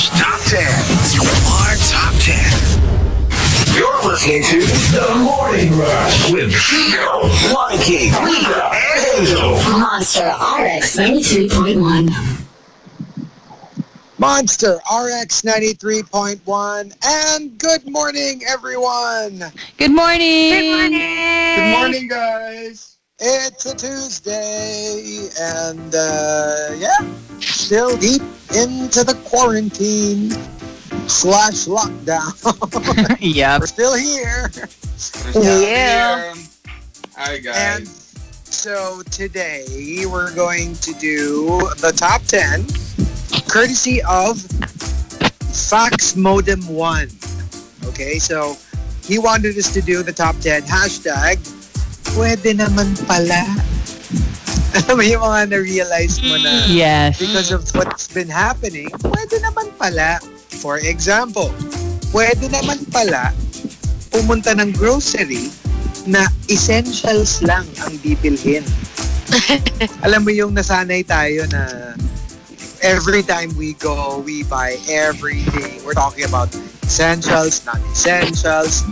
Rush Top 10. Our Top 10. You're listening to The Morning Rush with Chico, Monkey, Rita, and Angel. Monster RX 93.1. Monster RX 93.1 and good morning everyone. Good morning. Good morning. Good morning, guys. It's a Tuesday and uh, yeah, still deep into the quarantine slash lockdown. yeah, We're still here. Yeah. Hi, And guys. so today we're going to do the top 10 courtesy of Fox Modem 1. Okay, so he wanted us to do the top 10 hashtag pwede naman pala. Alam mo yung mga na-realize mo na Yes. because of what's been happening, pwede naman pala. For example, pwede naman pala pumunta ng grocery na essentials lang ang bibilhin. Alam mo yung nasanay tayo na every time we go, we buy everything. We're talking about essentials, non-essentials,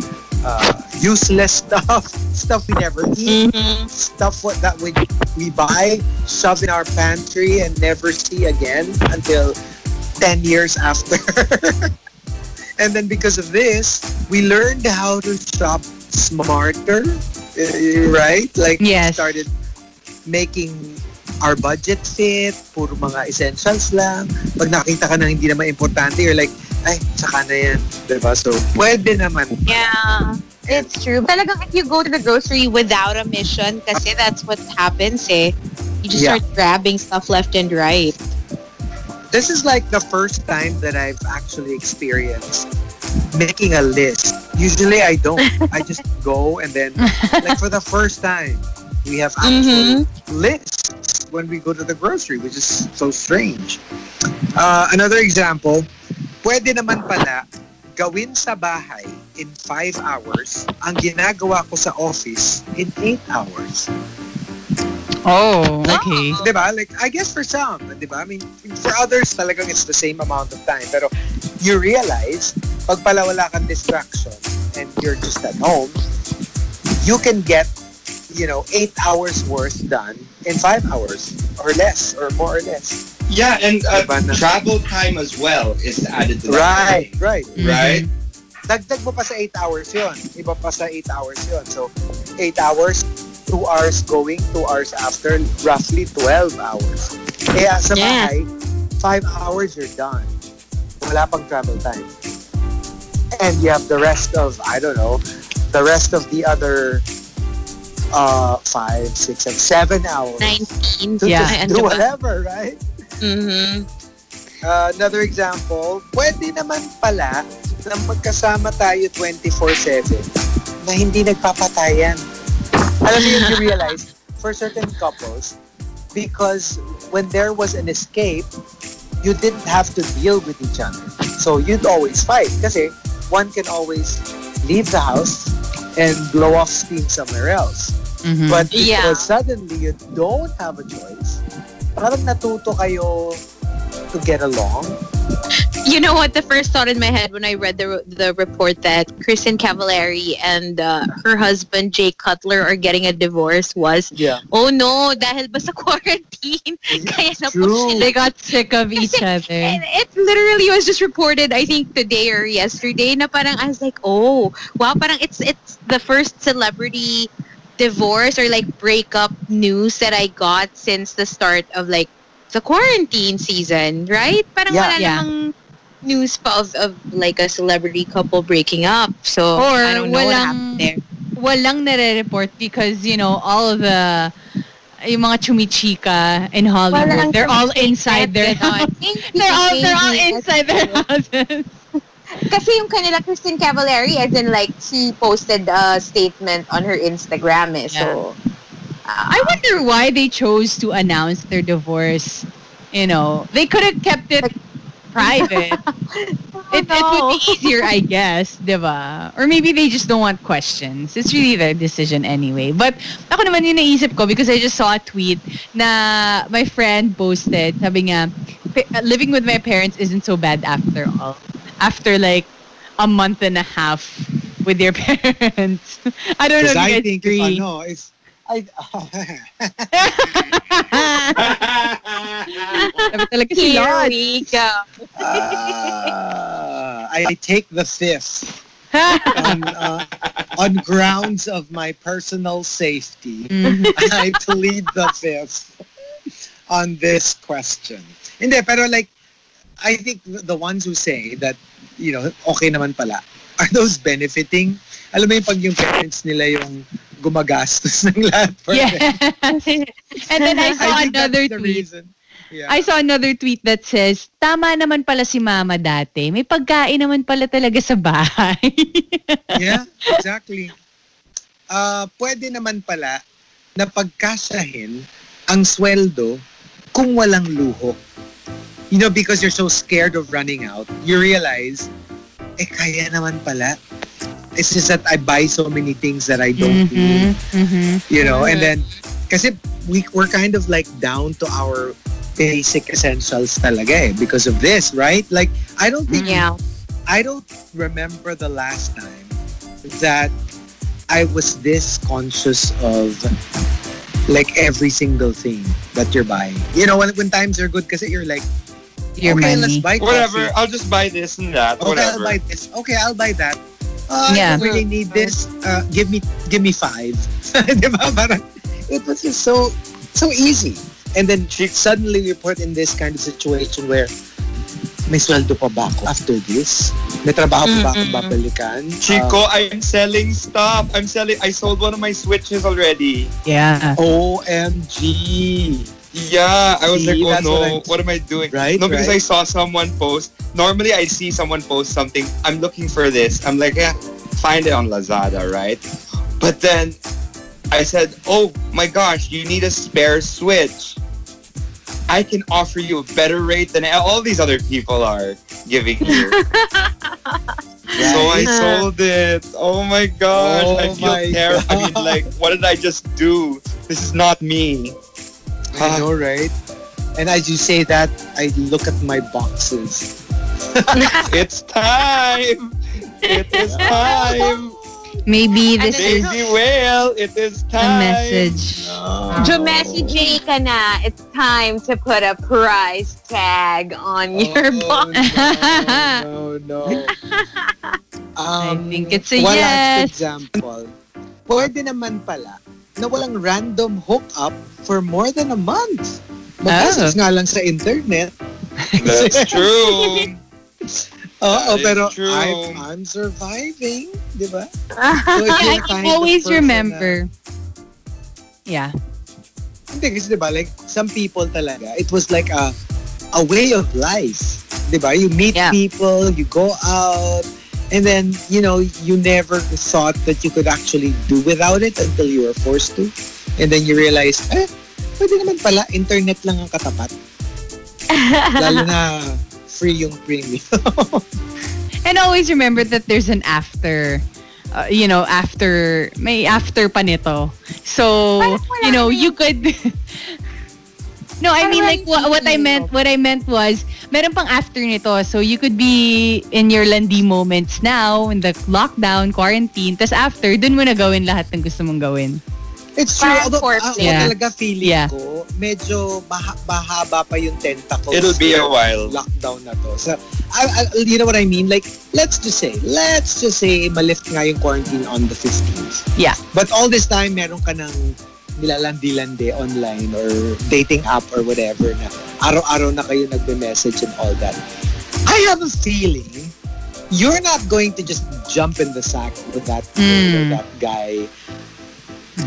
uh, useless stuff, stuff we never eat, stuff what, that we, we buy, shove in our pantry and never see again until 10 years after. and then because of this, we learned how to shop smarter, uh, right? Like Yes. started making our budget fit, puro mga essentials lang. Pag nakita ka na hindi naman importante, you're like, ay, saka na yan. Diba? So, pwede naman. Yeah. It's true. Talagang if you go to the grocery without a mission, kasi that's what happens eh. You just Yeah. start grabbing stuff left and right. This is like the first time that I've actually experienced making a list. Usually I don't. I just go and then, like for the first time, we have actual lists when we go to the grocery, which is so strange. Uh, another example, pwede naman pala gawin sa bahay in 5 hours ang ginagawa ko sa office in 8 hours. Oh, okay. Diba? Like, I guess for some, diba? I mean, for others, talagang it's the same amount of time. Pero you realize, pag pala wala kang distraction and you're just at home, you can get, you know, eight hours worth done in five hours or less or more or less. Yeah, and uh, Diba travel time as well is added to that. Right, right. Right? Dagdag mo pa sa 8 hours yon Iba pa sa 8 hours yon So, 8 hours, 2 hours going, 2 hours after, roughly 12 hours. Kaya sa Yeah. bahay, 5 hours you're done. Wala pang travel time. And you have the rest of, I don't know, the rest of the other uh, 5, 6, and 7 hours 19. to Yeah. just Ano do ba? whatever, right? Mhm. Uh, another example, pwede naman pala na magkasama tayo 24-7 na hindi nagpapatayan. Alam yun, you realize, for certain couples, because when there was an escape, you didn't have to deal with each other. So you'd always fight kasi one can always leave the house and blow off steam somewhere else. Mhm. But Yeah. because suddenly you don't have a choice, parang natuto kayo to get along. You know what? The first thought in my head when I read the the report that Kristen Cavallari and uh, her husband Jay Cutler are getting a divorce was, Yeah. oh no, dahil ba sa quarantine? Kaya na po they got sick of each And other. it literally was just reported, I think today or yesterday, na parang I was like, oh, wow, parang it's it's the first celebrity divorce or like breakup news that I got since the start of like the quarantine season, right? Parang Yeah. wala Yeah. namang news pa of, of like a celebrity couple breaking up. So Or I don't know what walang- happened there. Walang nare-report because, you know, all of the yung mga chumichika in Hollywood, they're all inside their ganon. they're all they're all inside their houses. Kasi yung kanila Kristen Cavallari, as in like, she posted a statement on her Instagram eh. So, I wonder why they chose to announce their divorce. You know, they could have kept it private. it, it would be easier, I guess, diba? Or maybe they just don't want questions. It's really their decision anyway. But ako naman yung naisip ko because I just saw a tweet na my friend posted. Sabi nga, uh, living with my parents isn't so bad after all. After like a month and a half with your parents. I don't know Because if you I guys think agree. if ano, if I, Sabi talaga si Here we go. Ah, I take the fifth on, uh, on grounds of my personal safety. Mhm. I plead the fifth on this question. Hindi, pero like, I think the ones who say that, you know, okay naman pala, are those benefiting? Alam mo yung pag yung parents nila yung gumagastos ng lahat for them. Yes. and then I saw I another tweet. reason. Yeah. I saw another tweet that says, tama naman pala si mama dati. May pagkain naman pala talaga sa bahay. yeah, exactly. Uh, pwede naman pala na pagkasahin ang sweldo kung walang luho. You know, because you're so scared of running out, you realize, eh, kaya naman pala. It's just that I buy so many things that I don't need. Mhm. You know, and then, kasi we, we're kind of like down to our basic essentials talaga eh, because of this, right? Like, I don't think Yeah. I don't remember the last time that I was this conscious of like every single thing that you're buying. You know, when, when times are good kasi you're like, Your okay, money. let's buy Whatever. coffee. I'll just buy this and that. Okay, Whatever. I'll buy this. Okay, I'll buy that. Uh, Yeah. I don't really need this. Uh, give me, give me five. It was just so, so easy. And then suddenly we're put in this kind of situation where may sweldo pa ba ako after this? May trabaho pa ba akong babalikan? Uh, Chico, I'm selling stuff. I'm selling. I sold one of my switches already. Yeah. OMG. Yeah, I was See, like, oh no, what what, I'm- I doing? Right, No, because right. I saw someone post. Normally, I see someone post something. I'm looking for this. I'm like, yeah, find it on Lazada, right? But then I said, oh my gosh, you need a spare switch. I can offer you a better rate than all these other people are giving you. So I sold it. Oh my gosh, Oh I feel my terrible. I mean, God. like, what did I just do? This is not me. I know, right? And as you say that, I look at my boxes. It's time. It is time. Maybe this is Baby whale, it is a time. message. Jumessage ka na. It's time to put a price tag on your box. Oh, no, no, no. Um, think it's a one yes. last example. Pwede naman pala na walang random hookup for more than a month. Mag-message nga lang sa internet. That's true. Oo, pero true. I'm, I'm surviving. Di ba? So Yeah, you're I can always person na- remember. Yeah. Hindi kasi 'di ba like some people talaga it was like a a way of life. 'Di ba? You meet Yeah. people, you go out and then you know you never thought that you could actually do without it until you were forced to. And then you realize, eh, pwede naman pala internet lang ang katapat. Lalo na free yung premium. And always remember that there's an after. Uh, you know, after, may after pa nito. So, you know, you could... no, I mean like what, what I meant what I meant was meron pang after nito. So you could be in your landi moments now in the lockdown, quarantine, tas after dun mo na gawin lahat ng gusto mong gawin. It's true. Parang Although, foreplay. ako Yeah. talaga feeling Yeah. ko, medyo maha- mahaba pa yung tentacles. It'll be a while. Lockdown na to. So, I, I, you know what I mean? Like, let's just say, let's just say, malift nga yung quarantine on the 15th. Yeah. But all this time, meron ka ng nilalandi-landi online or dating app or whatever na araw-araw na kayo nagbe-message and all that. I have a feeling you're not going to just jump in the sack with that girl or Mm. that guy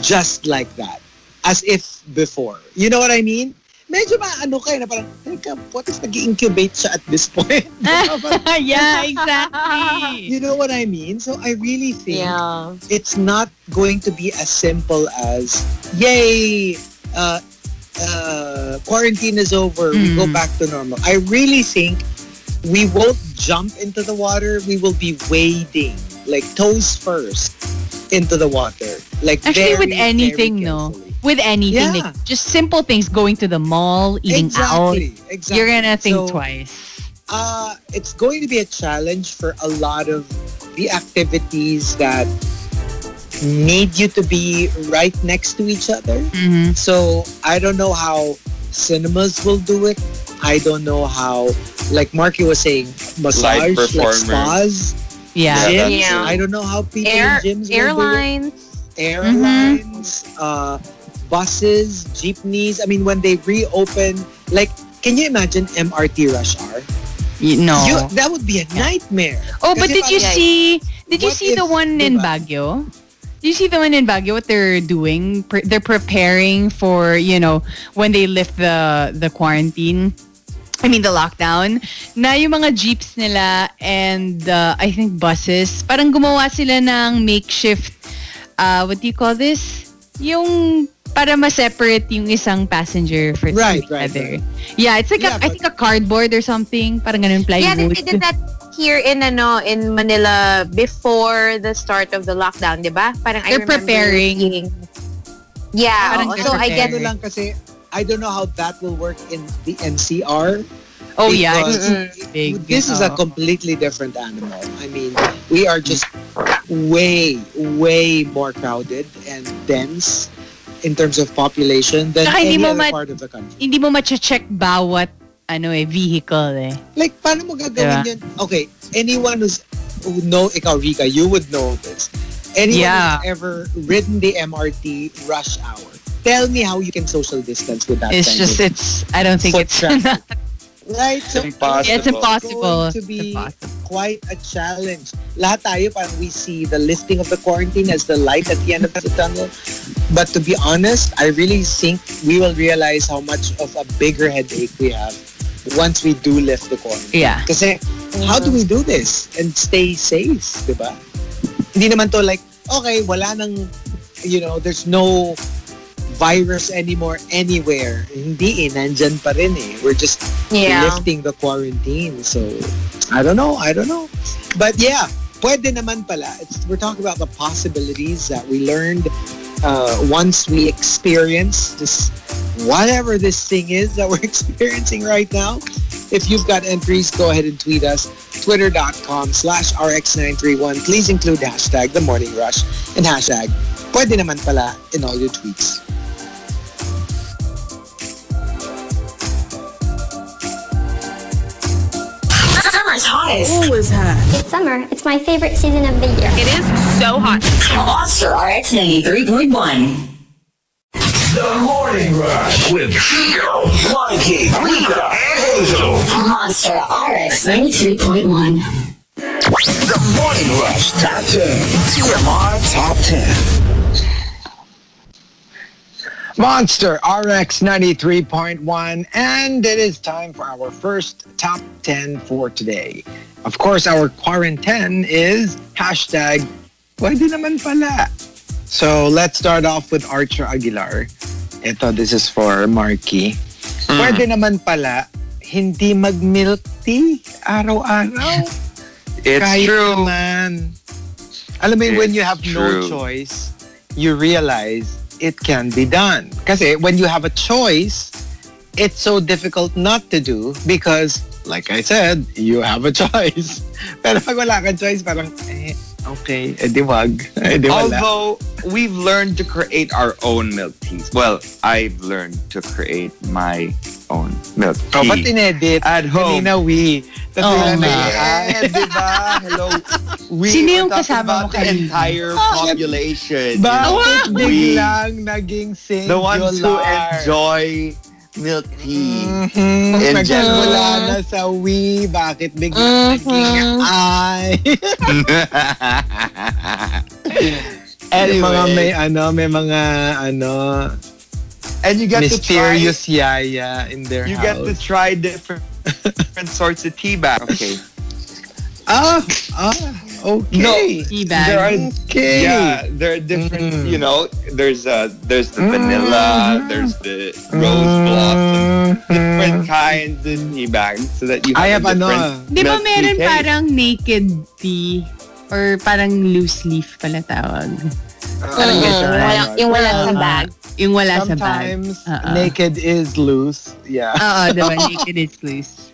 just like that. As if before. You know what I mean? Medyo maano kayo na parang, teka, what if nag-incubate siya at this point? yeah, exactly. you know what I mean? So I really think Yeah. it's not going to be as simple as, yay, uh, uh, quarantine is over, we go Mm. back to normal. I really think we won't jump into the water. We will be wading, like toes first, into the water. Like Actually, with anything, very no? Carefully. with anything, Yeah. like just simple things, going to the mall, eating out, exactly, exactly. you're gonna think So, twice. Uh, it's going to be a challenge for a lot of the activities that need you to be right next to each other. Mhm. So I don't know how cinemas will do it. I don't know how, like Marky was saying, massage, like spas, Yeah. Yeah, gyms. Yeah. I don't know how people Air, in gyms will do it. airlines. airlines, uh, buses, jeepneys. I mean, when they reopen, like, can you imagine MRT rush hour? Y- no. You, that would be a nightmare. oh, but did you parang- see? Did you see the one in diba? Baguio? Did you see the one in Baguio? What they're doing? Pre- they're preparing for you know when they lift the the quarantine. I mean the lockdown. Na yung mga jeeps nila and uh, I think buses, parang gumawa sila ng makeshift. Uh, what do you call this? Yung para ma-separate yung isang passenger for Right, the right, other. Yeah, it's like Yeah, a, I but- think a cardboard or something. Parang ganun Yeah, they, plywood. they did that here in ano in Manila before the start of the lockdown, 'di ba? Parang They're remember preparing. seeing- Yeah, Parang oo. they're so I get Ano lang kasi, I don't know how that will work in the NCR. oh yeah, because it's big. This is a completely different animal. I mean, we are just way, way more crowded and dense in terms of population than Saka any mo other ma- part of the country. hindi mo ma-check bawat ano eh, vehicle eh. Like, paano mo gagawin Diba? yun? Okay, anyone who's who know, ikaw Rika, you would know this. Anyone Yeah. who's ever ridden the MRT rush hour, tell me how you can social distance with that It's just, it's, I don't think Foot it's. right? So, Impossible. it's impossible. It's going to be Impossible. quite a challenge. Lahat tayo parang we see the lifting of the quarantine as the light at the end of the tunnel. But to be honest, I really think we will realize how much of a bigger headache we have once we do lift the quarantine. Yeah. Kasi how do we do this and stay safe, di ba? Hindi naman to like, okay, wala nang, you know, there's no virus anymore anywhere. Hindi eh, nandyan pa rin eh. We're just Yeah. lifting the quarantine. So, I don't know. I don't know. But yeah, pwede naman pala. It's, we're talking about the possibilities that we learned uh, once we experience this, whatever this thing is that we're experiencing right now. If you've got entries, go ahead and tweet us. Twitter.com slash RX931. Please include hashtag The Morning Rush and hashtag pwede naman pala in all your tweets. Summer's hottest. It's summer. It's my favorite season of the year. It is so hot. Monster RX 93.1. The Morning Rush with Chico, Monkey, Rika, and Hazel. Monster RX 93.1. The Morning Rush Top 10. TMR Top 10. Monster RX 93.1 and it is time for our first top 10 for today. Of course, our quarantine is hashtag pwede naman pala. So let's start off with Archer Aguilar. Ito, this is for Marky. Hmm. Pwede naman pala hindi mag-milk tea araw-araw. It's Kahit true. naman. Alam mo, when you have no choice, you realize it can be done. Kasi when you have a choice, it's so difficult not to do because, like I said, you have a choice. Pero pag wala kang choice, parang, eh, okay, edi wag. Edi wala. Although we've learned to create our own milk teas. Well, I've learned to create my own milk tea. Oh, ba't inedit? At home. Kanina we. Tapos nga. nag- Eh, di ba? Hello. We Sino yung kasama mo about the kanina? entire population. Bakit biglang naging singular? The ones who enjoy milk tea. Mhm. In Nagsimula na sa we, bakit biglang naging I? And mga Anyway. may ano, may mga ano, and you get mysterious yaya in their to try, you house. get to try different different sorts of tea bags. Okay. ah, ah, okay. No, Tea There are okay. Yeah, there are different. Mm. You know, there's uh, there's the vanilla, there's the rose blossom, different kinds of tea bags, so that you have, I a have ano, different Di ba tea meron taste. parang naked tea? Or parang loose leaf pala tawag. Parang Mm, walang, yung walang sa bag. Yung wala sa bag. Sometimes Uh-uh. naked is loose. Yeah. Oo, diba? Naked is loose.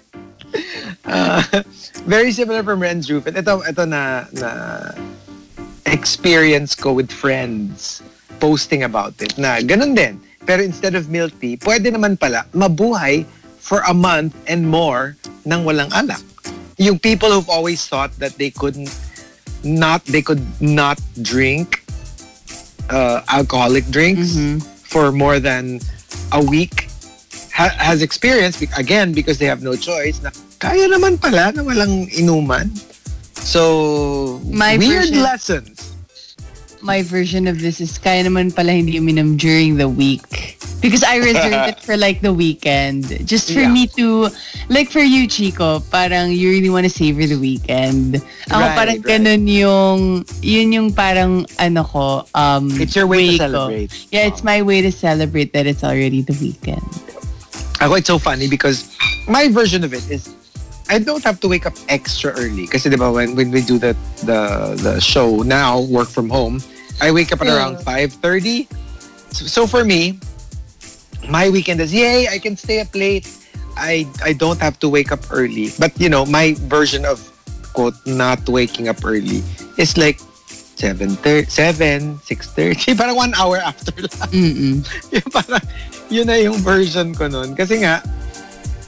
Uh, very similar from Ren's Roof. At ito, ito na, na experience ko with friends posting about it na ganun din. Pero instead of milk tea, pwede naman pala mabuhay for a month and more nang walang alak. Yung people who've always thought that they couldn't not they could not drink uh, alcoholic drinks for more than a week ha- has experienced again because they have no choice na kaya naman pala na walang inuman. So My weird version- lessons. My version of this is kaya naman pala hindi uminom during the week. Because I reserved it for like the weekend. Just for Yeah. me to, like for you, Chico, parang you really want to savor the weekend. Ako Right, parang right. ganun yung, yun yung parang ano ko, um, It's your way to ko. celebrate. Yeah, it's my way to celebrate that it's already the weekend. Ako, it's so funny because my version of it is I don't have to wake up extra early. Because when, when we do the, the, the show now, work from home, I wake up at around 5.30. So, so for me, my weekend is, yay, I can stay up late. I, I don't have to wake up early. But, you know, my version of, quote, not waking up early is like 7.30, 7, 6.30. Parang one hour after lang. Mm-mm. Yung parang, yun na yung version ko nun. Kasi nga,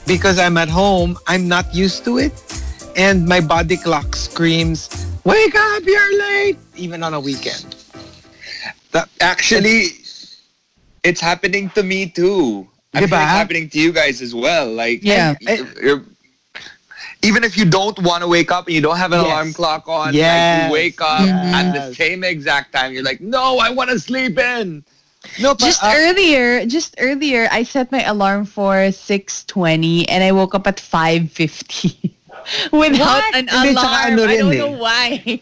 because I'm at home, I'm not used to it. And my body clock screams, wake up, you're late! Even on a weekend. That actually, it's happening to me too. I Diba? like it's happening to you guys as well. Like, Yeah. Eh, you're- you're- even if you don't want to wake up and you don't have an Yes. alarm clock on, like you wake up at the same exact time. You're like, no, I want to sleep in. No, but, Just uh, earlier, just earlier, I set my alarm for 6.20 and I woke up at 5.50. Without What? an Hindi, alarm. tsaka ano I don't eh. know why.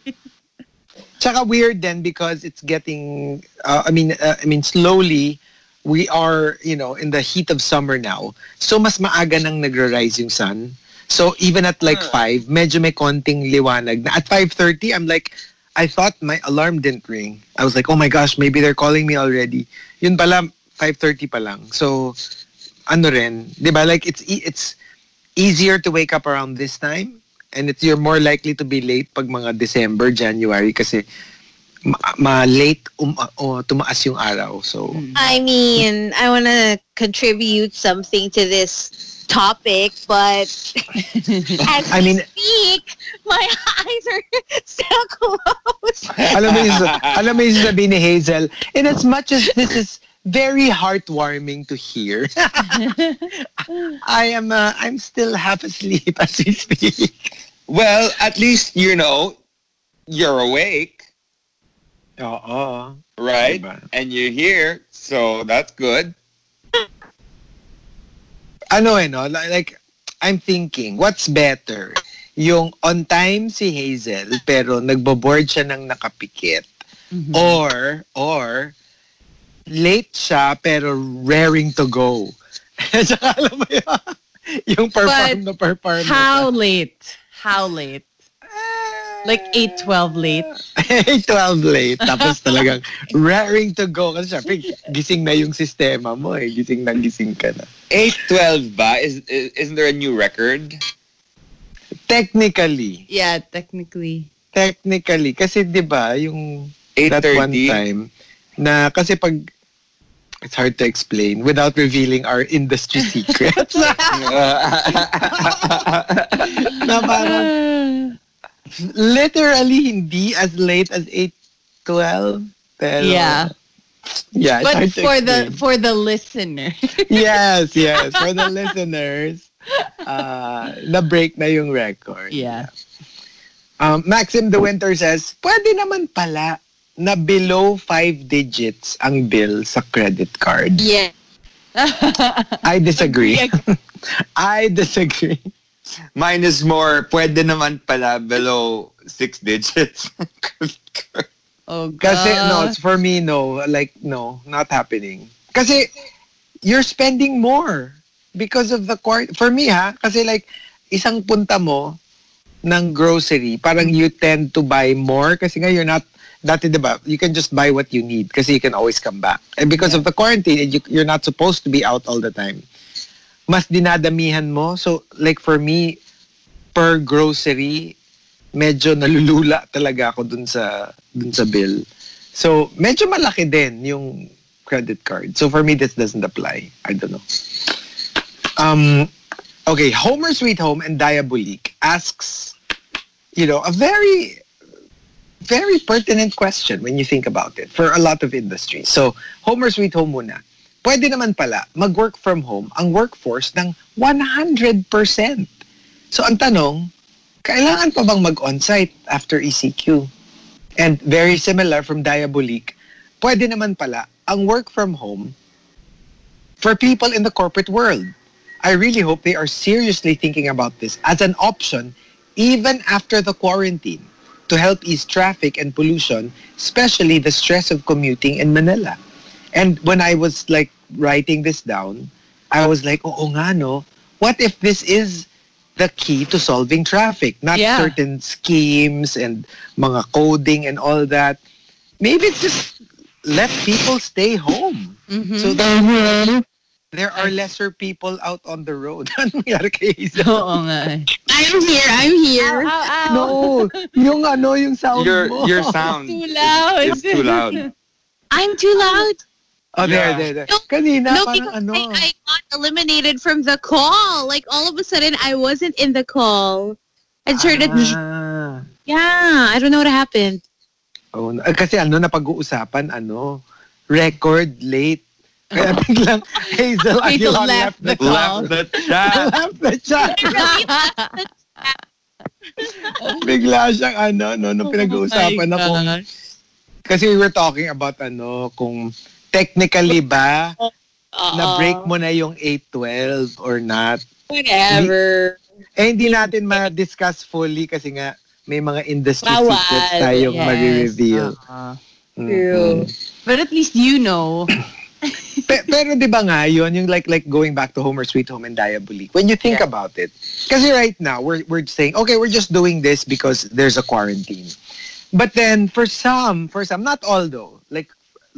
Tsaka weird then because it's getting, uh, I mean, uh, I mean, slowly, we are, you know, in the heat of summer now. So, mas maaga nang nagra-rise yung sun. So, even at like 5, medyo may konting liwanag. Na at 5.30, I'm like, I thought my alarm didn't ring. I was like, oh my gosh, maybe they're calling me already. Yun pala, 5.30 pa lang. So, ano rin, di ba? Like, it's, e- it's easier to wake up around this time. And it's, you're more likely to be late pag mga December, January kasi ma- ma-late um, o tumaas yung araw. So, I mean, I want to contribute something to this topic, but as I mean- speak, my eyes are still closed. alam mo yung, alam mo yung sabi ni Hazel, in as much as this is very heartwarming to hear, I am, uh, I'm still half asleep as we speak. Well, at least, you know, you're awake, Oo. right? Diba? And you're here, so that's good. Ano eh, no? Li- Like, I'm thinking, what's better? Yung on time si Hazel, pero nagbo-board siya ng nakapikit. Or, or, late siya, pero raring to go. Tsaka alam mo yun, yung perform But na perform How late? How late? Like 8.12 late? siya. 12 late. Tapos talagang raring to go. Kasi syempre, gising na yung sistema mo eh. Gising na gising ka na. 812 ba? Is, is, isn't there a new record? Technically, Yeah, technically. technically, kasi di ba yung that one 830? time na kasi pag it's hard to explain without revealing our industry secrets na parang literally hindi as late as 8.12 pero Yeah. Yeah But for the for the listener. yes yes for the listeners uh, na break na yung record yeah. Um, Maxim De Winter says, pwede naman pala na below five digits ang bill sa credit card. Yeah. I disagree. Agree. I disagree. Mine is more, pwede naman pala below six digits. Oh God. Kasi, no, it's for me, no. Like, no, not happening. Kasi, you're spending more because of the quart. For me, ha? Kasi like, isang punta mo ng grocery, parang you tend to buy more kasi nga you're not dati diba, you can just buy what you need kasi you can always come back. And because of the quarantine, you, you're not supposed to be out all the time. Mas dinadamihan mo. So, like for me, per grocery, medyo nalulula talaga ako dun sa dun sa bill. So, medyo malaki din yung credit card. So, for me, this doesn't apply. I don't know. Um, okay, Homer Sweet Home and Diabolik asks, you know, a very, very pertinent question when you think about it for a lot of industries. So, Homer Sweet Home muna. Pwede naman pala mag-work from home ang workforce ng 100%. So, ang tanong, kailangan pa bang mag-onsite after ECQ? And very similar from Diabolik, pwede naman pala ang work from home for people in the corporate world. I really hope they are seriously thinking about this as an option even after the quarantine to help ease traffic and pollution, especially the stress of commuting in Manila. And when I was like writing this down, I was like, oo nga no, what if this is the key to solving traffic, not Yeah. certain schemes and mga coding and all that. Maybe it's just let people stay home. So that there are lesser people out on the road. Ano nangyari kay Hazel? Oo nga. eh. I'm here. I'm here. No, yung ano, yung sound Your mo. your sound Too loud. is too loud. I'm too loud. Oh, there, Yeah. there, there. No, Kanina, no, parang because ano. I, I got eliminated from the call. Like all of a sudden, I wasn't in the call. I started. Ah. Yeah, I don't know what happened. Oh, na- kasi ano, napag-uusapan, ano, record late. Kaya biglang Hazel Hazel Aguilar left left the the call. Left the chat. left the chat. Bigla siyang ano, no, nung pinag-uusapan Oh my na kung gosh. Kasi we were talking about ano, kung technically ba na break mo na yung 812 or not. Whatever. Eh hindi natin ma-discuss fully kasi nga may mga industry Bawal. secrets tayong Yes. mag-reveal. True. But at least you know. Pe- pero 'di ba nga yun yung like like going back to Homer Sweet Home and Diabolik. When you think about it. Kasi right now we're we're saying okay, we're just doing this because there's a quarantine. But then for some, for some not all though.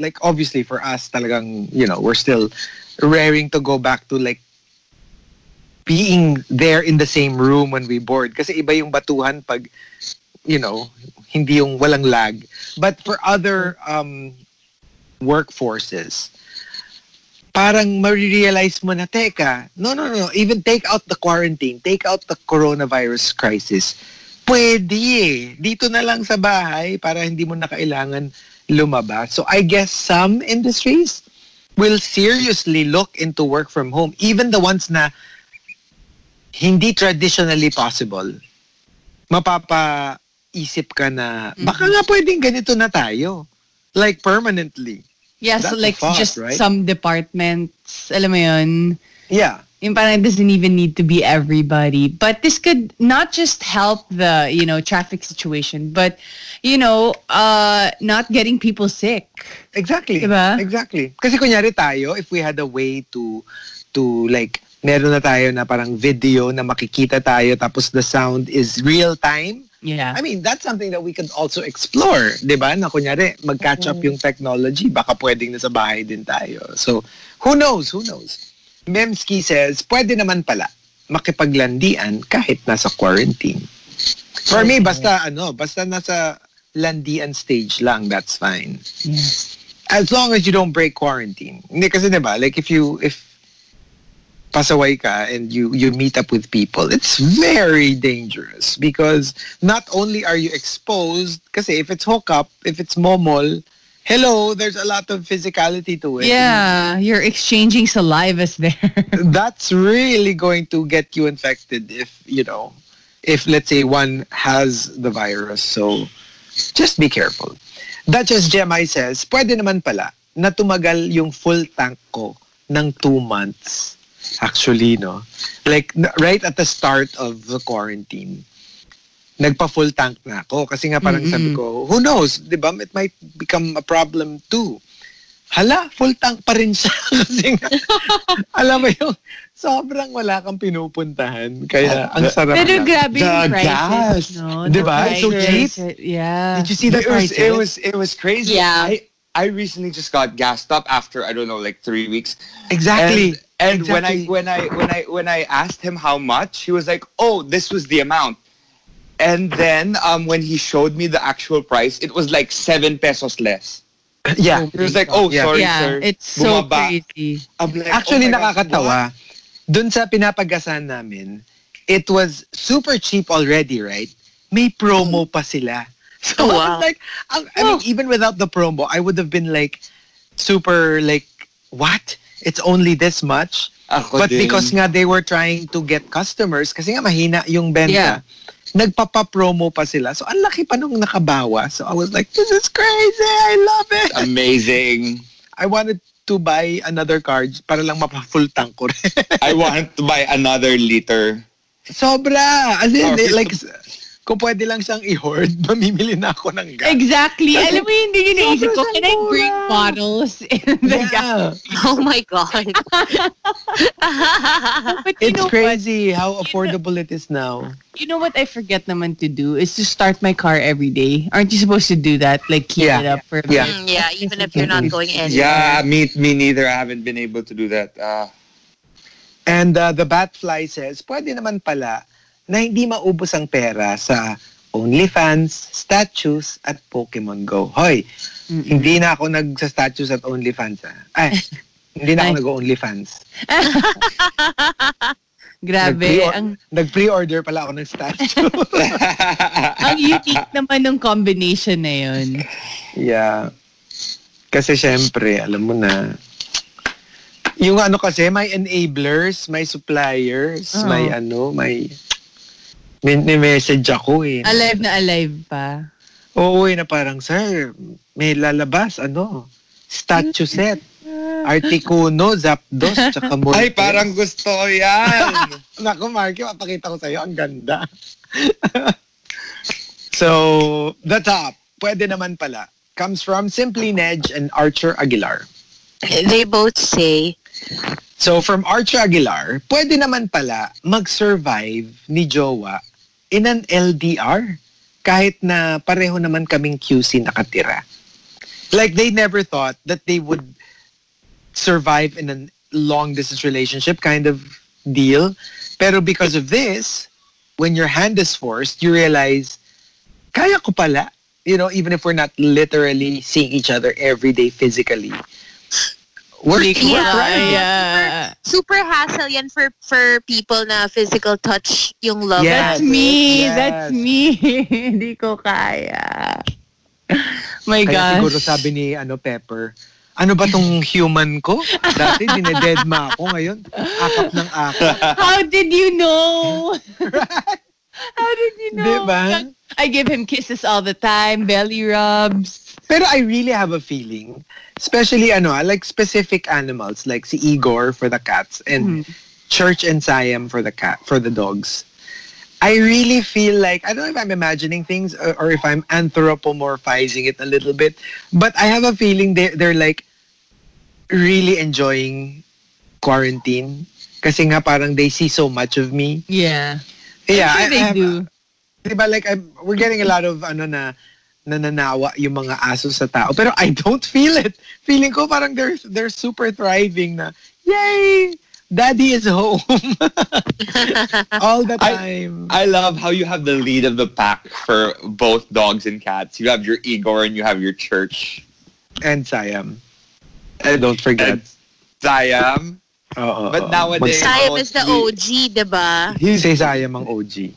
Like obviously for us talagang, you know, we're still raring to go back to like being there in the same room when we board kasi iba yung batuhan pag you know, hindi yung walang lag. But for other um workforces, parang marirealize mo na, teka, no, no, no, even take out the quarantine, take out the coronavirus crisis, pwede eh. Dito na lang sa bahay para hindi mo na kailangan lumabas. So I guess some industries will seriously look into work from home, even the ones na hindi traditionally possible. Mapapaisip ka na, baka nga pwedeng ganito na tayo. Like permanently. Yeah, That's like thought, just right? some departments, alam mo yun, Yeah. Yung parang it doesn't even need to be everybody. But this could not just help the, you know, traffic situation, but, you know, uh, not getting people sick. Exactly. Diba? Exactly. Kasi kunyari tayo, if we had a way to, to like, meron na tayo na parang video na makikita tayo tapos the sound is real time. Yeah. I mean, that's something that we could also explore, di ba? Na kunyari, mag-catch up yung technology, baka pwedeng nasa bahay din tayo. So, who knows? Who knows? Memski says, pwede naman pala makipaglandian kahit nasa quarantine. For me, basta ano, basta nasa landian stage lang, that's fine. As long as you don't break quarantine. Hindi kasi 'di ba? Like if you if pasaway ka and you you meet up with people, it's very dangerous because not only are you exposed kasi if it's hookup, if it's momol, hello, there's a lot of physicality to it. Yeah, you're exchanging salivas there. That's really going to get you infected if, you know, if let's say one has the virus. So just be careful. Duchess Gemai says, pwede naman pala na tumagal yung full tank ko ng two months. Actually, no? Like, right at the start of the quarantine, nagpa-full tank na ako. Kasi nga parang sabi ko, who knows, di ba? It might become a problem too. Hala, full tank pa rin siya. Kasi nga, alam mo yung sobrang wala kang pinupuntahan. Kaya ah, ang sarap Pero lang. grabe yung prices, gas. no? Di ba? It's so prices. cheap. Yeah. Did you see the it was prices? it was it was crazy. Yeah. I I recently just got gassed up after I don't know like three weeks. exactly. And, and when I when I when I when I asked him how much, he was like, "Oh, this was the amount." And then um, when he showed me the actual price, it was like seven pesos less. yeah. He was like, "Oh, Yeah. sorry, yeah, sir." it's so Bumaba. crazy. I'm like, Actually, "Oh nakakatawa. Dun sa pinapagasan namin, it was super cheap already, right? May promo pa sila. So Oh, wow. like, I, I mean, even without the promo, I would have been like, super like, what? It's only this much? Ako But din. because nga they were trying to get customers, kasi nga mahina yung benta, Yeah. Nagpapa-promo pa sila. So, ang laki pa nung nakabawa. So, I was like, this is crazy. I love it. amazing. I wanted to buy another card para lang mapa-full tank ko rin. I want to buy another liter. Sobra! As in, Sorry. like, kung pwede lang siyang i-hoard, mamimili na ako ng gas. Exactly. Alam mo yun din yung naisip ko, can I bring bottles in the gas? Yeah. Oh my God. But you It's know what? crazy how affordable it is now. You know what I forget naman to do is to start my car every day. Aren't you supposed to do that? Like keep Yeah. it up for Yeah. Mm, yeah, even if you're not going anywhere. Yeah, me me neither. I haven't been able to do that. Uh, And uh, the Batfly says, pwede naman pala na hindi maubos ang pera sa OnlyFans, statues, at Pokemon Go. Hoy, hindi na ako nag-statues at OnlyFans. Ah. Ay, hindi na ako nag-OnlyFans. Grabe. Nag-pre- Ang, Nag-pre-order pala ako ng statue. ang unique naman ng combination na yun. yeah. Kasi syempre, alam mo na, yung ano kasi, may enablers, may suppliers, Oo. may ano, may, may, may message ako eh. Alive na alive pa. Oo, eh, na parang, sir, may lalabas, ano, statue set. Articuno, Zapdos, tsaka Moltres. ay, parang gusto ko yan. Naku, Marky, mapakita ko sa'yo. Ang ganda. so, the top, pwede naman pala, comes from Simply Nedge and Archer Aguilar. They both say, So, from Archer Aguilar, pwede naman pala mag-survive ni Jowa in an LDR kahit na pareho naman kaming QC nakatira. Like, they never thought that they would survive in a long-distance relationship kind of deal. Pero because of this, when your hand is forced, you realize, kaya ko pala. You know, even if we're not literally seeing each other every day physically. We're Yeah. trying. Yeah. super hassle yan for for people na physical touch yung love. Yes. That's me. Yes. That's me. Hindi ko kaya. My Kaya siguro gosh. sabi ni ano Pepper, ano ba tong human ko? Dati dinededma ako ngayon. Akap ng akap. How did you know? How did you know? Diba? I give him kisses all the time, belly rubs. Pero I really have a feeling, especially ano, like specific animals, like si Igor for the cats and mm-hmm. Church and Siam for the cat, for the dogs. I really feel like, I don't know if I'm imagining things or, or if I'm anthropomorphizing it a little bit, but I have a feeling they, they're like really enjoying quarantine. Kasi nga parang they see so much of me. Yeah. Yeah, sure I- they I have- do. Diba, like, I'm, we're getting a lot of, ano na, nananawa yung mga aso sa tao. Pero I don't feel it. Feeling ko parang they're, they're super thriving na, yay! Daddy is home. All the I- time. I love how you have the lead of the pack for both dogs and cats. You have your Igor and you have your church. and Siam. And don't forget. And Siam. Oo, But nowadays- Siam is the OG, diba? He's si Siam ang OG.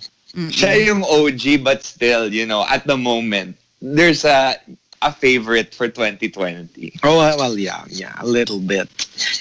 Siya yung OG but still, you know, at the moment, there's a a favorite for 2020. Oh, well, yeah, yeah, a little bit.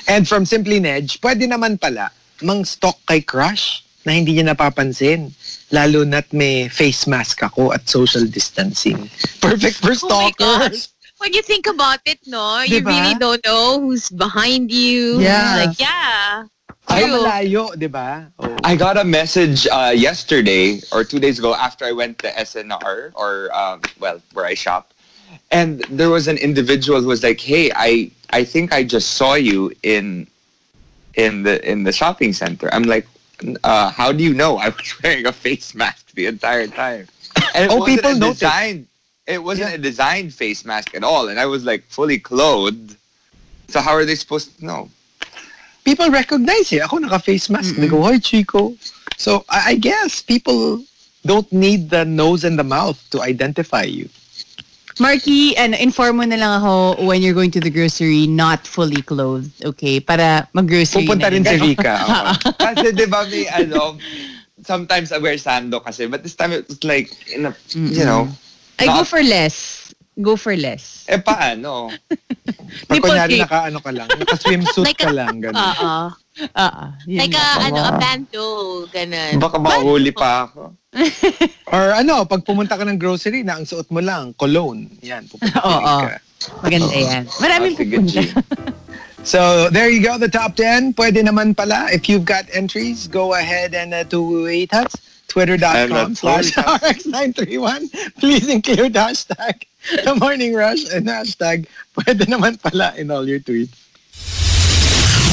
And from Simply Nedge, pwede naman pala mang stock kay crush na hindi niya napapansin. Lalo na't may face mask ako at social distancing. Perfect for Oh stalkers. When you think about it, no, you Diba? really don't know who's behind you. Yeah. Like, yeah. Ay, malayo, di ba? Oh. I got a message uh, yesterday or two days ago after I went to SNR or um, well where I shop, and there was an individual who was like, "Hey, I I think I just saw you in in the in the shopping center. I'm like, uh, how do you know I was wearing a face mask the entire time? And it Oh, wasn't people a notice. designed. It wasn't a designed face mask at all, and I was like fully clothed. So how are they supposed to know? People recognize eh. Ako naka-face mask. They go, hi, Chico. So, I, I guess people don't need the nose and the mouth to identify you. Marky, and inform mo na lang ako when you're going to the grocery not fully clothed, okay? Para mag-grocery Pupunta na rin si. Rika. Kasi di ba may ano, sometimes I wear sando kasi, but this time it was like, in a, you know, I go Not- for less. Go for less. eh paano? Pag kunyari naka, ano ka lang, naka-swimsuit Like ka lang. Ganun. Oo. Ah, yun Like a, ano, a bando. Ganun. Baka mahuli pa ako. Or ano, pag pumunta ka ng grocery na ang suot mo lang, cologne. Yan, pupunta Oo. Rika. Maganda yan. Maraming Ah, pupunta. So, there you go, the top 10. Pwede naman pala, if you've got entries, go ahead and uh, tweet us. Twitter.com slash tweet us. RX931. Please include hashtag The Morning Rush and hashtag pwede naman pala in all your tweets.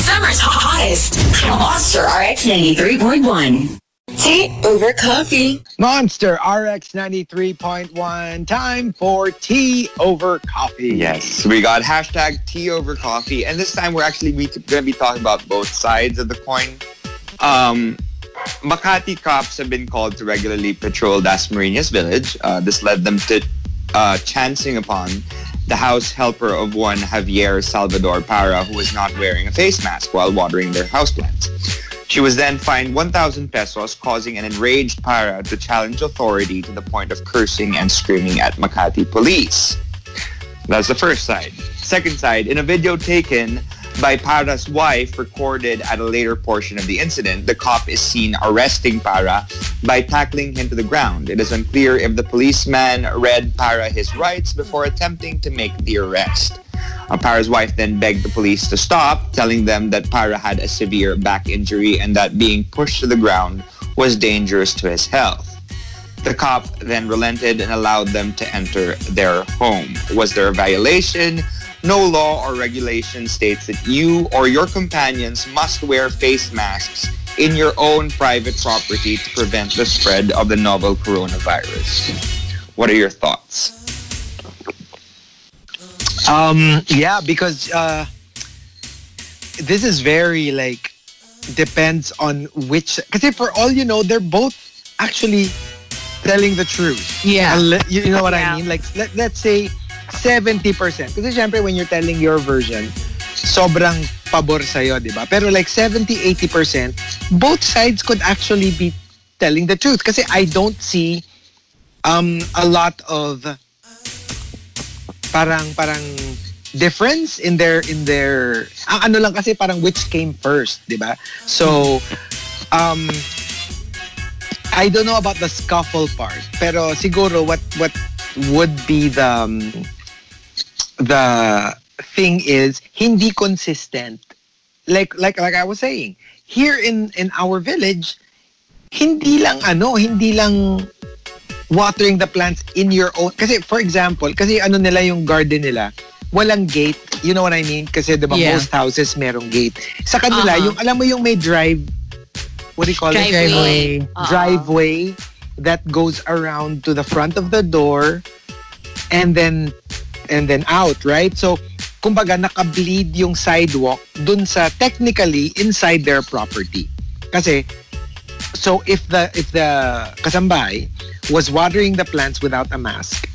Summer's hottest. Monster RX 93.1. Tea over coffee. Monster RX 93.1. Time for tea over coffee. Yes, we got hashtag tea over coffee, and this time we're actually going to be talking about both sides of the coin. Um, Makati cops have been called to regularly patrol Dasmariñas village. Uh, this led them to uh, chancing upon the house helper of one Javier Salvador Para who was not wearing a face mask while watering their houseplants. She was then fined 1,000 pesos, causing an enraged Para to challenge authority to the point of cursing and screaming at Makati police. That's the first side. Second side, in a video taken by Para's wife recorded at a later portion of the incident, the cop is seen arresting Para by tackling him to the ground. It is unclear if the policeman read Para his rights before attempting to make the arrest. Uh, Para's wife then begged the police to stop, telling them that Para had a severe back injury and that being pushed to the ground was dangerous to his health. The cop then relented and allowed them to enter their home. Was there a violation? No law or regulation states that you or your companions must wear face masks in your own private property to prevent the spread of the novel coronavirus. What are your thoughts? Um, yeah, because uh, this is very like depends on which. Because for all you know, they're both actually telling the truth. Yeah. You know what I mean? Like let, let's say 70%. Kasi syempre when you're telling your version, sobrang pabor sa'yo, di ba? Pero like 70-80%, both sides could actually be telling the truth. Kasi I don't see um, a lot of parang parang difference in their in their ang ano lang kasi parang which came first, 'di ba? So um I don't know about the scuffle part, pero siguro what what would be the um, the thing is hindi consistent. Like like like I was saying, here in in our village, hindi lang ano, hindi lang watering the plants in your own kasi for example kasi ano nila yung garden nila walang gate you know what I mean kasi diba Yeah. most houses merong gate sa kanila Uh-huh. yung alam mo yung may drive what do you call it Driveway. Oo. driveway that goes around to the front of the door and then and then out right? So kumbaga naka-bleed yung sidewalk dun sa technically inside their property. Kasi so if the if the kasambahay was watering the plants without a mask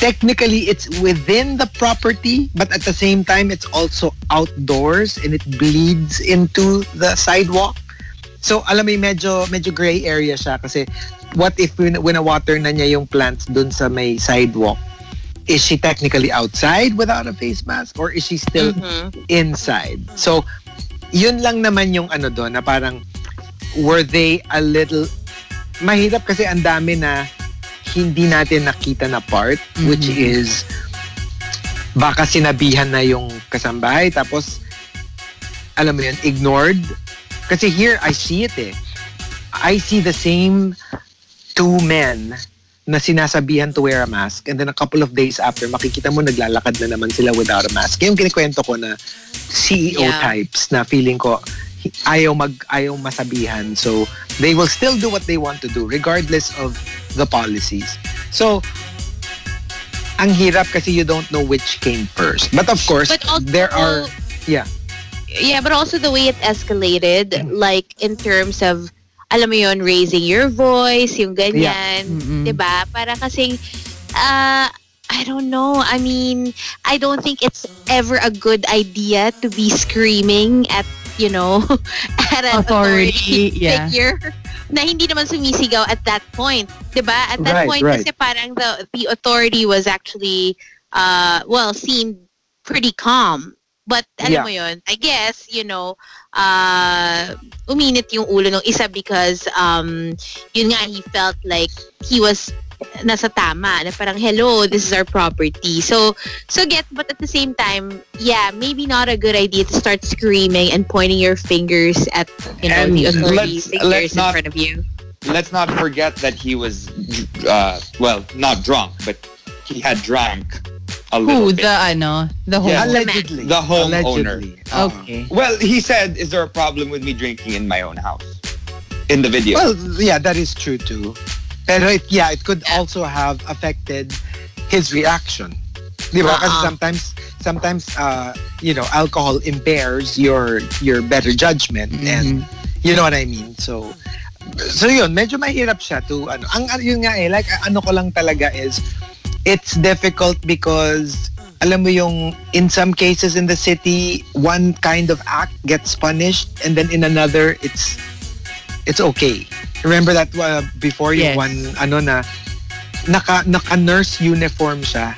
technically it's within the property but at the same time it's also outdoors and it bleeds into the sidewalk. So alam mo medyo medyo gray area siya kasi what if win, water na niya yung plants dun sa may sidewalk is she technically outside without a face mask or is she still Mhm. inside. So, yun lang naman yung ano doon na parang were they a little mahirap kasi ang dami na hindi natin nakita na part which is baka sinabihan na yung kasambahay tapos alam mo yun, ignored. Kasi here, I see it eh. I see the same two men na sinasabihan to wear a mask and then a couple of days after makikita mo naglalakad na naman sila without a mask. Yung kinikwento ko na CEO Yeah. types na feeling ko ayaw mag ayaw masabihan. So they will still do what they want to do regardless of the policies. So ang hirap kasi you don't know which came first. But of course, But also, there are yeah. yeah, but also the way it escalated, like in terms of, alam mo yun, raising your voice, yung ganyan, Mm-mm. 'di ba? Para kasing, uh, I don't know. I mean, I don't think it's ever a good idea to be screaming at, you know, at an Authority, authority, yeah. figure na hindi naman sumisigaw at that point. 'Di ba? At that Right, point right. kasi parang the the authority was actually uh well, seemed pretty calm. But alam Yeah. mo yun, I guess, you know, uh, uminit yung ulo ng isa because um, yun nga, he felt like he was nasa tama na parang hello this is our property. So so get but at the same time yeah maybe not a good idea to start screaming and pointing your fingers at you know And the authority figures let's in not- front of you. Let's not forget that he was, uh, well, not drunk, but he had drank a little Who? bit. The ano? The whole... Yeah. Allegedly. The homeowner. Allegedly. Okay. Well, he said, "Is there a problem with me drinking in my own house?" In the video. Well, yeah, that is true too. Pero it, yeah, it could also have affected his reaction. Di ba? Kasi Uh-uh. sometimes, sometimes, uh, you know, alcohol impairs your your better judgment, and you know what I mean. So, so yun, medyo mahirap siya to ano. Ang ang- yun nga eh, like ano ko lang talaga is, it's difficult because alam mo yung in some cases in the city one kind of act gets punished and then in another it's it's okay remember that uh, before yung Yes. one ano na naka naka nurse uniform siya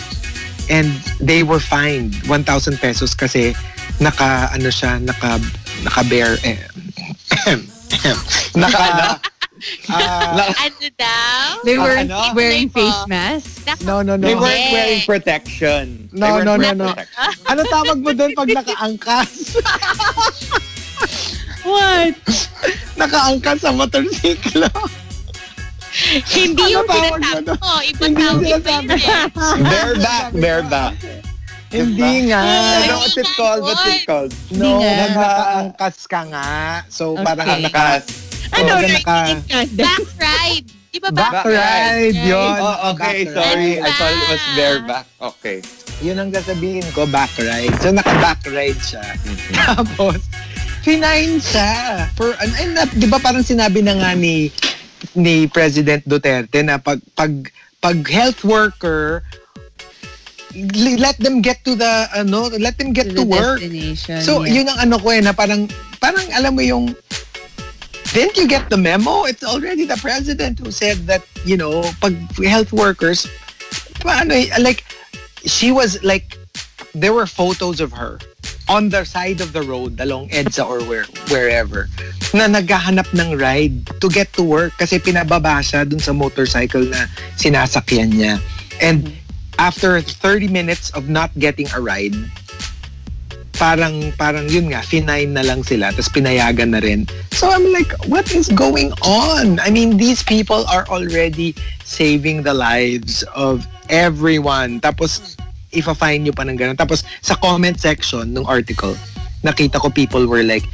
and they were fined 1,000 pesos kasi naka ano siya naka naka bear eh, naka ah, ano daw They were ano? wearing Like, face masks? no no no They weren't Yeah. wearing protection. No, no, no, no. ano tawag mo doon pag nakaangkas What? nakaangkas sa motorsiklo hindi Ano yung tawag mo iba Hindi yung tawag iba sinasabi yun eh Bareback, bareback. hindi nga Ano, what's it called? What's it called? no nakaangkas ka nga so parang Okay. naka Naka, Ano? Kumbaga naka back ride di ba back, back ride yun oh, okay, Back sorry. ride. I thought it was bareback. Okay. yun ang sasabihin ko back ride so naka back ride siya Mm-hmm. tapos finine siya for an and na, di ba parang sinabi na nga ni ni President Duterte na pag pag pag health worker let them get to the ano let them get to, the work so yeah. yun ang ano ko eh na parang parang alam mo yung didn't you get the memo it's already the president who said that you know pag health workers paano like she was like there were photos of her on the side of the road along EDSA or where, wherever na naghahanap ng ride to get to work kasi pinababa siya dun sa motorcycle na sinasakyan niya. And after 30 minutes of not getting a ride, parang parang yun nga finine na lang sila tapos pinayagan na rin. So I'm like, what is going on? I mean, these people are already saving the lives of everyone. Tapos ifa-fine nyo pa ng ganun. Tapos sa comment section ng article, nakita ko people were like,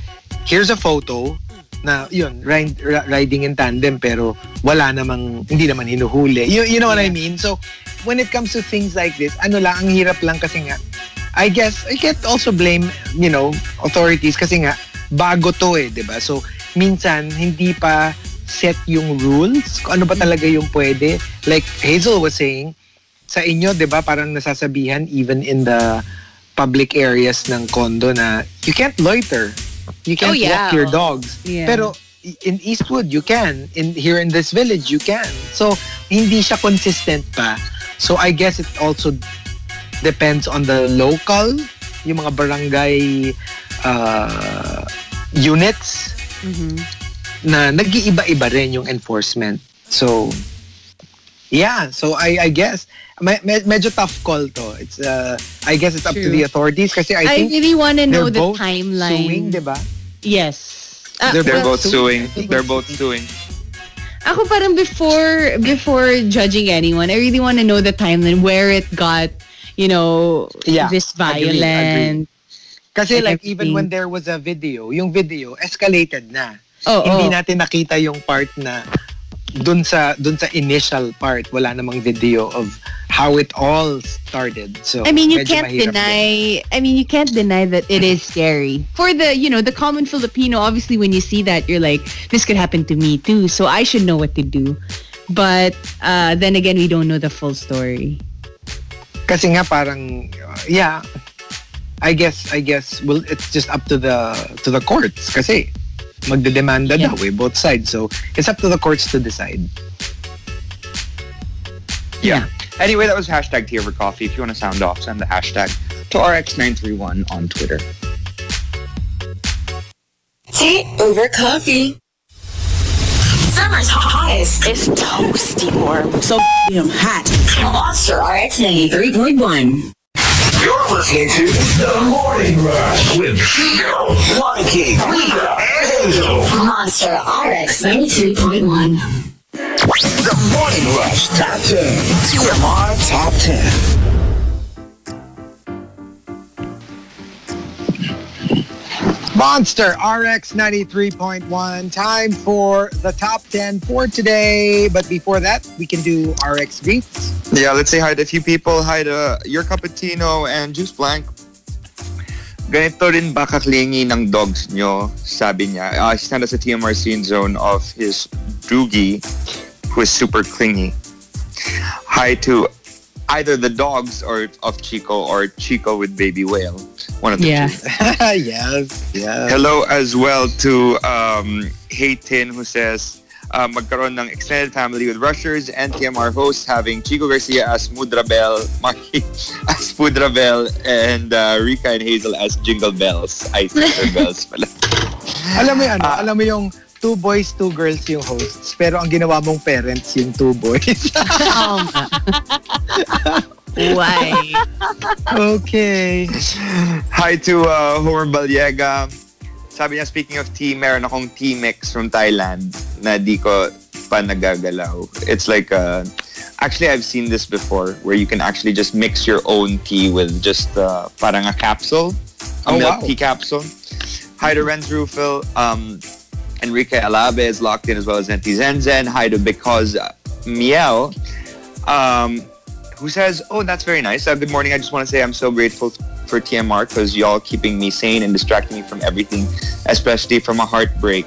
here's a photo na yun, ride, ri- riding in tandem pero wala namang, hindi naman hinuhuli. You, you know what I mean? So, when it comes to things like this, ano lang, ang hirap lang kasi nga, I guess, I can't also blame, you know, authorities kasi nga, bago to eh, di ba? So, minsan, hindi pa set yung rules, kung ano ba talaga yung pwede. Like Hazel was saying, sa inyo, di ba, parang nasasabihan even in the public areas ng condo na you can't loiter. You can't Oh, yeah. walk your dogs. Yeah. Pero in Eastwood, you can. In Here in this village, you can. So, hindi siya consistent pa. So, I guess it also depends on the local, yung mga barangay uh, units Mhm. na nag-iiba-iba rin yung enforcement. So, yeah. So, I, I guess, me- me- medyo tough call to. It's, uh, I guess it's up to True. the authorities kasi I, I think really want to know they're the both timeline. suing, di ba? Yes. Ah, They're well, both suing. Think They're both suing. Ako parang before before judging anyone, I really want to know the timeline where it got, you know, Yeah, this agree, agree. Kasi Like even when there was a video, yung video escalated na. Oh, Hindi oh. natin nakita yung part na dun sa dun sa initial part wala namang video of how it all started. So I mean, you can't din. deny. I mean, you can't deny that it is scary for the you know the common Filipino. Obviously, when you see that, you're like, this could happen to me too. So I should know what to do. But uh, then again, we don't know the full story. Kasi nga parang uh, yeah, I guess I guess well it's just up to the to the courts kasi magdedemanda Yeah. daw eh both sides. So it's up to the courts to decide. Yeah. Anyway, that was hashtag tea over coffee. If you want to sound off, send the hashtag to RX931 on Twitter. Tea over coffee. Summer's hottest is toasty warm. So damn hot. Monster RX 93.1. You're listening to The Morning Rush with Chico, Monkey, Rita, and Angel. Monster RX 93.1. The Morning Rush Top 10. TMR Top 10. Monster RX 93.1. Time for the top 10 for today. But before that, we can do RX greets. Yeah, let's say hi to a few people. Hi to your cappuccino and Juice Blank. Ganito rin ba kaklingi ng dogs nyo? Sabi niya. Uh, he sent us a TMR scene zone of his Doogie, who is super clingy. Hi to either the dogs or of Chico or Chico with baby whale. One of the Yeah. two. yes, yes. Hello as well to um, Hey Tin who says uh, magkaroon ng extended family with Rushers and TMR hosts having Chico Garcia as Mudrabel, Maki as Mudrabel, and uh, Rika and Hazel as Jingle Bells. Ay, Jingle Bells pala. Alam mo yung ano, Ah. alam mo yung two boys, two girls yung hosts. Pero ang ginawa mong parents yung two boys. Oh, Why? okay. Hi to uh, Homer Baliega. Sabi niya, speaking of tea, meron akong tea mix from Thailand na di ko pa nagagalaw. It's like, uh, actually I've seen this before where you can actually just mix your own tea with just uh, parang a capsule, a Oh, milk wow. tea capsule. Hi to Renz Rufil. Um, Enrique Alabe is locked in as well as Neti Zenzen. Hi to Because Miel. Um, who says, "Oh, that's very nice. Uh, good morning. I just want to say I'm so grateful for TMR because y'all keeping me sane and distracting me from everything, especially from a heartbreak.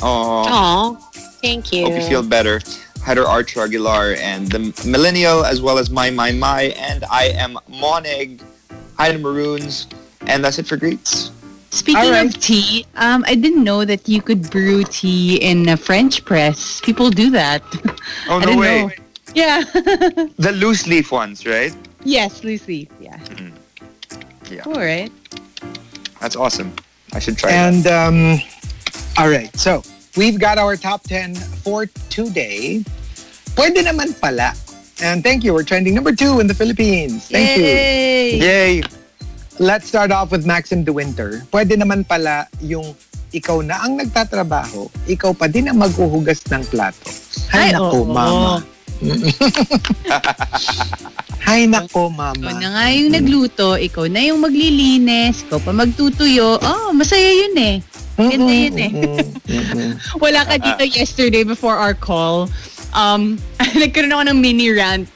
Oh, thank you. hope you feel better." Header Archer Aguilar and the Millennial, as well as My My My, and I am Monig. Hi to Maroons, and that's it for greets. Speaking All right. of tea, um, I didn't know that you could brew tea in a French press. People do that. Oh I no didn't way! know. Yeah. The loose leaf ones, right? yes, loose leaf. Yeah. Yeah. All right. That's awesome. I should try that. And um, all right, so we've got our top 10 for today. Pwede naman pala. And thank you. We're trending number two in the Philippines. Thank you. Yay! Let's start off with Maxim De Winter. Pwede naman pala yung ikaw na ang nagtatrabaho, ikaw pa din ang maghuhugas ng plato. Hay Ay, nako, oo. mama. Hay nako, Ikaw na mama. nga yung nagluto, ikaw na yung maglilinis, ikaw pa magtutuyo. Oh, masaya yun eh. Ganda yun eh. Wala ka dito yesterday before our call. Um, nagkaroon ako ng mini rant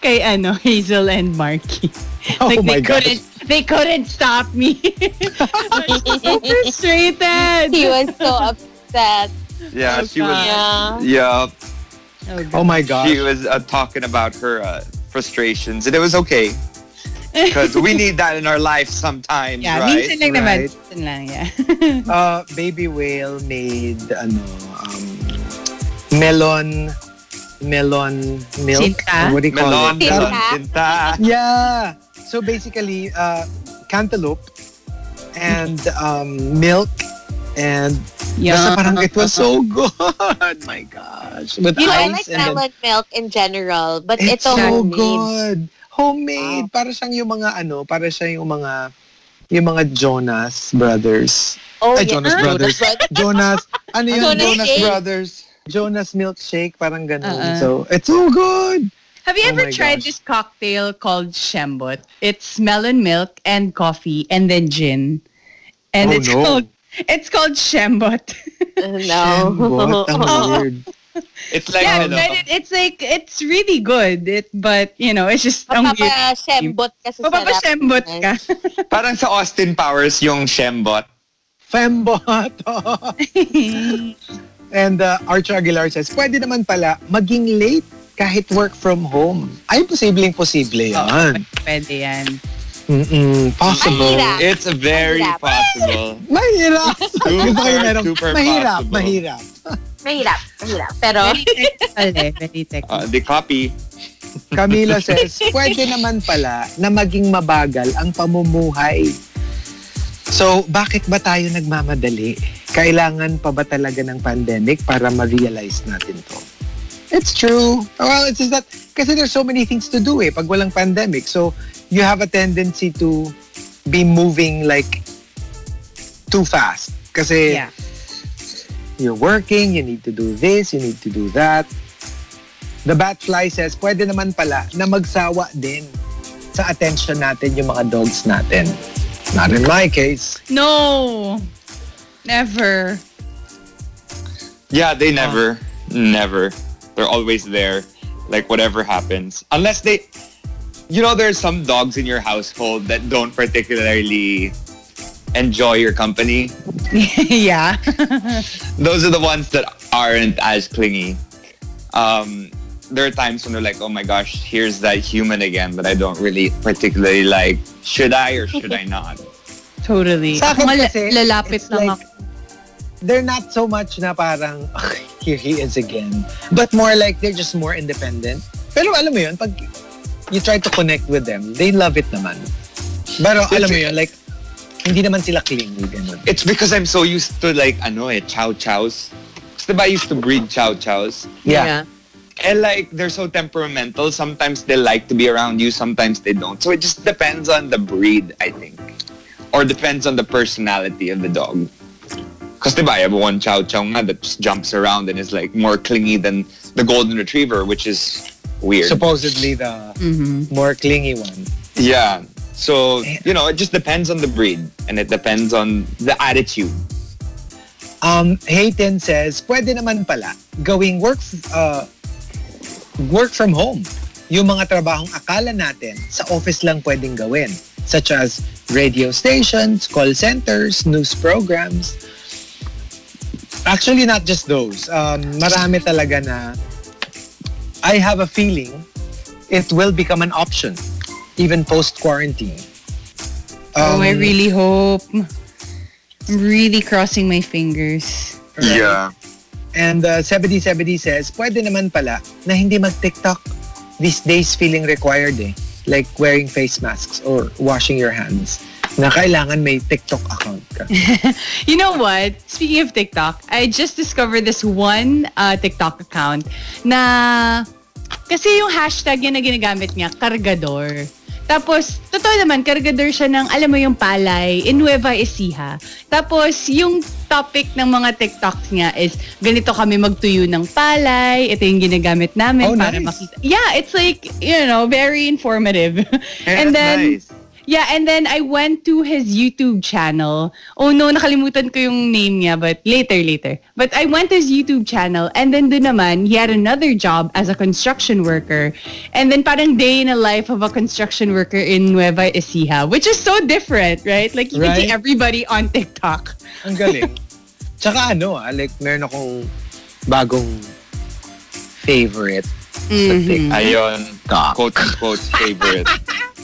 kay ano, Hazel and Marky. Oh like my they gosh. couldn't they couldn't stop me. I'm so frustrated. He was so upset. Yeah, Oh, she was. Yeah. Yeah, Oh my gosh. she was uh, talking about her uh, frustrations, and it was okay because we need that in our life sometimes, yeah, right? minsan lang naman. Right. Minsan lang, yeah. uh, Baby Whale made ano um, melon melon milk. Sinta? What do you call Melon, it? melon, Sinta. sinta. Yeah. So basically, uh, cantaloupe and um, milk and basta parang it was so good. My gosh. With You know, I ice like and then melon milk in general, but it's ito so homemade. good. Homemade. Para siyang yung mga ano, para siya yung mga yung mga Jonas brothers. Oh, Ay, yeah. Jonas Ah, Brothers. Jonas ano yun? Jonas Jonas. Brothers. Jonas milkshake, parang ganun. Uh-uh. So, it's so good. Have you Oh ever my tried gosh. this cocktail called Shambot? It's melon milk and coffee and then gin. And Oh, it's no. called it's called Shembot. no. What? Ang weird. It's like, yeah, but it, it's like it's really good. It but you know, it's just ang weird. Papapa-shembot ka sa sarap. Ka. parang sa Austin Powers yung Shambot. Fembot. And uh, Archer Aguilar says, pwede naman pala maging late kahit work from home. Ay, posibleng posible yan. Pwede yan. Mm-mm, possible. Mahirap. It's very Mahirap. possible. Mahirap. Super, merong, super mahirap, possible. mahirap. Mahirap. Mahirap. Pero, Very technical eh. Very technical. Uh, the copy. Camila says, pwede naman pala na maging mabagal ang pamumuhay. So, bakit ba tayo nagmamadali? Kailangan pa ba talaga ng pandemic para ma-realize natin to? It's true. Well, it's just that, kasi there's so many things to do eh, pag walang pandemic. So, you have a tendency to be moving like too fast. Kasi Yeah. you're working, you need to do this, you need to do that. The Batfly says, pwede naman pala na magsawa din sa attention natin yung mga dogs natin. Not in my case. No. Never. Yeah, they never, never. They're always there. Like whatever happens. Unless they, you know, there's some dogs in your household that don't particularly enjoy your company. yeah. Those are the ones that aren't as clingy. Um, there are times when they're like, oh my gosh, here's that human again that I don't really particularly like. Should I or should I not? Totally. Sa akin Ako kasi, lalapit lang like- ako. They're not so much na parang, "Ay, here he is again. But more like, they're just more independent. Pero alam mo yun, pag you try to connect with them, they love it naman. Pero alam mo yun, like, hindi naman sila clingy, ganun. It's because I'm so used to like, ano eh, chow chows. Kasi diba I used to breed chow chows? Yeah. And like, they're so temperamental. Sometimes they like to be around you, sometimes they don't. So it just depends on the breed, I think. Or depends on the personality of the dog. Because diba, I have one chow chow nga that just jumps around and is like more clingy than the golden retriever, which is weird. Supposedly the Mhm. more clingy one. yeah. So, you know, it just depends on the breed and it depends on the attitude. Um, Hayden says, pwede naman pala gawing work uh, work from home. Yung mga trabahong akala natin sa office lang pwedeng gawin. Such as radio stations, call centers, news programs. Actually, not just those. Um, marami talaga na I have a feeling it will become an option even post-quarantine. oh, I Um, really hope. I'm really crossing my fingers. Yeah. And uh, 7070 says, pwede naman pala na hindi mag-TikTok. These days feeling required eh. Like wearing face masks or washing your hands. Na kailangan may TikTok account ka. You know what? Speaking of TikTok, I just discovered this one uh, TikTok account na kasi yung hashtag yun na ginagamit niya, kargador. Tapos, totoo naman, kargador siya ng, alam mo yung palay, in Nueva Ecija. Tapos, yung topic ng mga TikToks niya is, ganito kami magtuyo ng palay, ito yung ginagamit namin Oh, para nice. makita. Yeah, it's like, you know, very informative. and that's then, nice. Yeah, and then I went to his YouTube channel. Oh no, nakalimutan ko yung name niya, but later, later. But I went to his YouTube channel, and then doon naman, he had another job as a construction worker. And then parang day in a life of a construction worker in Nueva Ecija, which is so different, right? Like, you can see Right? everybody on TikTok. Ang galing. Tsaka ano ah, like meron akong bagong favorite sa TikTok. Ayon, quote unquote favorite.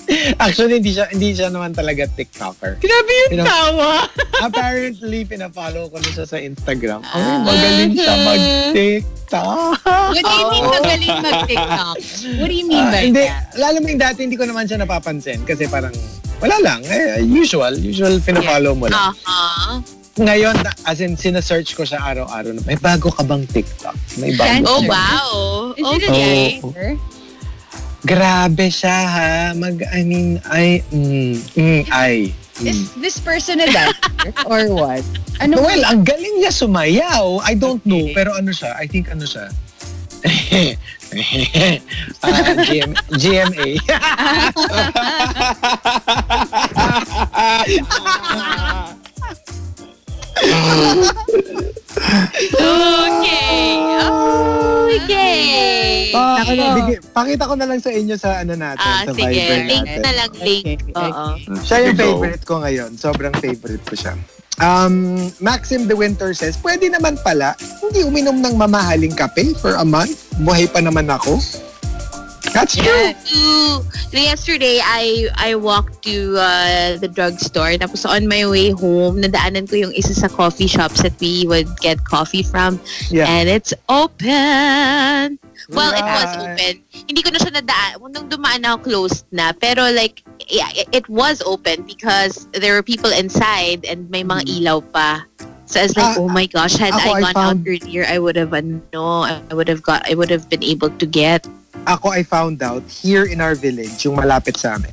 Actually, hindi siya, hindi siya naman talaga TikToker. Grabe yung You know- tawa. Apparently, pinafollow ko na siya sa Instagram. Ay, magaling siya mag-TikTok. What do you mean magaling mag-TikTok? What do you mean Ah, by hindi, that? lalo mo yung dati, hindi ko naman siya napapansin. Kasi parang, wala lang. Eh, usual. Usual, pinafollow mo lang. aha. Ngayon, as in, sinesearch ko siya araw-araw. na, May bago ka bang TikTok? May bago. Oh, ka." wow. Is it a Okay. Grabe siya, ha? Mag, I mean, I, mm, mm, ay. Is this person a dancer or what? Ano Well, ang galing niya sumayaw. I don't know. Okay. Pero ano siya? I think ano siya? Ah, GM, GMA. Okay. Okay. Ah, Nako. ano, bigay- pakita ko na lang sa inyo sa ano natin, Ah, sa sige. Viber Link natin. na lang, link. Okay, Oo. okay. Siya yung favorite ko ngayon. Sobrang favorite ko siya. Um, Maxim De Winter says, pwede naman pala, hindi uminom ng mamahaling kape for a month. Buhay pa naman ako. That's true. Yeah. to yesterday I I walked to uh, the drugstore tapos on my way home nadaanan ko yung isa sa coffee shops that we would get coffee from Yeah. and it's open well it was Right. open hindi ko na siya nadaan nung dumaan ako closed na pero like yeah, it was open because there were people inside and may mga ilaw pa so I was like Ah, oh my gosh had ako, I I gone out found- earlier I would have ano I would have got I would have been able to get Ako, I found out here in our village, yung malapit sa amin,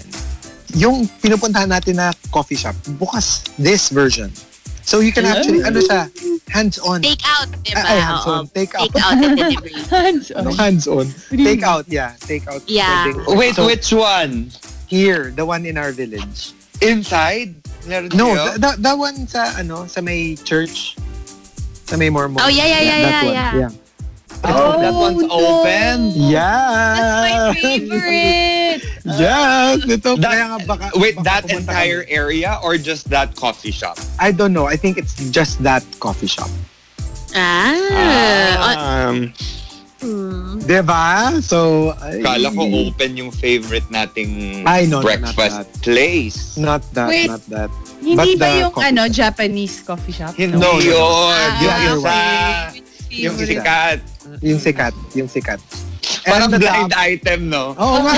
yung pinupuntahan natin na coffee shop, bukas this version. So you can actually, ano siya, hands-on. take out diba? Ay, ay, hands-on. Oo. Take out. take out and delivery Hands Ano, on. hands-on. Take out, yeah. Take out. Yeah. Wait, So, which one? Here, the one in our village. Inside? Meron No, the, the one sa, ano, sa may church. Sa may Mormon. Oh, yeah, yeah, yeah, that yeah, one. yeah. yeah. Oh, that one's no. open? Yeah. My favorite. yes. Ito, That- kaya nga baka, Wait, baka that entire kami. area or just that coffee shop? I don't know. I think it's just that coffee shop. Ah. on- Um, hmm. Diba? So, ay, kala ko open yung favorite nating Ay, no, not breakfast that. place. Not that, Wait. not that. Hindi But ba yung coffee ano, shop. Japanese coffee shop? Hindi No, no, yun. Ah, yung okay. isa. Yung sikat. Yung sikat. Yung sikat. Parang And the blind top- item, no? Oo nga.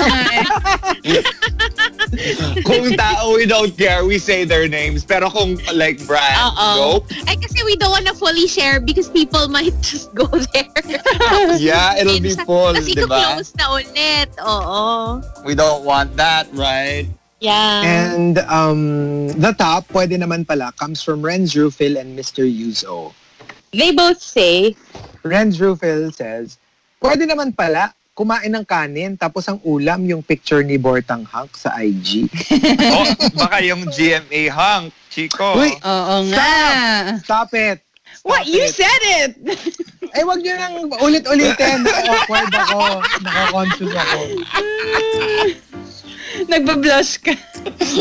kung tao we don't care, we say their names. Pero kung like brand, Oo. nope. Ay, kasi we don't wanna fully share because people might just go there. Yeah, it'll be full, Kasi di ba? close na ulit. Oo. We don't want that, right? Yeah. And um, the top, pwede naman pala, comes from Renz Rufil and Mr. Yuzo. they both say, Renz Rufil says, pwede naman pala, kumain ng kanin, tapos ang ulam yung picture ni Bortang Hank sa IG. oh, baka yung GMA hunk, Chico. Uy, Oo nga. Stop it! Stop What? You it. said it! Eh, wag nyo nang ulit-ulitin. Awkward ako. Naka-conscious ako. Nagbablush ka.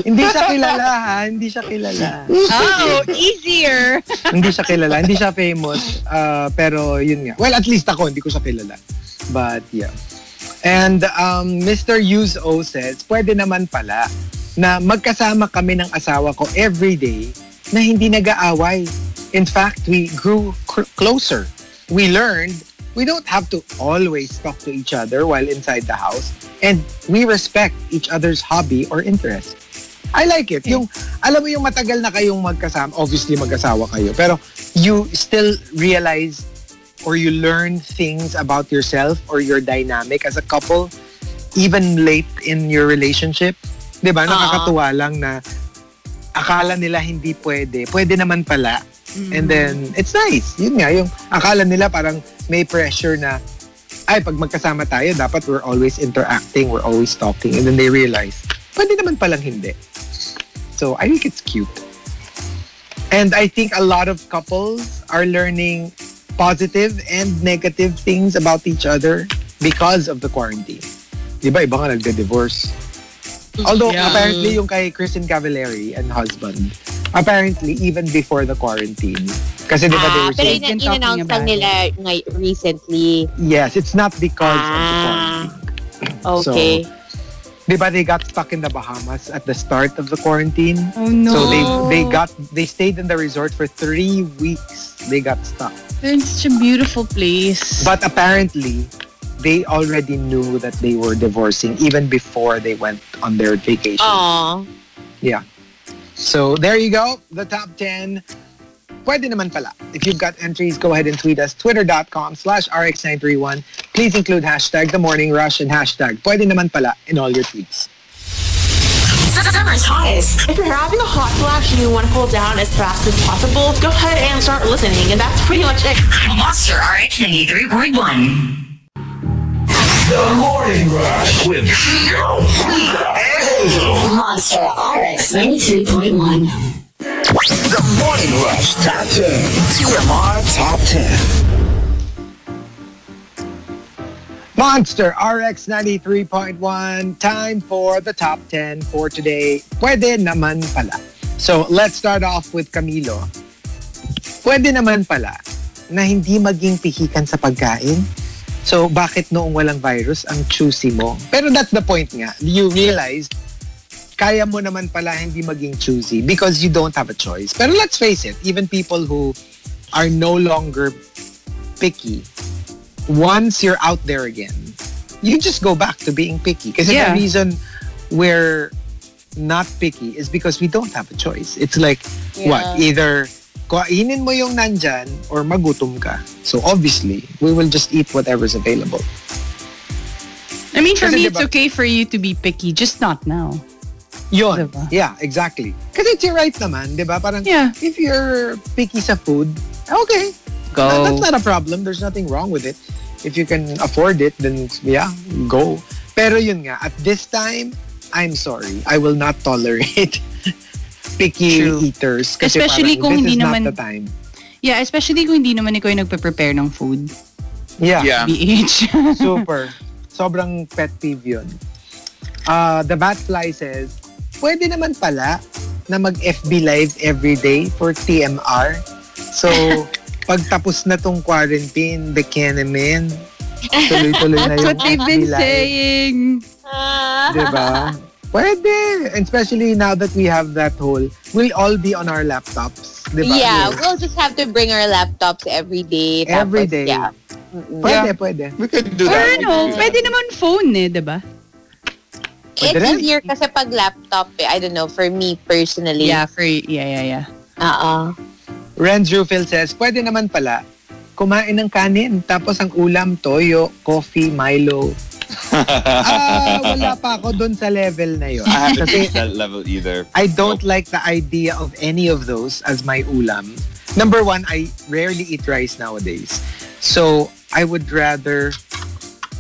Hindi siya kilala, ha? Hindi siya kilala. Oh, easier. hindi siya kilala. Hindi siya famous. Uh, pero yun nga. Well, at least ako, hindi ko siya kilala. But yeah. And um, Mr. Yuzo says, pwede naman pala na magkasama kami ng asawa ko every day na hindi nag-aaway. In fact, we grew cr- closer. We learned we don't have to always talk to each other while inside the house. And we respect each other's hobby or interest. I like it. Yung, alam mo yung matagal na kayong magkasama, obviously mag-asawa kayo, pero you still realize or you learn things about yourself or your dynamic as a couple even late in your relationship. 'Di ba? Nakakatuwa lang na akala nila hindi pwede. Pwede naman pala. And then, it's nice. Yun nga, yung akala nila parang may pressure na ay, pag magkasama tayo, dapat we're always interacting, we're always talking. And then they realize, pwede naman palang hindi. So, I think it's cute. And I think a lot of couples are learning positive and negative things about each other because of the quarantine. Di ba, iba nga nagde-divorce. Although, Yeah. apparently, yung kay Kristen Cavallari and husband, apparently, even before the quarantine, kasi di ba they ah, were pero saying, They've been in- in-announce lang about nila ngay- recently. yes, it's not because of the Ah. quarantine. Okay. Di ba they got stuck in the Bahamas at the start of the quarantine? Oh no. So they they got they stayed in the resort for three weeks. They got stuck. They're in such a beautiful place. But apparently, they already knew that they were divorcing even before they went on their vacation. Aw. Yeah. So there you go. The top 10. Pwede naman pala. If you've got entries, go ahead and tweet us. Twitter.com slash RX931. Please include hashtag The Morning Rush and hashtag Pwede naman pala in all your tweets. Summer's hottest. If you're having a hot flash and you want to cool down as fast as possible, go ahead and start listening, and that's pretty much it. I'm a Monster RX 93.1. The Morning Rush with Chico, Rita, and Hazel. Monster RX 93.1. The Morning Rush Top 10. TMR Top 10. Monster RX 93.1. Time for the top 10 for today. Pwede naman pala. So, let's start off with Camilo. Pwede naman pala na hindi maging pihikan sa pagkain. So, bakit noong walang virus ang choosy mo? Pero that's the point nga. You realized kaya mo naman pala hindi maging choosy because you don't have a choice. Pero let's face it, even people who are no longer picky, once you're out there again, you just go back to being picky. Kasi Yeah. the reason we're not picky is because we don't have a choice. It's like, what? Either kainin mo yung nandyan or magutom ka. So obviously, we will just eat whatever's available. I mean, for Kasi me, diba- it's okay for you to be picky, just not now. Yun. Diba? Yeah, exactly. Kasi it's your right naman, di ba? Parang, Yeah. if you're picky sa food, okay. Go. That- that's not a problem. There's nothing wrong with it. If you can afford it, then yeah, go. Pero yun nga, at this time, I'm sorry. I will not tolerate picky True. eaters. Kasi Especially parang, kung this hindi is naman- not the time. Yeah, especially kung hindi naman ikaw yung nagpe-prepare ng food. Yeah. Yeah. BH. Super. Sobrang pet peeve yun. Uh, the Batfly says, pwede naman pala na mag-FB live every day for TMR. So, pag tapos na tong quarantine, the naman. Tuloy-tuloy na That's yung what they've FB been live. saying. Diba? Pwede. And especially now that we have that whole, we'll all be on our laptops. Diba? Yeah, We'll- we'll just have to bring our laptops every day. Every tapos, day. Yeah. Pwede, Yeah. pwede. We could do Or that. ano, pwede naman phone eh, diba? It's rin. easier kasi pag laptop, eh, I don't know, for me personally. Yeah, for, yeah, yeah, yeah. Uh-uh. Renz Rufil says, pwede naman pala kumain ng kanin tapos ang ulam, toyo, coffee, Milo. Ah, wala pa ako doon sa level na yun. I haven't Kasi reached that level either. I don't like the idea of any of those as my ulam. Number one, I rarely eat rice nowadays. So, I would rather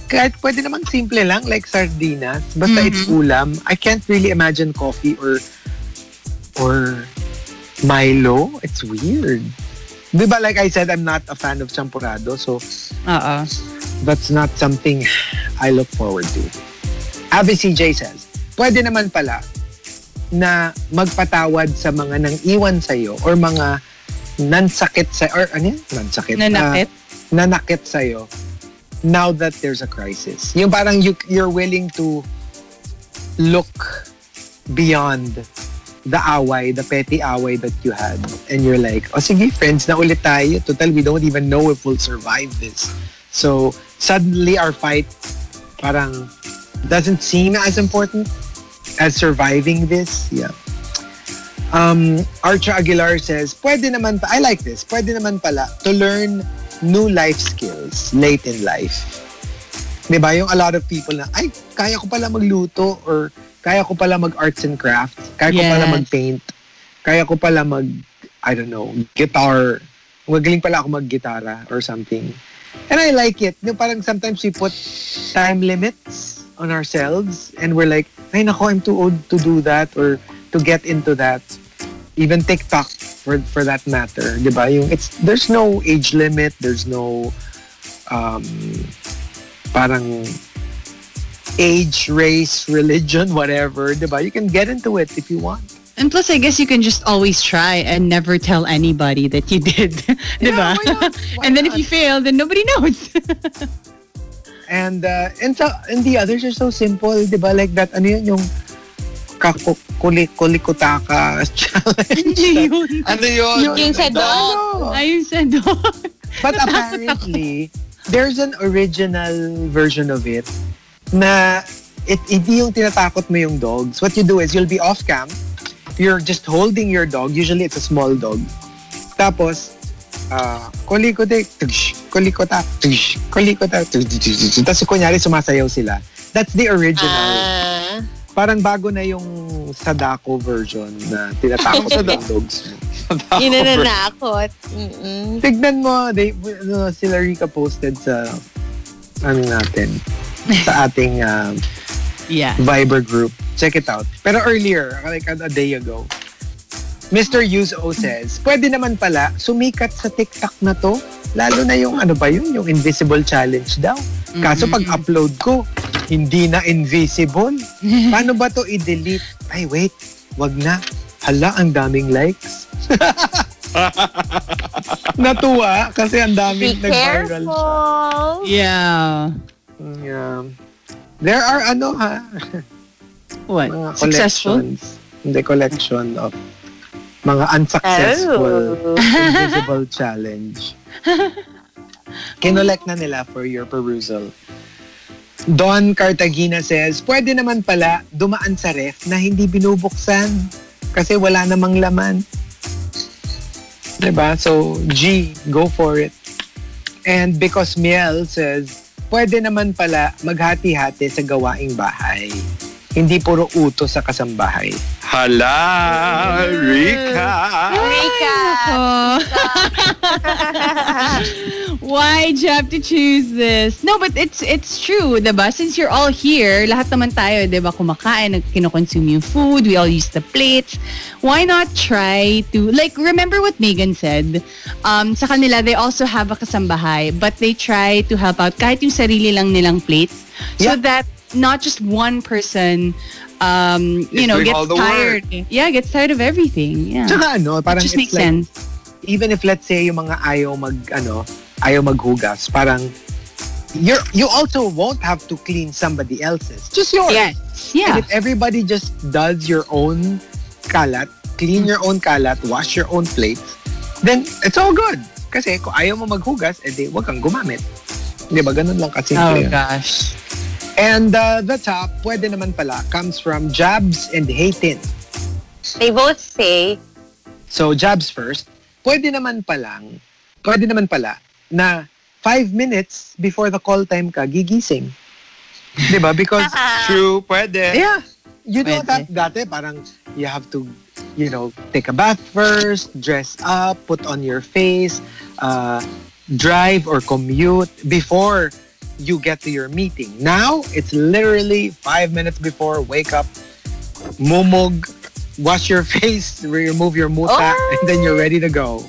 kahit pwede namang simple lang, like sardinas. Basta it's ulam. I can't really imagine coffee or or Milo. It's weird. Di ba, like I said, I'm not a fan of champurrado. So, Oo. That's not something I look forward to. Abby CJ says, pwede naman pala na magpatawad sa mga nang iwan sa'yo or mga nansakit sa or ano yun? Nansakit. Nanakit? Ah, nanakit sa'yo now that there's a crisis. Yung parang you, you're willing to look beyond the away, the petty away that you had. And you're like, oh sige, friends na ulit tayo. Total, we don't even know if we'll survive this. So, suddenly our fight parang doesn't seem as important as surviving this. Yeah. Um, Archer Aguilar says, pwede naman pa, I like this, pwede naman pala to learn new life skills late in life. Di ba? Yung a lot of people na, ay, kaya ko pala magluto or kaya ko pala mag-arts and crafts, kaya ko pala Yes. mag-paint, kaya ko pala mag, I don't know, guitar, magaling pala ako mag-gitara or something. And I like it. Yung parang sometimes we put time limits on ourselves and we're like, ay nako, I'm too old to do that or to get into that. Even TikTok for for that matter, 'di ba? Yung it's there's no age limit, there's no um parang age, race, religion, whatever, 'di ba? You can get into it if you want. And plus, I guess you can just always try and never tell anybody that you did. diba? why not? Why and then if you fail, then nobody knows. And uh, and so and the others are so simple, 'di ba? Like that ano yun yung kakulikutaka challenge. Yun. Ano yun? Yung sa dog. Ano? Ayun sa dog. But apparently, there's an original version of it na it, hindi yung tinatakot mo yung dogs. What you do is you'll be off cam, you're just holding your dog, usually it's a small dog. Tapos, uh, tush, kulikota, tush, kulikota, tush, tush, tush. Tapos kunyari sumasayaw sila. That's the original. Ah. Parang bago na yung Sadako version na tinatakot ng dogs mo. Yun na nanakot. Mm-mm. Tignan mo, they, ano, sila Rika posted sa ano natin, sa ating um, Yeah. Viber group. Check it out. Pero earlier, like a, day ago, Mr. Yuzo says, pwede naman pala sumikat sa TikTok na to. Lalo na yung ano ba yun, yung invisible challenge daw. Kaso pag upload ko, hindi na invisible. Paano ba to i-delete? Ay wait, wag na. Hala, ang daming likes. Natuwa kasi ang Be daming nag-viral siya. careful. Yeah. Yeah. There are ano ha, What? mga Successful? Hindi collection of mga unsuccessful Oh. invisible challenge. Kinolect na nila for your perusal. Don Cartagena says, pwede naman pala dumaan sa ref na hindi binubuksan kasi wala namang laman. 'Di ba? So, G, go for it. And because Miel says, pwede naman pala maghati-hati sa gawaing bahay. Hindi puro uto sa kasambahay. Hala, Rika. Rika. Oh. Why do you have to choose this? No, but it's it's true, diba? Since you're all here, lahat naman tayo, diba, kumakain, kinoconsume yung food, we all use the plates. Why not try to, like, remember what Megan said? Um, sa kanila, they also have a kasambahay, but they try to help out kahit yung sarili lang nilang plates so Yeah. that not just one person um, you Is know, gets tired. Yeah, gets tired of everything. Yeah. Tsaka ano, It just it's makes like, sense. even if let's say yung mga ayaw mag, ano, ayaw maghugas, parang, you're, you also won't have to clean somebody else's. Just yours. Yes. Yeah. And if everybody just does your own kalat, clean your own kalat, wash your own plates, then it's all good. Kasi kung ayaw mo maghugas, edi wag kang gumamit. Di ba? Ganun lang kasi. Oh gosh. And uh, the top, pwede naman pala, comes from Jabs and Haytin. They both say, So, Jabs first, pwede naman palang, pwede naman pala na five minutes before the call time ka, gigising. Di ba? Because, True, pwede. yeah, you know that dati parang you have to, you know, take a bath first, dress up, put on your face, uh, drive or commute before you get to your meeting. Now, it's literally five minutes before, wake up, mumog, wash your face, remove your muta, Oh. and then you're ready to go.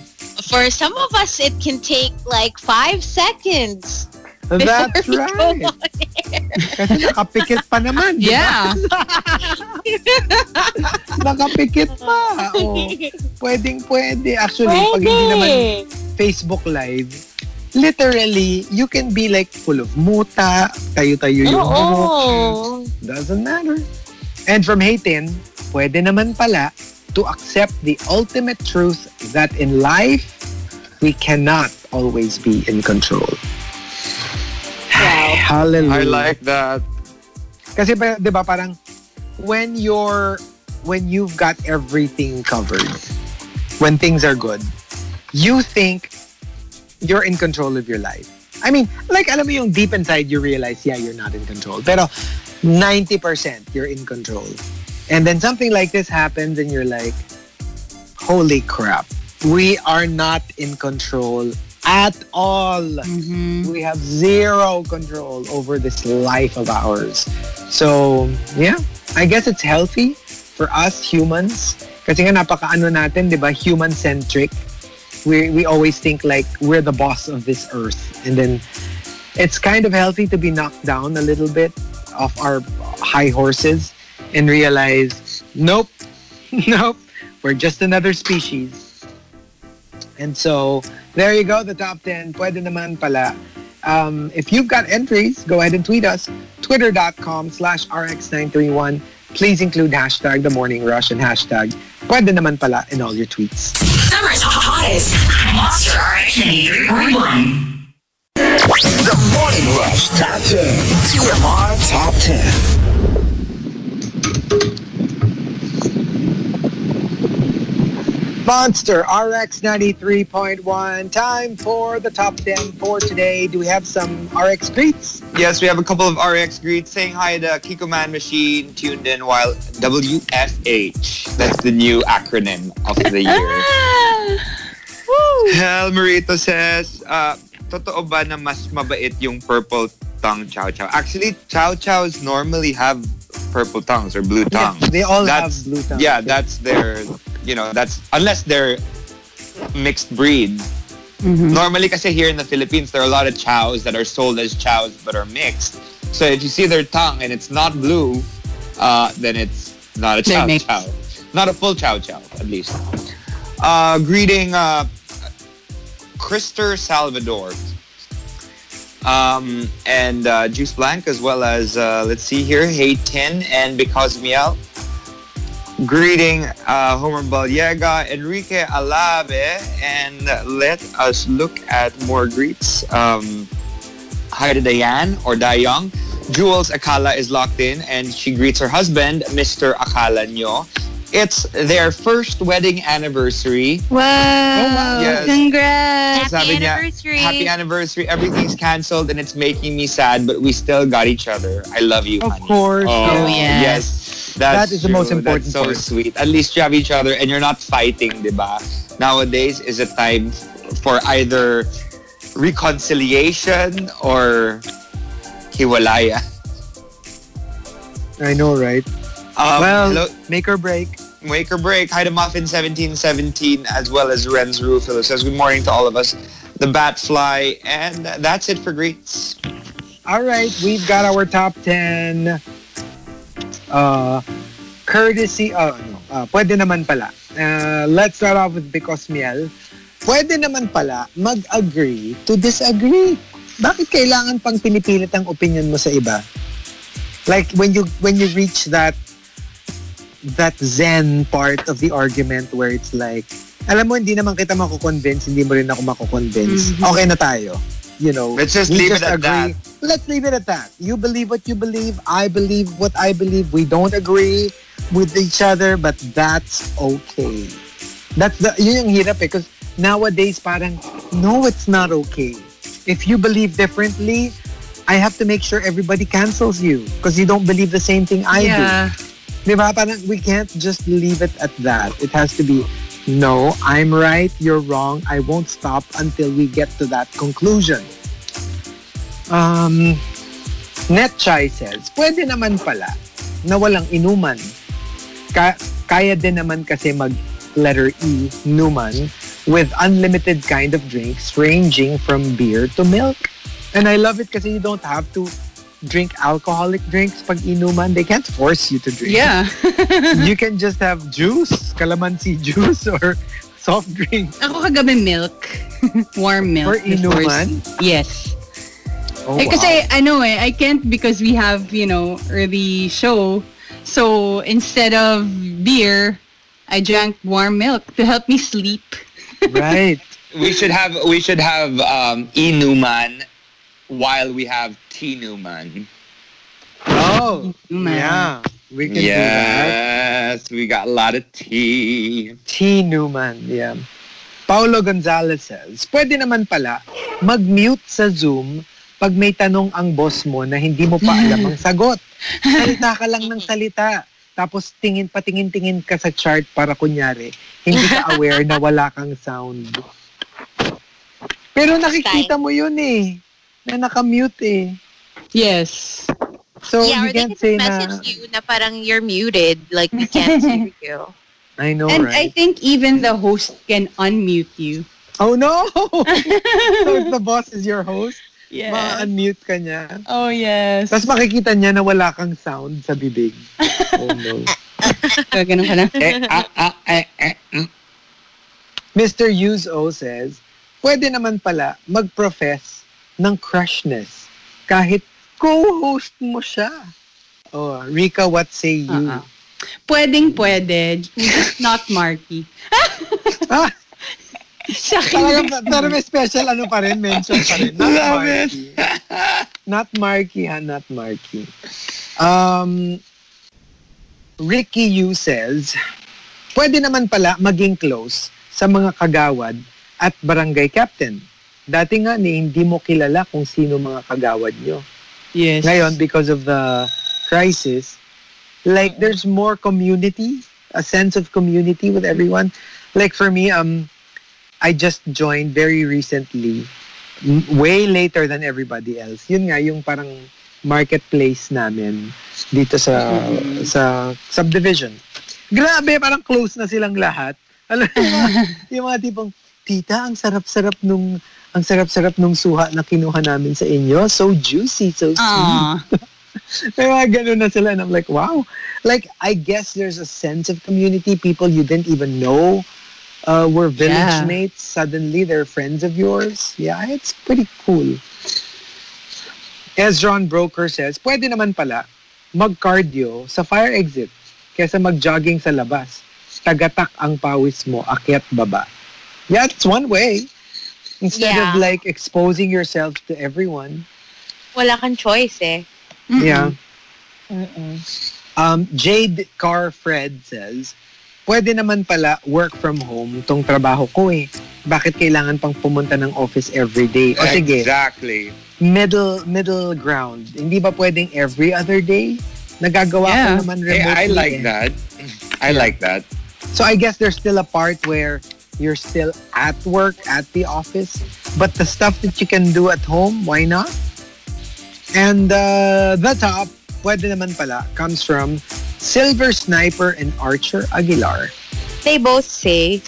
for some of us, it can take like five seconds. That's right. Kasi nakapikit pa naman. di ba? Yeah. Nakapikit pa. Oh, pwedeng pwede. Actually, pag hindi naman Facebook Live, literally, you can be like full of muta, tayo-tayo yung buhok. Oo. Doesn't matter. And from Haytin, pwede naman pala to accept the ultimate truth that in life, we cannot always be in control. Ay, Hallelujah. I like that. Kasi ba, 'di ba parang when you're when you've got everything covered, when things are good, you think you're in control of your life. I mean, like alam mo yung deep inside you realize yeah, you're not in control. Pero 90% you're in control. And then something like this happens and you're like, holy crap. We are not in control at all. Mhm. We have zero control over this life of ours. So, yeah, I guess it's healthy for us humans. Kasi nga napaka-ano natin, di ba? Human-centric. We, we always think like we're the boss of this earth. And then it's kind of healthy to be knocked down a little bit off our high horses and realize, nope, nope, we're just another species. And so, there you go, the top 10. Pwede naman pala. Um, if you've got entries, go ahead and tweet us. Twitter.com slash RX931. Please include hashtag The Morning Rush and hashtag Pwede naman pala in all your tweets. Summer's hottest. Monster RX 93.1. The Morning Rush Top 10. TMR Top 10. Monster RX 93.1. Time for the top 10 for today. Do we have some RX greets? Yes, we have a couple of RX greets saying hi to Kiko Man Machine tuned in while WFH. That's the new acronym of the year. Hel Marito says, uh, totoo ba na mas mabait yung purple tongue chow chow? Actually, chow chows normally have purple tongues or blue Yeah, tongues. they all that's, have blue tongues. Yeah, that's their, you know, that's, unless they're mixed breed. Normally kasi here in the Philippines, there are a lot of chows that are sold as chows but are mixed. So if you see their tongue and it's not blue, uh, then it's not a chow mixed. chow. Not a full chow chow, at least. Uh, greeting uh, Krister Salvador. Um, and uh, Juice Blank as well as, uh, let's see here, Hey Tin and Because Miel. Greeting uh, Homer Baliega, Enrique Alave, and let us look at more greets. Um, hi to Diane or Dayong. Jules Akala is locked in and she greets her husband, Mr. Akala Nyo. It's their first wedding anniversary. Wow. Yes. Congrats. Happy niya, anniversary. Happy anniversary. Everything's canceled and it's making me sad, but we still got each other. I love you, Of honey. course. Oh, yes. yes. That's That is the most important That's so part. sweet. At least you have each other and you're not fighting, diba? Nowadays is a time for either reconciliation or hiwalaya. I know, right? Um, well, hello, make or break. Make or break. Hi to Muffin1717 as well as Renz Rufilo says good morning to all of us. The Bat Fly. And that's it for greets. All right, we've got our top 10 uh, courtesy, uh, ano, uh, pwede naman pala. Uh, let's start off with Because Miel. Pwede naman pala mag-agree to disagree. Bakit kailangan pang pinipilit ang opinion mo sa iba? Like when you when you reach that that zen part of the argument where it's like, alam mo, hindi naman kita mako-convince, hindi mo rin ako mako-convince. Okay na tayo. You know, Let's just we leave it at that. Let's leave it at that. You believe what you believe. I believe what I believe. We don't agree with each other, but that's okay. That's the, yun yung hirap eh. Because nowadays, parang, no, it's not okay. If you believe differently, I have to make sure everybody cancels you because you don't believe the same thing I do. yeah. Di ba? Parang we can't just leave it at that. It has to be, no, I'm right, you're wrong. I won't stop until we get to that conclusion. Um, Netchai says, pwede naman pala na walang inuman. Ka- kaya din naman kasi mag letter E, numan, with unlimited kind of drinks ranging from beer to milk. And I love it kasi you don't have to drink alcoholic drinks pag inuman. They can't force you to drink. Yeah. you can just have juice, calamansi juice, or soft drink. Ako kagabi milk. Warm milk. For inuman? Yes. Oh, eh, kasi, ano eh, I can't because we have, you know, early show. So, instead of beer, I drank warm milk to help me sleep. right. We should have we should have um, Inuman while we have Tinuman. Oh, Inuman. yeah. We can do that. Yes, we got a lot of tea. T. Newman, yeah. Paulo Gonzalez says, pwede naman pala mag-mute sa Zoom pag may tanong ang boss mo na hindi mo pa alam ang sagot. Salita ka lang ng salita. Tapos tingin patingin-tingin ka sa chart para kunyari, hindi ka aware na wala kang sound. Pero nakikita mo yun eh. Na naka-mute eh. Yes. So yeah, you or they can't can say message na, you na parang you're muted. Like, we can't hear you. I know, and I right? think even the host can unmute you. oh no! so if the boss is your host, Yeah. ma-unmute ka niya. Oh, yes. Tapos makikita niya na wala kang sound sa bibig. Oh no. So, ganun ka na. Eh, ah, ah, eh, eh, mm. Mr. Yuzo says, pwede naman pala mag-profess ng crushness kahit co-host mo siya. Oh, Rika, what say you? Uh-uh. Pwedeng pwede, just not Marky. Ah, akin, pero may special ano pa rin, mention pa rin. Not Marky. Not Marky, ha? Not Marky. Um, Ricky Yu says, pwede naman pala maging close sa mga kagawad at barangay captain. Dati nga ni hindi mo kilala kung sino mga kagawad nyo. Yes. Ngayon, because of the crisis, like there's more community, a sense of community with everyone. Like for me, um, I just joined very recently, way later than everybody else. Yun nga, yung parang marketplace namin dito sa sa subdivision. Grabe, parang close na silang lahat. Alam mo, yung mga tipong, tita, ang sarap-sarap nung ang sarap-sarap nung suha na kinuha namin sa inyo. So juicy, so sweet. May mga ganun na sila. And I'm like, wow. Like, I guess there's a sense of community. People you didn't even know uh, were village Yeah. mates. Suddenly, they're friends of yours. Yeah, it's pretty cool. As John Broker says, pwede naman pala mag-cardio sa fire exit kesa mag-jogging sa labas. Tagatak ang pawis mo, akyat baba. Yeah, it's one way. Instead Yeah. of like exposing yourself to everyone. Wala kang choice eh. Yeah. Um, Jade Car Fred says, pwede naman pala work from home tong trabaho ko eh. Bakit kailangan pang pumunta ng office every day? O sige, Exactly. middle middle ground. Hindi ba pwedeng every other day? Nagagawa Yeah. ko naman Hey, remotely. I like eh. that. I like that. So I guess there's still a part where you're still at work, at the office, but the stuff that you can do at home, why not? And uh, the top, pwede naman pala, comes from Silver Sniper and Archer Aguilar. They both say,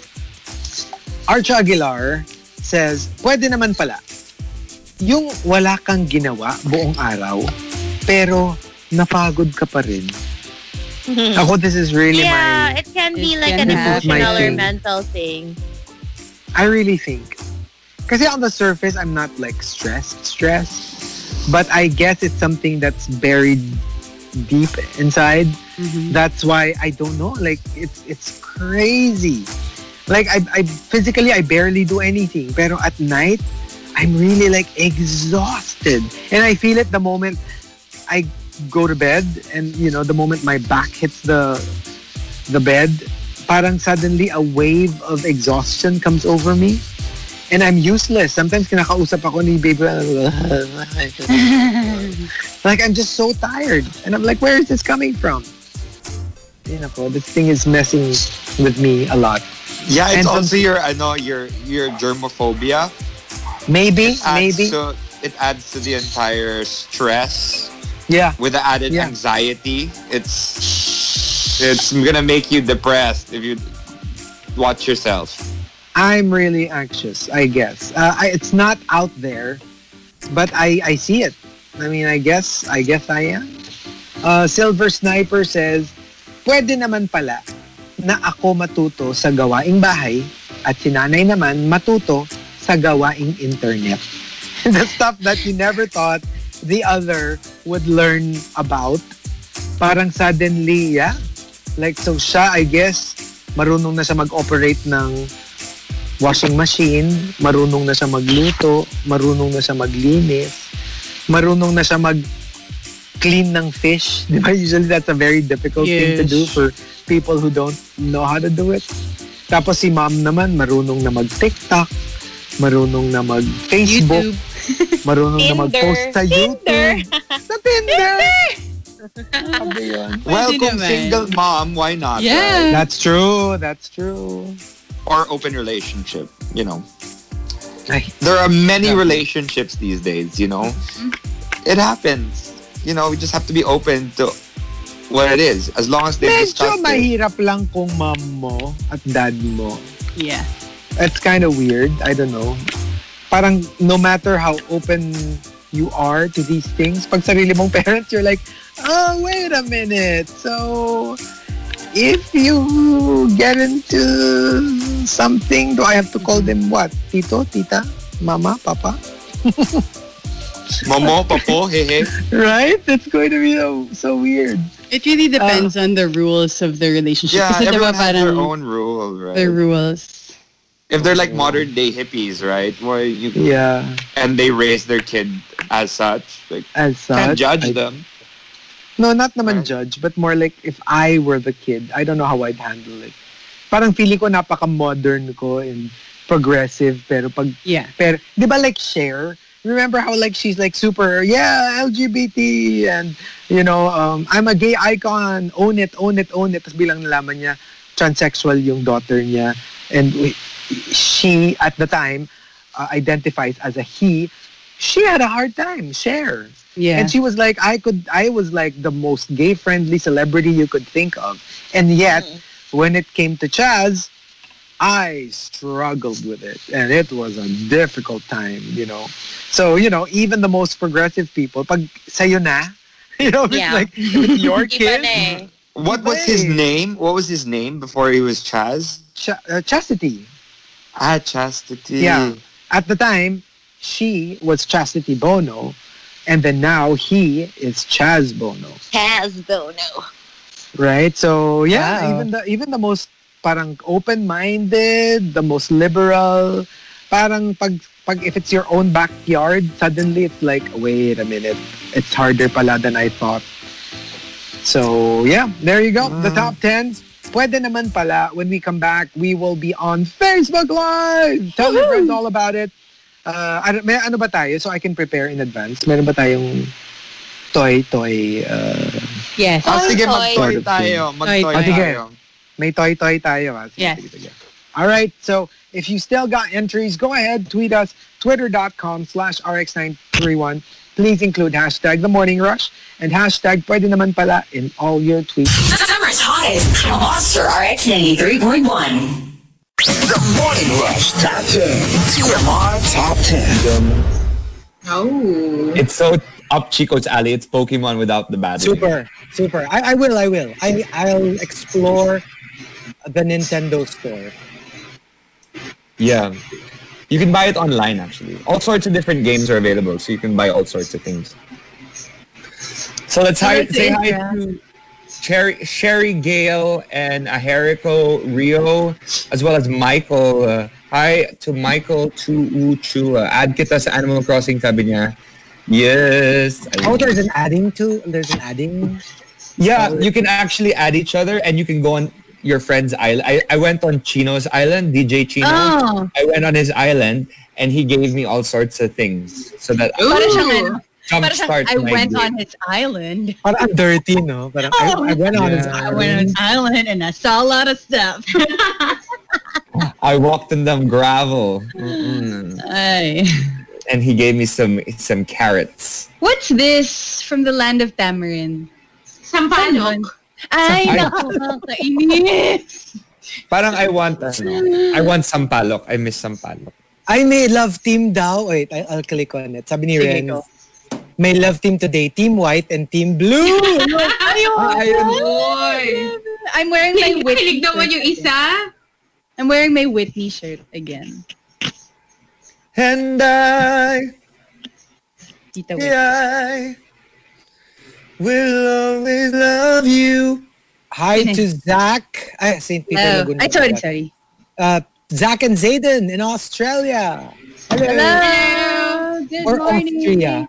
Archer Aguilar says, pwede naman pala, yung wala kang ginawa buong araw, pero napagod ka pa rin. Ako, this is really yeah, my... it can be It like can an emotional or mental thing. I really think. Kasi on the surface, I'm not like stressed, stressed. But I guess it's something that's buried deep inside. Mm-hmm. That's why I don't know. Like it's it's crazy. Like I, I physically I barely do anything. Pero at night, I'm really like exhausted. And I feel it the moment I go to bed and you know, the moment my back hits the the bed, parang suddenly a wave of exhaustion comes over me. And I'm useless. Sometimes kinakausap ako ni baby. like I'm just so tired. And I'm like, where is this coming from? You know, this thing is messing with me a lot. Yeah, it's And also your ano your your germophobia. Maybe, maybe. to- it adds to the entire stress yeah. with the added Yeah. anxiety. It's it's gonna make you depressed if you watch yourself. I'm really anxious, I guess. Uh, I, it's not out there, but I, I see it. I mean, I guess, I guess I am. Uh, Silver Sniper says, pwede naman pala na ako matuto sa gawaing bahay at si nanay naman matuto sa gawaing internet. the stuff that you never thought the other would learn about. Parang suddenly, yeah. Like, so siya, I guess, marunong na siya mag-operate ng washing machine, marunong na siya magluto, marunong na siya maglinis, marunong na siya mag clean ng fish. Di ba? Usually that's a very difficult thing to Yes. do for people who don't know how to do it. Tapos si mom naman, marunong na mag-TikTok, marunong na mag-Facebook, YouTube. marunong na Tinder. mag-post sa YouTube. Tinder. sa Tinder! Sabi yun. Well, Pwede kung naman. single mom, why not? Yeah. right? That's true. That's true. Or open relationship. You know, Ay, there are many Yeah. relationships these days. You know, it happens. You know, we just have to be open to what it is, as long as they medyo discuss it. mahirap lang kung mom mo at dad mo Yeah. It's kind of weird. I don't know. Parang no matter how open you are to these things, pag sarili mong parents, you're like, oh, wait a minute. So, if you get into something, do I have to call them what? Tito, tita, mama, papa? Momo, papo, hehe. Right? That's going to be so, so weird. It really depends uh, on the rules of the relationship. Yeah, Kasi diba everyone has their own rule, right? the rules. If they're like modern day hippies, right? Where you Yeah. and they raise their kid as such, like As such. can't judge I- them. No, not naman Right. judge, but more like if I were the kid, I don't know how I'd handle it. Parang feeling ko napaka-modern ko and progressive, pero pag, Yeah. pero, di ba like share? remember how like she's like super yeah LGBT and you know um, I'm a gay icon own it own it own it tapos bilang nalaman niya transsexual yung daughter niya and we- she at the time uh, identifies as a he she had a hard time share Yeah. and she was like I could I was like the most gay friendly celebrity you could think of and yet when it came to Chaz I struggled with it and it was a difficult time, you know. So, you know, even the most progressive people, pag sa'yo na, you know, Yeah. it's like if your Iba kid, eh. What was his name? What was his name before he was Chaz? Ch- uh, chastity. Ah, Chastity. Yeah. At the time, she was Chastity Bono, and then now he is Chaz Bono, Has Bono. right? So yeah, Wow. even the even the most parang open-minded, the most liberal, parang pag pag if it's your own backyard, suddenly it's like, wait a minute, it's harder pala than I thought. So yeah, there you go. The top 10. Pwede naman pala, when we come back, we will be on Facebook Live. Tell your friends all about it. Uh, ano, may ano ba tayo so I can prepare in advance? Meron ba tayong toy, toy, uh, yes. Ah, sige, Toy. mag-toy tayo. Mag-toy Toy. Ah, sige. tayo. May toy-toy tayo. Ha? Sige, Yes. sige, sige. All right. So if you still got entries, go ahead, tweet us, twitter.com slash rx931. Please include hashtag the morning rush and hashtag pwede naman pala in all your tweets. The Summer's hottest. Monster RX 93.1. The Morning Rush Top 10. TMR Top 10. Oh. It's so up Chico's alley. It's Pokemon without the battery. Super, super. I, I will, I will. I, I'll explore the Nintendo store. Yeah. You can buy it online actually. All sorts of different games are available, so you can buy all sorts of things. So let's hi, say hi to Sherry, Sherry Gale and Aherico Rio, as well as Michael. Uh, hi to Michael Tuuchua. Add kita sa Animal Crossing, sabi niya. Yes. Oh, there's an adding to, there's an adding. Yeah, you can actually add each other and you can go on your friend's island. I, I went on Chino's island, DJ Chino. Oh. I went on his island and he gave me all sorts of things so that Para siyang ano, para siyang, jumpstart I my went day. on his island. Parang ang dirty, no? Parang I, I went on his Yeah. I went on his island and I saw a lot of stuff. I walked in them gravel. And he gave me some some carrots. What's this from the land of tamarind? Sampalok. Ay, Ay. nakakainis. Parang I want ano, I want sampalok. I miss sampalok. I may love team daw. Wait, I'll click on it. Sabi ni Sige, Ren, may love team today. Team white and team blue. Ayun. I'm wearing my Whitney hilig naman shirt yung isa. I'm wearing my Whitney shirt again. And I, Tita Whitney. I will always love you. Hi to Zach. I, St. Peter Oh, Laguna. ay, sorry, sorry. Uh, Zach and Zayden in Australia. Hello. Hello. Good Or morning. Austria.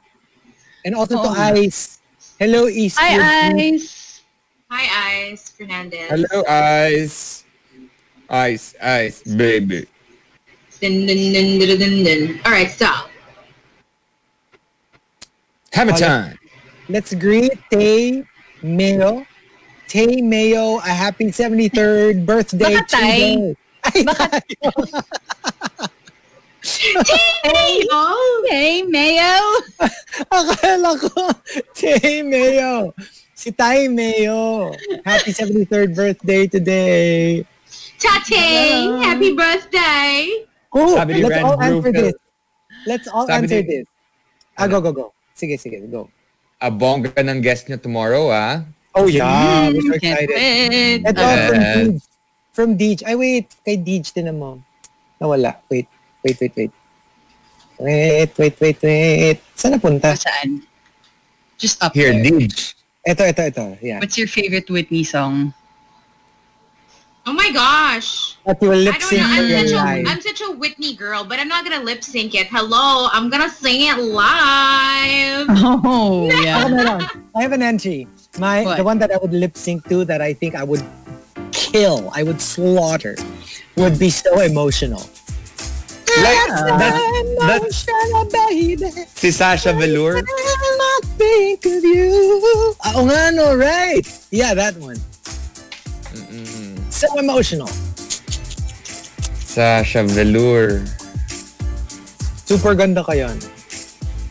And also to Oh. Ice. Hello, East. Hi, Ice. Hi, Ice Fernandez. Hello, ice. Ice, ice, baby. Dun, dun, dun, dun, dun, dun. All right, stop. Have a time. Let's greet Tay Mayo. Tay Mayo, a happy 73rd birthday Baka Tay. today. Ay, tayo. Hey, oh. Hey, Mayo. Akala ko, Tay Mayo. Si Tay Mayo. Happy 73rd birthday today. Tate, happy birthday. Sabi let's all answer this. Let's all Sabi answer ni- this. Ah, go, go, go. Sige, sige, go. A bongga ng guest niya tomorrow, ah. Oh, yeah. We're so Can't excited. wait. Ito, from Yes. Deej. From Deej. Ay, wait. Kay Deej din mo. Nawala. Wait. Wait, wait, wait. Wait, wait, wait, wait. Saan napunta? Saan? Just up Here, there. Deej. Ito, ito, ito. Yeah. What's your favorite Whitney song? Oh my gosh. At you will I lip don't sync know. for I'm your such, a, life. I'm such a Whitney girl, but I'm not gonna lip sync it. Hello, I'm gonna sing it live. Oh, Ako yeah. Oh, meron. I have an entry. My What? the one that I would lip sync to that I think I would kill, I would slaughter, would be so emotional. Like, that, that's si Sasha Velour. not think of you. Ah, oh, Oo nga, no, right. Yeah, that one. So emotional. Sasha Velour. Super ganda ka yan.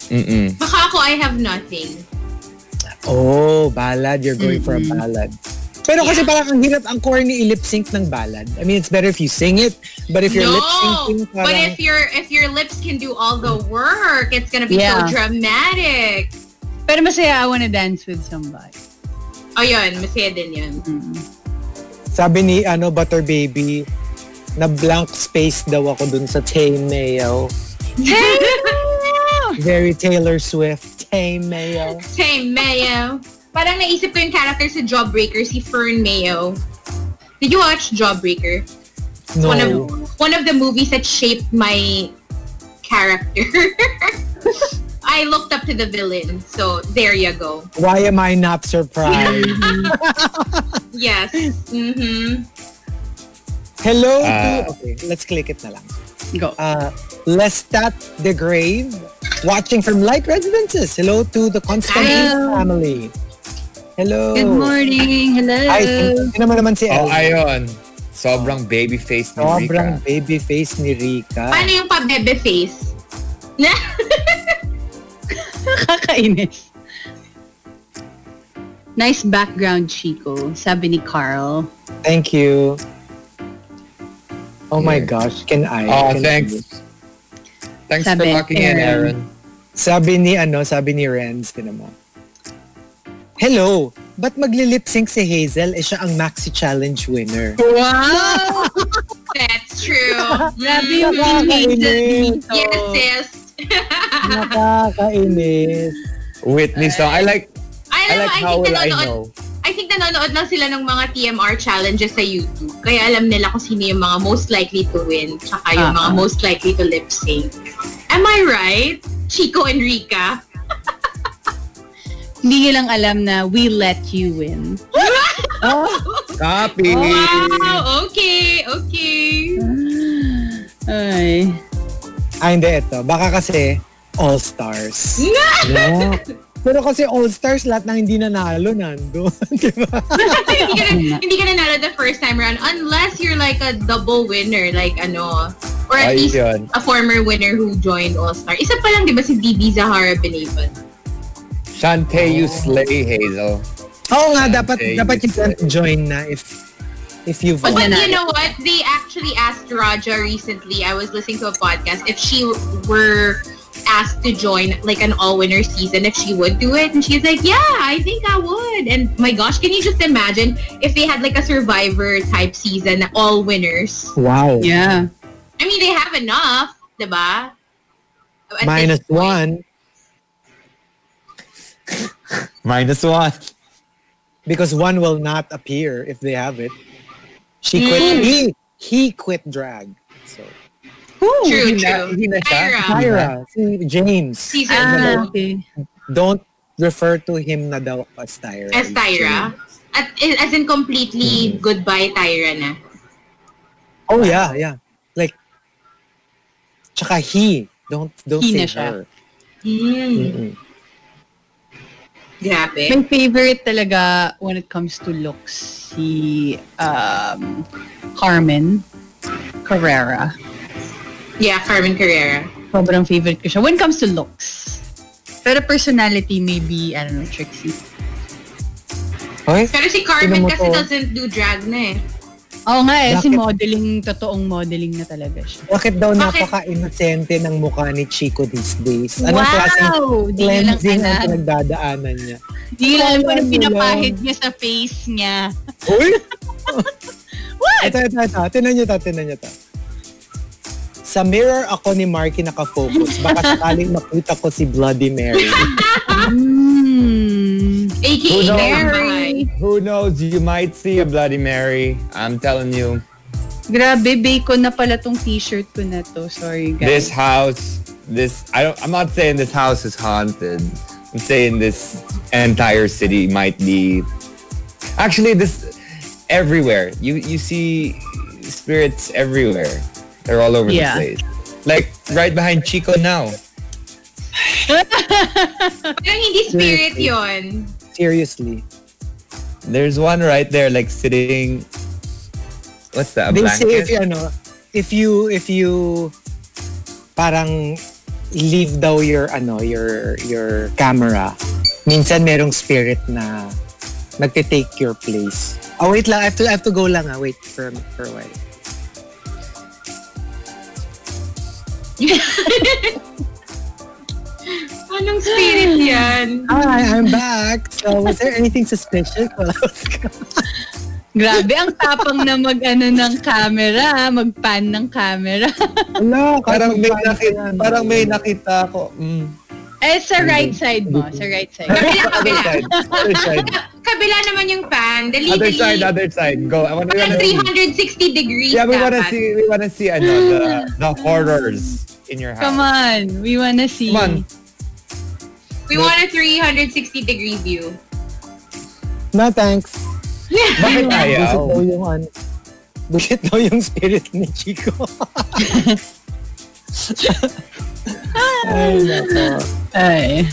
Mm-mm. Baka ako, I have nothing. Oh, ballad. You're going for a ballad. Pero kasi parang ang hirap, ang corny i-lip sync ng ballad. I mean, it's better if you sing it, but if you're no, lip syncing, but parang... if your if your lips can do all the work, it's gonna be Yeah. so dramatic. Pero masaya, I wanna dance with somebody. Oh, yun. Masaya din yun. Sabi ni ano Butter Baby, na blank space daw ako dun sa Tay Mayo. Very Taylor Swift. Tay Mayo. Hey, Mayo. Parang naisip ko yung character sa Jawbreaker, si Fern Mayo. Did you watch Jawbreaker? No. One of, one of the movies that shaped my character. I looked up to the villain, so there you go. Why am I not surprised? Yes. Mm-hmm. Hello Ah. to... Okay, let's click it na lang. Go. Uh, Lestat the Grave, watching from Light Residences. Hello to the Constantine Hello. family. Hello. Good morning. Hello. Ay, sino naman naman si Oh, Elvin? ayun. Sobrang baby face ni Sobrang Rika. baby face ni Rika. Paano yung pa-bebe face? Kakainis. Nice background, Chico. Sabi ni Carl. Thank you. Oh my gosh, can I? Oh, can thanks. I? Thanks Sabi, for walking in, Aaron. Aaron. Sabi ni ano, sabi ni Renz, tinan mo. Hello, ba't magli-lip sync si Hazel? Eh siya ang Maxi Challenge winner. Wow! That's true. Grabe yung Nakakainis. Yes, sis. Nakakainis. Whitney song. I like I, I like I how think will I know. I think nanonood lang sila ng mga TMR challenges sa YouTube. Kaya alam nila kung sino yung mga most likely to win, tsaka yung mga Ah, most likely to lip sync. Am I right? Chico and Rika? Hindi nilang alam na we let you win. Copy. Wow! Okay, okay. Ay. Ah, hindi, ito. Baka kasi All-Stars. no. Pero kasi All-Stars, lahat ng hindi nanalo nandun. Di ba? hindi ka na, hindi ka nanalo the first time around unless you're like a double winner, like ano, or at least Ayun. a former winner who joined All-Star. Isa pa lang, di ba, si DB Zahara Benaban? Shantae, you slay, Hazel. Oo nga, dapat dapat you you join na if if you've But won. nanalo. you know what? They actually asked Raja recently. I was listening to a podcast if she were asked to join like an all-winner season, if she would do it, and she's like, "Yeah, I think I would." And my gosh, can you just imagine if they had like a Survivor type season, all winners? Wow. Yeah. I mean, they have enough, diba? At this Minus point. one Minus one. because one will not appear if they have it. She quit. Mm. He he quit drag. So True, Hindi na- true. hindi na siya. Tyra, Tyra, si James. season Ah, okay. Don't refer to him na daw as Tyra. As Tyra? At, as in completely goodbye Tyra na. Oh yeah, yeah. Like tsaka he. Don't don't He say na siya. her. Hmm. Mm-mm. Grabe. My favorite talaga when it comes to looks, si um, Carmen Carrera. Yeah, Carmen Carrera. Sobrang favorite ko siya. When it comes to looks. Pero personality, maybe, I don't know, Trixie. Okay? Pero si Carmen kasi to. doesn't do drag na eh. Oo nga eh, si Bakit? modeling, totoong modeling na talaga siya. Bakit daw Bakit? napaka-inosente ng mukha ni Chico these days? Anong wow! klaseng Di niya lang cleansing ang alam. pinagdadaanan niya? Di niya alam pinapahid niya sa face niya. Uy! What? Ito, ito, ito. Tinan niyo to, tinan niyo to. Sa mirror ako ni Marky nakafocus. Baka sakaling makita ko si Bloody Mary. Mm. Hmm. AKA Who knows? Mary. Who knows? You might see a Bloody Mary. I'm telling you. Grabe, bacon na pala tong t-shirt ko na to. Sorry, This house, this I don't. I'm not saying this house is haunted. I'm saying this entire city might be. Actually, this everywhere. You you see spirits everywhere. They're all over Yeah. the place. Like right behind Chico now. Parang hindi spirit yon. Seriously. There's one right there, like sitting. What's that? A They say blanket? if you, ano, if you, if you, parang leave daw your, ano, your, your camera, minsan merong spirit na nagte-take your place. Oh, wait lang. I have to, I have to go lang ah. Wait for, for a while. Anong spirit yan? Hi, I'm back. So, was there anything suspicious while I was Grabe, ang tapang na mag-ano ng camera, mag-pan ng camera. Hello, Parang may nakita, parang may nakita ko. Mm. eh, sa right side mo. Sa right side. Kabila, Other kabila. side. Other side. Kabila naman yung pan. Dali, Other dali. side. Other side. Go. I want to Parang see. 360 degrees Yeah, we wanna dapat. see. We wanna see. Ano the the horrors in your house. Come on, we wanna see. Come on. We want a 360 degree view. No, thanks. Bakit Busit ayaw? daw yung, ano, busit daw yung spirit ni Chico. Ay, nako. Ay.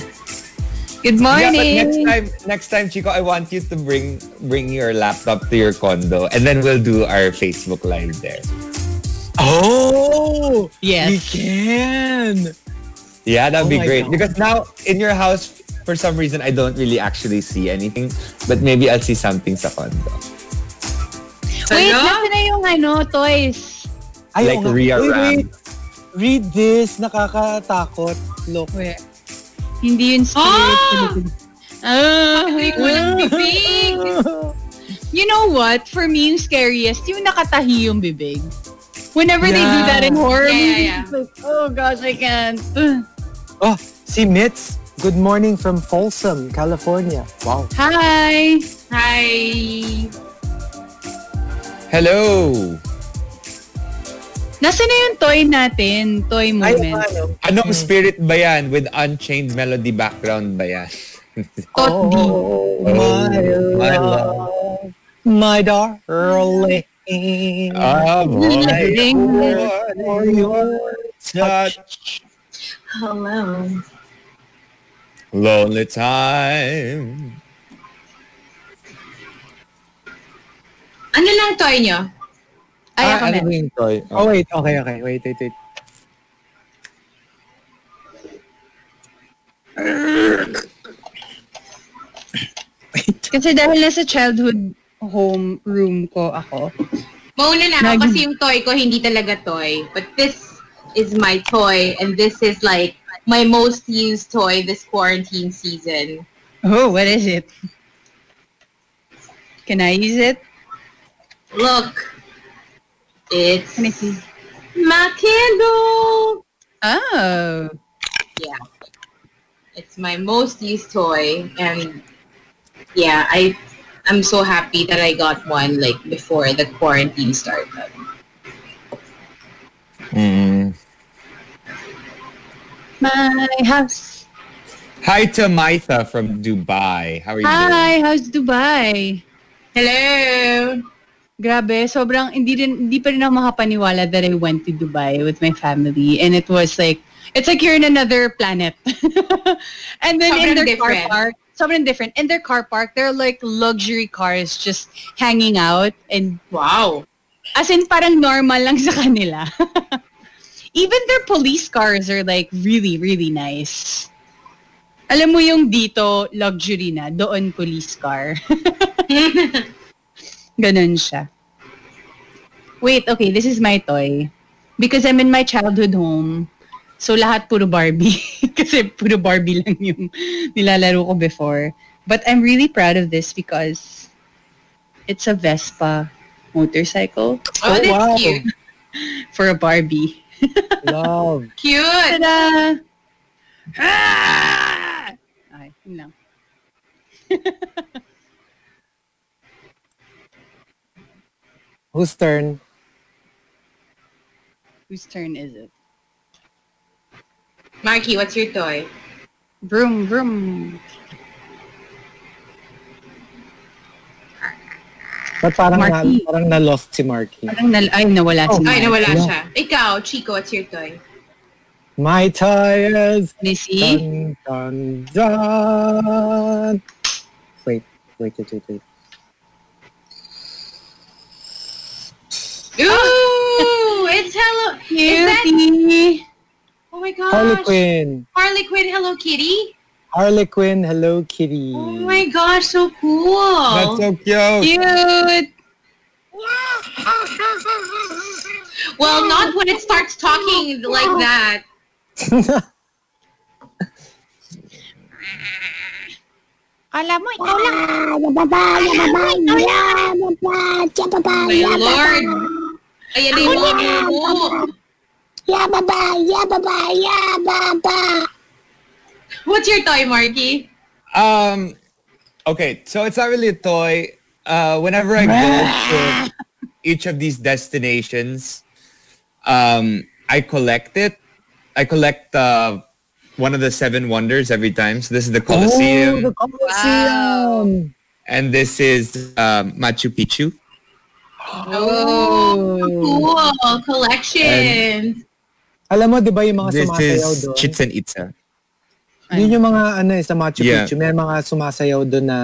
Good Yeah, morning. but next time, next time, Chico, I want you to bring bring your laptop to your condo, and then we'll do our Facebook live there. Oh! Yes. We can! Yeah, that'd Oh be great. God. Because now in your house, for some reason, I don't really actually see anything, but maybe I'll see something sa condo. Wait, Ano? nasa na yung ano, toys? Ay, Like. Rhea Wait, Ram. wait. Read this. Nakakatakot. Look. Wait. Hindi yun spirit. Ah! Ay, walang bibig. You know what? For me, yung scariest, yung nakatahi yung bibig. Whenever they do that in horror Yeah, movies, yeah, it's like, oh gosh, I can't. Oh, si Mitz. Good morning from Folsom, California. Wow. Hi! Hi. Hello. Nasaan na yung toy natin? Toy Ay, ano? Anong hmm. spirit ba yan? With Unchained Melody background ba yan? Tot D. Oh, my my love. My darling. Ah, boy. Ling. For your touch. Hello. Lonely time. Ano lang toy nyo? Ay, ah, ako ano na. yung toy? Oh, wait. Okay, okay. Wait, wait, wait. Kasi dahil nasa childhood home room ko ako. Mauna na ako kasi yung toy ko hindi talaga toy. But this is my toy and this is like my most used toy this quarantine season. Oh, what is it? Can I use it? Look. It's Can I see? my candle. Oh. Yeah. It's my most used toy and yeah, I I'm so happy that I got one like before the quarantine started. Mm. My house. Hi to Maitha from Dubai. How are you doing? Hi, how's Dubai? Hello. Grabe, sobrang hindi rin hindi pa rin ako makapaniwala that I went to Dubai with my family and it was like it's like you're in another planet. and then in Sobrang their car park, sobrang different. In their car park, there are like luxury cars just hanging out and Wow. as in parang normal lang sa kanila. Even their police cars are like really, really nice. Alam mo yung dito, luxury na, doon police car. Ganon siya. Wait, okay, this is my toy. Because I'm in my childhood home, so lahat puro Barbie. Kasi puro Barbie lang yung nilalaro ko before. But I'm really proud of this because it's a Vespa motorcycle Oh, that's wow. cute. for a Barbie. Love. Cute. Ta-da! Ah! Okay, yun lang. Whose turn? Whose turn is it? Marky, what's your toy? Vroom, vroom. Ba't parang, na, Marky. parang na-lost si Marky? Parang nal- ay, nawala si oh Ay, Mark. nawala Wala. siya. Ikaw, Chico, what's your toy? My tires. Missy? Dun, dun, dun. Wait, wait, wait, wait, wait. Ooh, it's Hello. Is that? Cutie. Oh my gosh. Harley Quinn. Harley Quinn, Hello Kitty. Harley Quinn, Hello Kitty. Oh my gosh, so cool. That's so cute. Cute. well, not when it starts talking like that. Alam mo, ikaw lang. Yababa, yababa, yababa, yababa, My Lord. Ayan na yung mga mo. Yababa, yababa, yababa. What's your toy, Marky? Um, okay, so it's not really a toy. Uh, whenever I go to each of these destinations, um, I collect it. I collect uh, one of the seven wonders every time. So this is the Colosseum, Oh, the Colosseum. and this is um, Machu Picchu. Oh, cool. Collections. Alam mo, di ba yung mga This sumasayaw is doon? Chichen Itza. Yun yung mga ano eh, sa Machu Yeah. Picchu. May mga sumasayaw doon na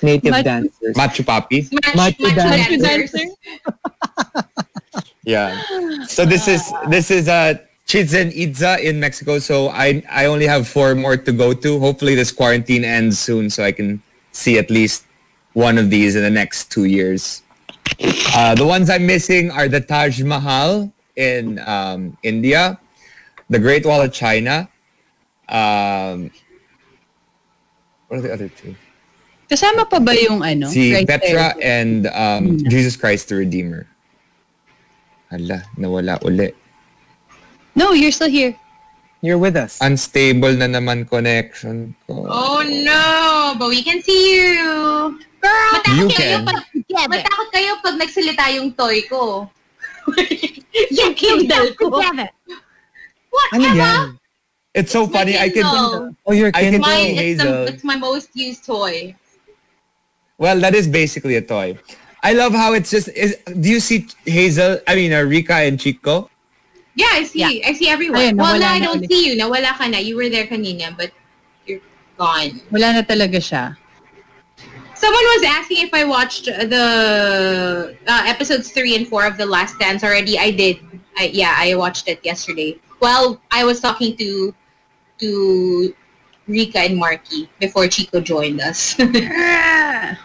native Machu- dancers. Machu Papi. Match, Machu match dancers. dancers. Yeah. So this is this is uh Chichen Itza in Mexico. So I I only have four more to go to. Hopefully this quarantine ends soon so I can see at least one of these in the next two years. Uh, the ones I'm missing are the Taj Mahal in um, India, the Great Wall of China. Um, what are the other two? Kasama pa ba yung ano? Si right Petra there? and um, Jesus Christ the Redeemer. Hala, nawala uli. No, you're still here. You're with us. Unstable na naman connection ko. Oh no, but we can see you. Girl, matakot You kayo can. pag matakot kayo pag nagsalita yung toy ko. Yung Kindle ko. What? Ano Emma? yan? It's so funny. I can Oh, your I can Kindle. tell Mine, it's, the, Hazel. it's my most used toy. Well, that is basically a toy. I love how it's just. Is, do you see Hazel? I mean, uh, Rika and Chico. Yeah, I see. Yeah. I see everyone. Ayun, well, nawala I don't ulit. see you. Nawala ka na. You were there kanina, but you're gone. Wala na talaga siya. Someone was asking if I watched the uh, episodes three and four of The Last Dance already. I did. I, yeah, I watched it yesterday. Well, I was talking to to Rika and Marky before Chico joined us. yeah,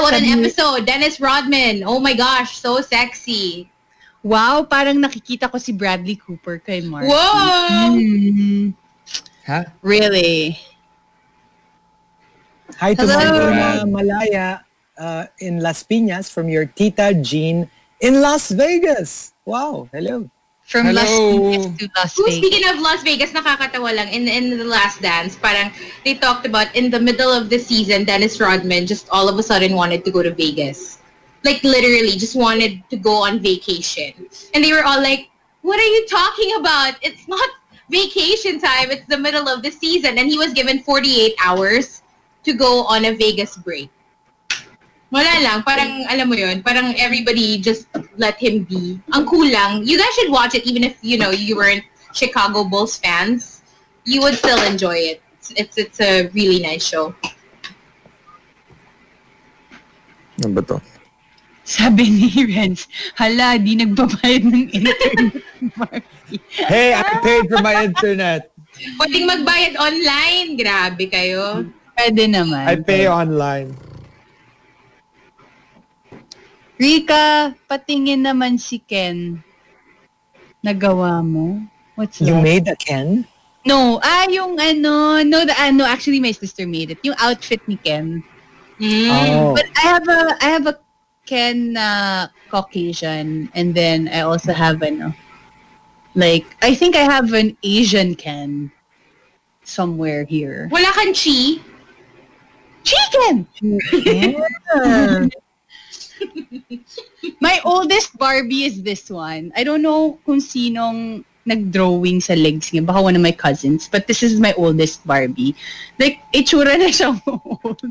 what an episode! Dennis Rodman. Oh my gosh, so sexy. Wow, parang nakikita ko si Bradley Cooper kay Mark. Whoa! Mm, Huh? really? Hi to Hello. Marlena Malaya uh, in Las Piñas from your Tita Jean in Las Vegas. Wow, hello. From Las Hello. Vegas to Las Who, Vegas. speaking of Las Vegas, nakakatawa lang, in, in The Last Dance, parang they talked about in the middle of the season, Dennis Rodman just all of a sudden wanted to go to Vegas. Like literally just wanted to go on vacation. And they were all like, what are you talking about? It's not vacation time. It's the middle of the season. And he was given 48 hours to go on a Vegas break. Wala lang. Parang, alam mo yun, parang everybody just let him be. Ang cool lang. You guys should watch it even if, you know, you weren't Chicago Bulls fans. You would still enjoy it. It's, it's, it's a really nice show. Ano ba to? Sabi ni Renz, hala, di nagbabayad ng internet. Hey, I paid for my internet. Pwedeng magbayad online. Grabe kayo. Pwede naman. I pay online. Rika, patingin naman si Ken. Nagawa mo? What's You that? made a Ken? No, ah, yung ano, no, the, ah, no, actually my sister made it. Yung outfit ni Ken. Mm. Oh. But I have a, I have a Ken na Caucasian and then I also have ano, like, I think I have an Asian Ken somewhere here. Wala kang chi? Chicken! My oldest Barbie is this one. I don't know kung sinong nag-drawing sa legs niya. Baka one of my cousins. But this is my oldest Barbie. Like, itsura na siyang old.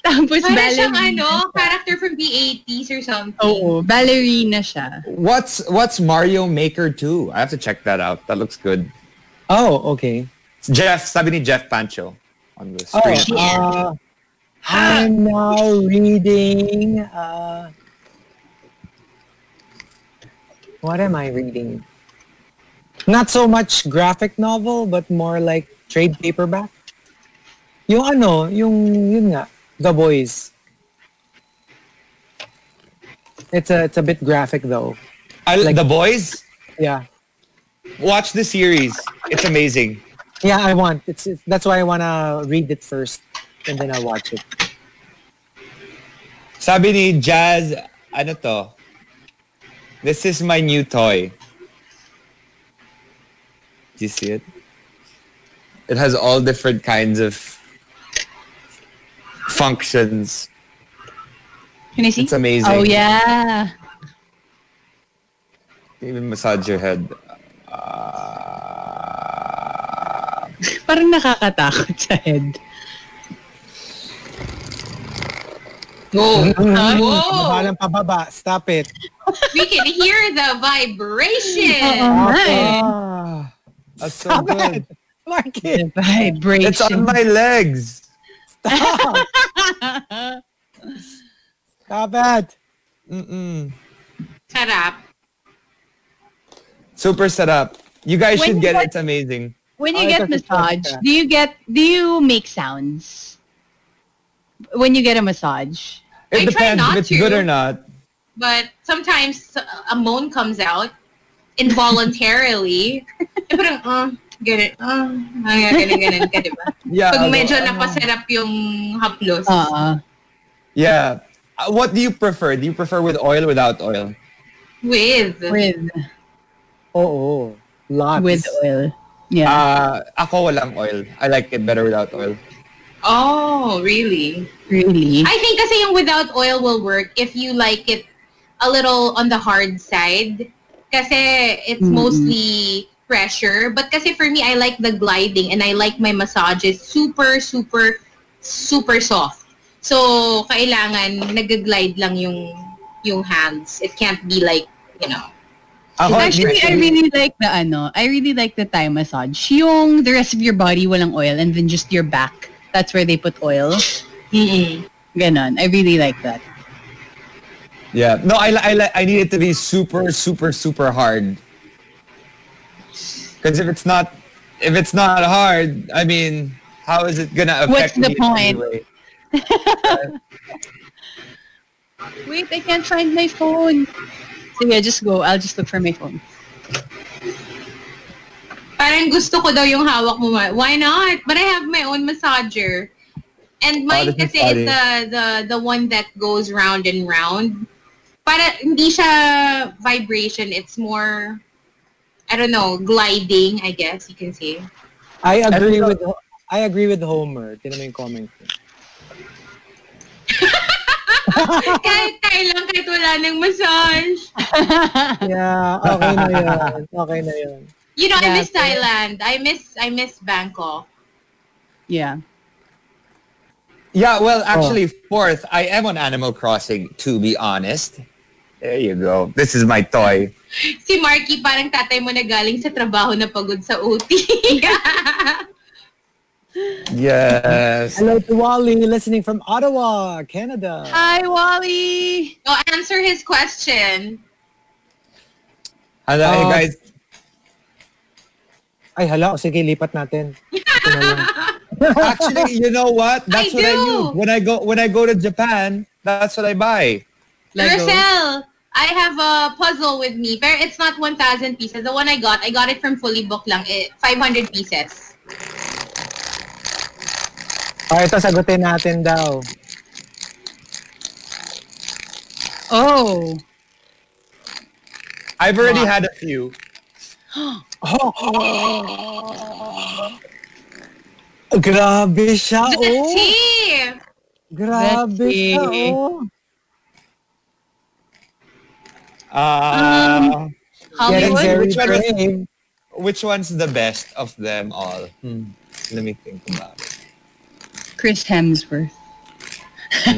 Tapos Parang siyang ballerina. ano, character from the 80s or something. Oo, ballerina siya. What's what's Mario Maker 2? I have to check that out. That looks good. Oh, okay. Jeff, sabi ni Jeff Pancho on the Oh, uh, I'm now reading. Uh, what am I reading? Not so much graphic novel, but more like trade paperback. Yung ano, yung yun nga, The Boys. It's a it's a bit graphic though. I, the boys, Yeah. watch the series. It's amazing. Yeah, I want. It's, it's that's why I wanna read it first and then I'll watch it. Sabi ni Jazz, ano to? This is my new toy. Do you see it? It has all different kinds of functions. Can I see? It's amazing. Oh, yeah. Even massage your head. Uh, Parang nakakatakot sa head. Whoa. Baba Whoa. pababa. Stop it. We can hear the vibration. Ah, that's so Stop good. it. Market. Vibration. It's on my legs. Stop. Stop it. Mm-mm. Sarap. Super setup. You guys When should get it. It's amazing. When you Oh, get massage, do you get do you make sounds? When you get a massage? It I depends if it's to. good or not. But sometimes a moan comes out involuntarily. Parang, uh, get it. Uh, ay, ganun, ganun ka, diba? Yeah. Pag although- medyo napasarap yung haplos. Uh, Yeah. Uh, What do you prefer? Do you prefer with oil without oil? With. with Oo. Lots. with oil. Yeah. Uh, ako walang oil. I like it better without oil. Oh, really? really? I think kasi yung without oil will work if you like it a little on the hard side. Kasi it's Mm-mm. mostly pressure. But kasi for me, I like the gliding and I like my massages super, super, super soft. So, kailangan nag-glide lang yung yung hands. It can't be like, you know. Ako, Actually, I really like the ano, I really like the Thai massage. Yung the rest of your body walang oil and then just your back. That's where they put oil. Mm-mm. Ganon. I really like that. Yeah. No, I I I need it to be super super super hard. Because if it's not if it's not hard, I mean, how is it gonna What's affect the me in any point? way? Wait, I can't find my phone. Sige, just go. I'll just look for my phone. Parang gusto ko daw yung hawak mo. Why not? But I have my own massager. And ah, mine Oh, this is kasi is the, the, the one that goes round and round. Para hindi siya vibration. It's more, I don't know, gliding, I guess you can say. I agree Ano- with I agree with Homer. Tinan mo yung comment ko. kahit tayo lang, kahit wala ng massage. Yeah, okay na yun. Okay na yun. You know, I Yeah, miss Thailand. I miss, I miss Bangkok. Yeah. Yeah, well, Oh. actually, fourth, I am on Animal Crossing, to be honest. There you go. This is my toy. Si Marky, parang tatay mo na galing sa trabaho na pagod sa OT. Yes. Hello to Wally, listening from Ottawa, Canada. Hi, Wally! so, answer his question. Hello, hey Oh. guys. Ay, hala. O sige, lipat natin. Ito na. Actually, you know what? That's I what I do. When I go when I go to Japan, that's what I buy. Lego. Rosel, I have a puzzle with me. Pero it's not 1,000 pieces. The one I got, I got it from Fully Book lang. Eh, 500 pieces. O, ito, sagutin natin daw. Oh. I've already had a few. Grabe siya, oh. See? Grabe Let's siya, oh. Uh, Getting Hollywood? very Which one was- which one's the best of them all? Hmm. Let me think about it. Chris Hemsworth.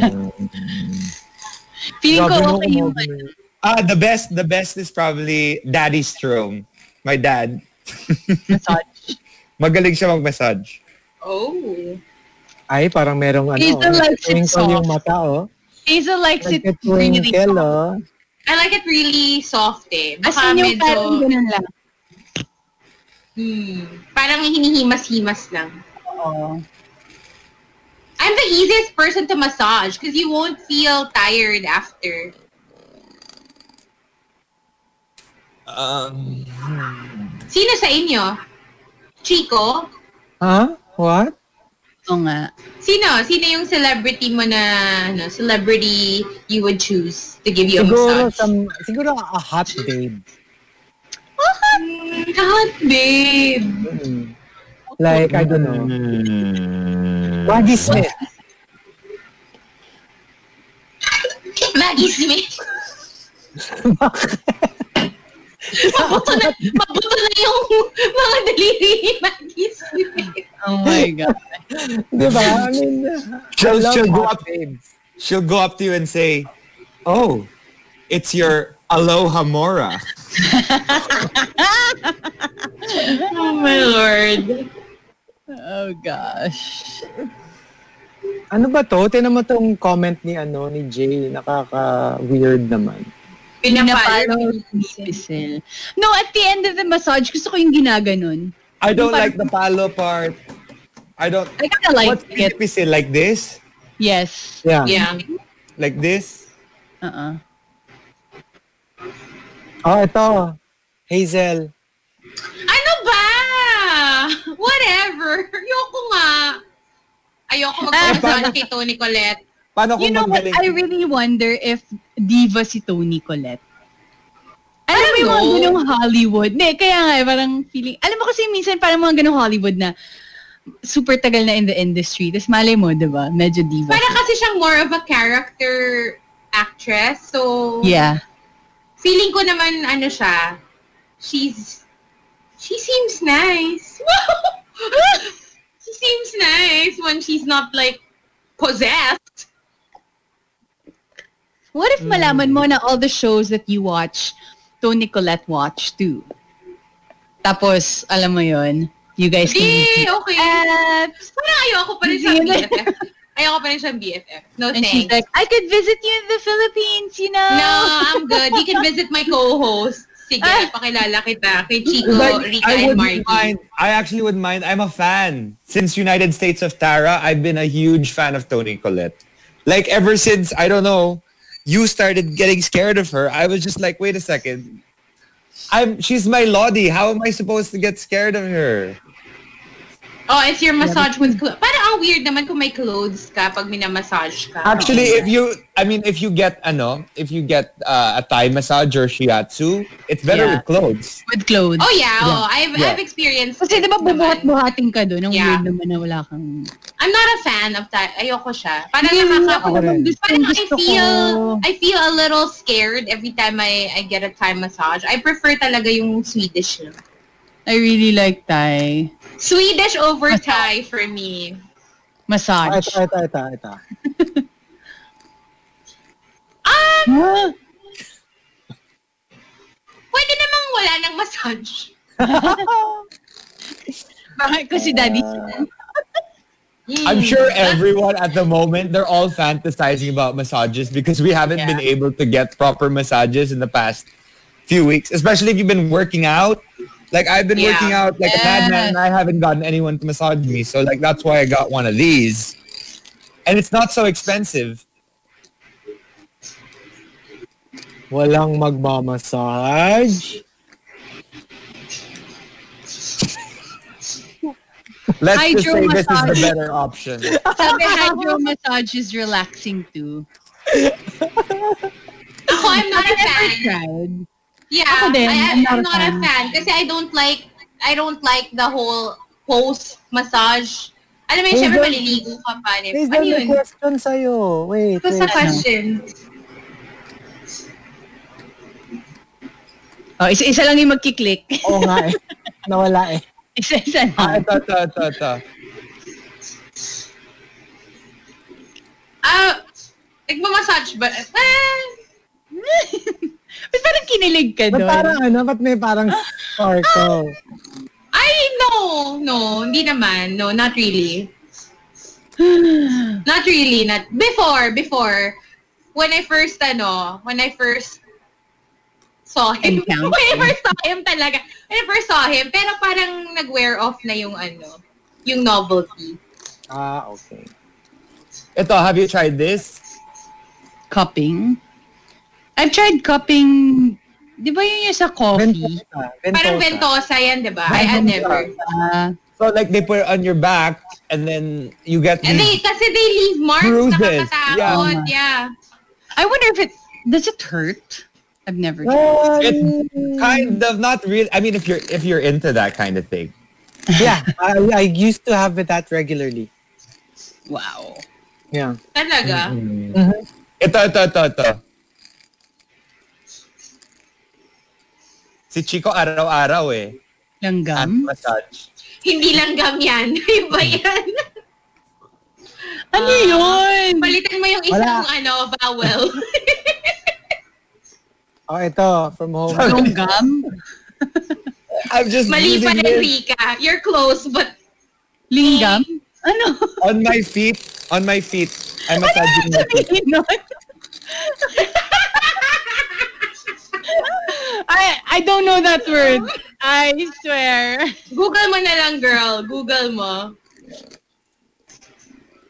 Feeling ko okay yung umabot. Ah, the best, the best is probably Daddy Strom. My dad. massage. Magaling siya mag-massage. Oh. Ay, parang merong ano. Hazel likes it twinkle yung soft. mata, oh. Hazel likes it really Nagka-twinkle, soft. oh. I like it really soft eh. As Baka in yung medyo, parang ganun lang. hmm, parang hinihimas-himas lang. Oo. I'm the easiest person to massage because you won't feel tired after. Um, Sino sa inyo? Chico? Huh? What? Oo nga. Sino? Sino yung celebrity mo na, ano, celebrity you would choose to give you a Siguro, massage? some, siguro a hot babe. Mm, hot babe. Mm. Like, I don't know. hmm. Maggie Smith. Maggie Smith. mabuto na, mabuto na yung mga daliri ni Maggie Smith. Oh my God. Di ba? I mean, She'll, I she'll go up, babes. she'll go up to you and say, "Oh, it's your Aloha Mora." Oh my lord. Oh gosh. Ano ba to? Tinan mo tong comment ni ano ni Jay. Nakaka-weird naman. Pinapalo. Pinapalo. No, at the end of the massage, gusto ko yung ginaganon. I don't like the palo part. I don't. I kinda like What's it. Say like this, Yes. Yeah. Yeah. like this. Uh-uh. Oh, ito. Hazel. Ano ba? Whatever. Ayoko nga. Ayoko mag-massage kay Tony Colette. Paano You kung know what? magaling? I really wonder if diva si Tony Collette. Alam mo yung mga know. ganong Hollywood. Ne, kaya nga, eh, parang feeling, alam mo kasi minsan parang mga ganong Hollywood na super tagal na in the industry. Tapos malay mo, di ba? Medyo diva. Para kasi siyang more of a character actress. So, Yeah. feeling ko naman, ano siya, she's, she seems nice. she seems nice when she's not like possessed. What if malaman mo na all the shows that you watch, Tony Collette watch too? Tapos, alam mo yon you guys can... Di, okay. Apps. Parang ayoko pa rin siyang BFF. Ayoko pa rin siyang BFF. No And she's thanks. like, I could visit you in the Philippines, you know? No, I'm good. You can visit my co-host. Sige, Ah. pakilala kita kay Chico, Like, Rika, I and Marky. mind. I actually wouldn't mind. I'm a fan. Since United States of Tara, I've been a huge fan of Toni Collette. Like ever since I don't know, you started getting scared of her. I was just like, wait a second. I'm she's my Lottie. How am I supposed to get scared of her? Oh, it's your massage with clothes. Parang ang weird naman kung may clothes ka pag minamassage ka. Actually, if you, I mean, if you get, ano, if you get uh, a Thai massage or shiatsu, it's better Yeah. with clothes. With clothes. Oh yeah, oh, I've, Yeah. I've experienced Kasi it di ba naman. bubuhat-buhatin ka doon? Ang Yeah. weird naman na wala kang... I'm not a fan of that. Ayoko siya. Parang Hindi, nakaka... ako naman gusto, Parang I feel, ko. I feel a little scared every time I, I get a Thai massage. I prefer talaga yung Swedish lang. I really like Thai. Swedish over Thai for me. Ah, Massage. ito, ito, ito, ito. Um, Ah, pwede namang wala ng massage. Bakit ko si Daddy? I'm sure everyone at the moment, they're all fantasizing about massages because we haven't been able to get proper massages in the past few weeks, especially if you've been working out. Like I've been Yeah. working out like a madman and I haven't gotten anyone to massage me. So like that's why I got one of these. And it's not so expensive. Walang magmamassage. Let's just Hydro say this is the better option. Sabi hydro massage is relaxing too. Ako, I'm not a Have you ever fan. tried? Yeah, Ako din, I, I'm not I'm a not a fan. fan. Kasi I don't like, I don't like the whole post massage. Alam mo yun, syempre don't- maliligo ka pa. eh. Please, Ano yun? question sa'yo. Wait, What's the wait. question? Oh, isa-isa lang yung magkiklik. Oo nga eh. Nawala eh. Isa-isa Ah, lang. ito, ito, ito, ito. Ah, Nagmamassage ba? Eh, Ba't parang kinilig ka Ba't doon? parang ano? Ba't may parang sparkle? ay, no. No, hindi naman. No, not really. Not really. Not Before, before. When I first, ano, when I first saw him. When I first saw him talaga. When I first saw him. Pero parang nag-wear off na yung ano, yung novelty. Ah, okay. Ito, have you tried this? Cupping. I've tried cupping. Di ba yun yung sa coffee? Ventosa. ventosa. Parang ventosa yan, di ba? I had ah, never. Ah, So like they put it on your back and then you get And they, these kasi they leave marks. Bruises. Nakakatakot. Yeah. I wonder if it, does it hurt? I've never tried. Well, It's mm. kind of not real. I mean, if you're if you're into that kind of thing, yeah, I, I used to have with that regularly. Wow. Yeah. Talaga. Mm-hmm. ito, ito, ito, ito. Si Chico araw-araw eh. At Langgam? massage. Hindi lang gam yan. Iba yan. Ano yun? Palitan mo yung isang ano, vowel. Oh, ito, from home. Langgam? I'm just Mali pa rin, Rika. You're close, but Lingam? Ano? on my feet. On my feet. I'm massaging my feet. Sabihin nun? I I don't know that word. I swear. Google mo na lang, girl. Google mo.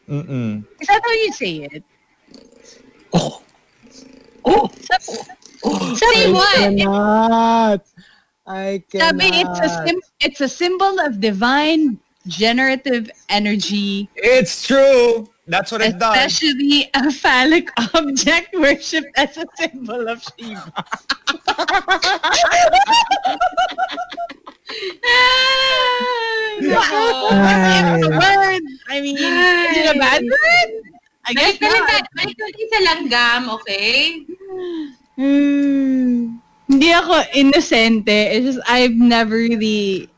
Mm-mm. Is that how you say it? Oh. Oh. Say I what? cannot. I cannot. Sabi it's a sim- it's a symbol of divine generative energy, It's true. That's what it does. especially a phallic object worshipped as a symbol of Shiva. Nako. It's word. I mean, is it a bad word? I guess Balik na lang not. tayo- balik natin sa langgam, okay? Hmm. Hindi ako inosente. It's just I've never really,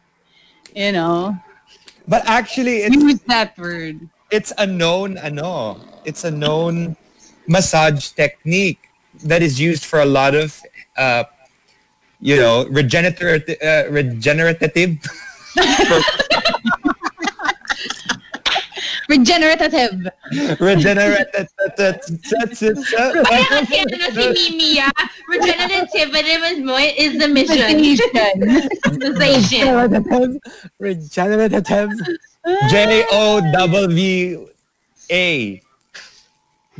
you know, But actually, it's used that word. It's a known ano. It's a known massage technique that is used for a lot of uh, you know regenerative uh, regenerative Regenerative. regenerative Kaya kasi ano si Mimi, ah, regenerative mo is the mission. Regenerative. Regenerative. J O W A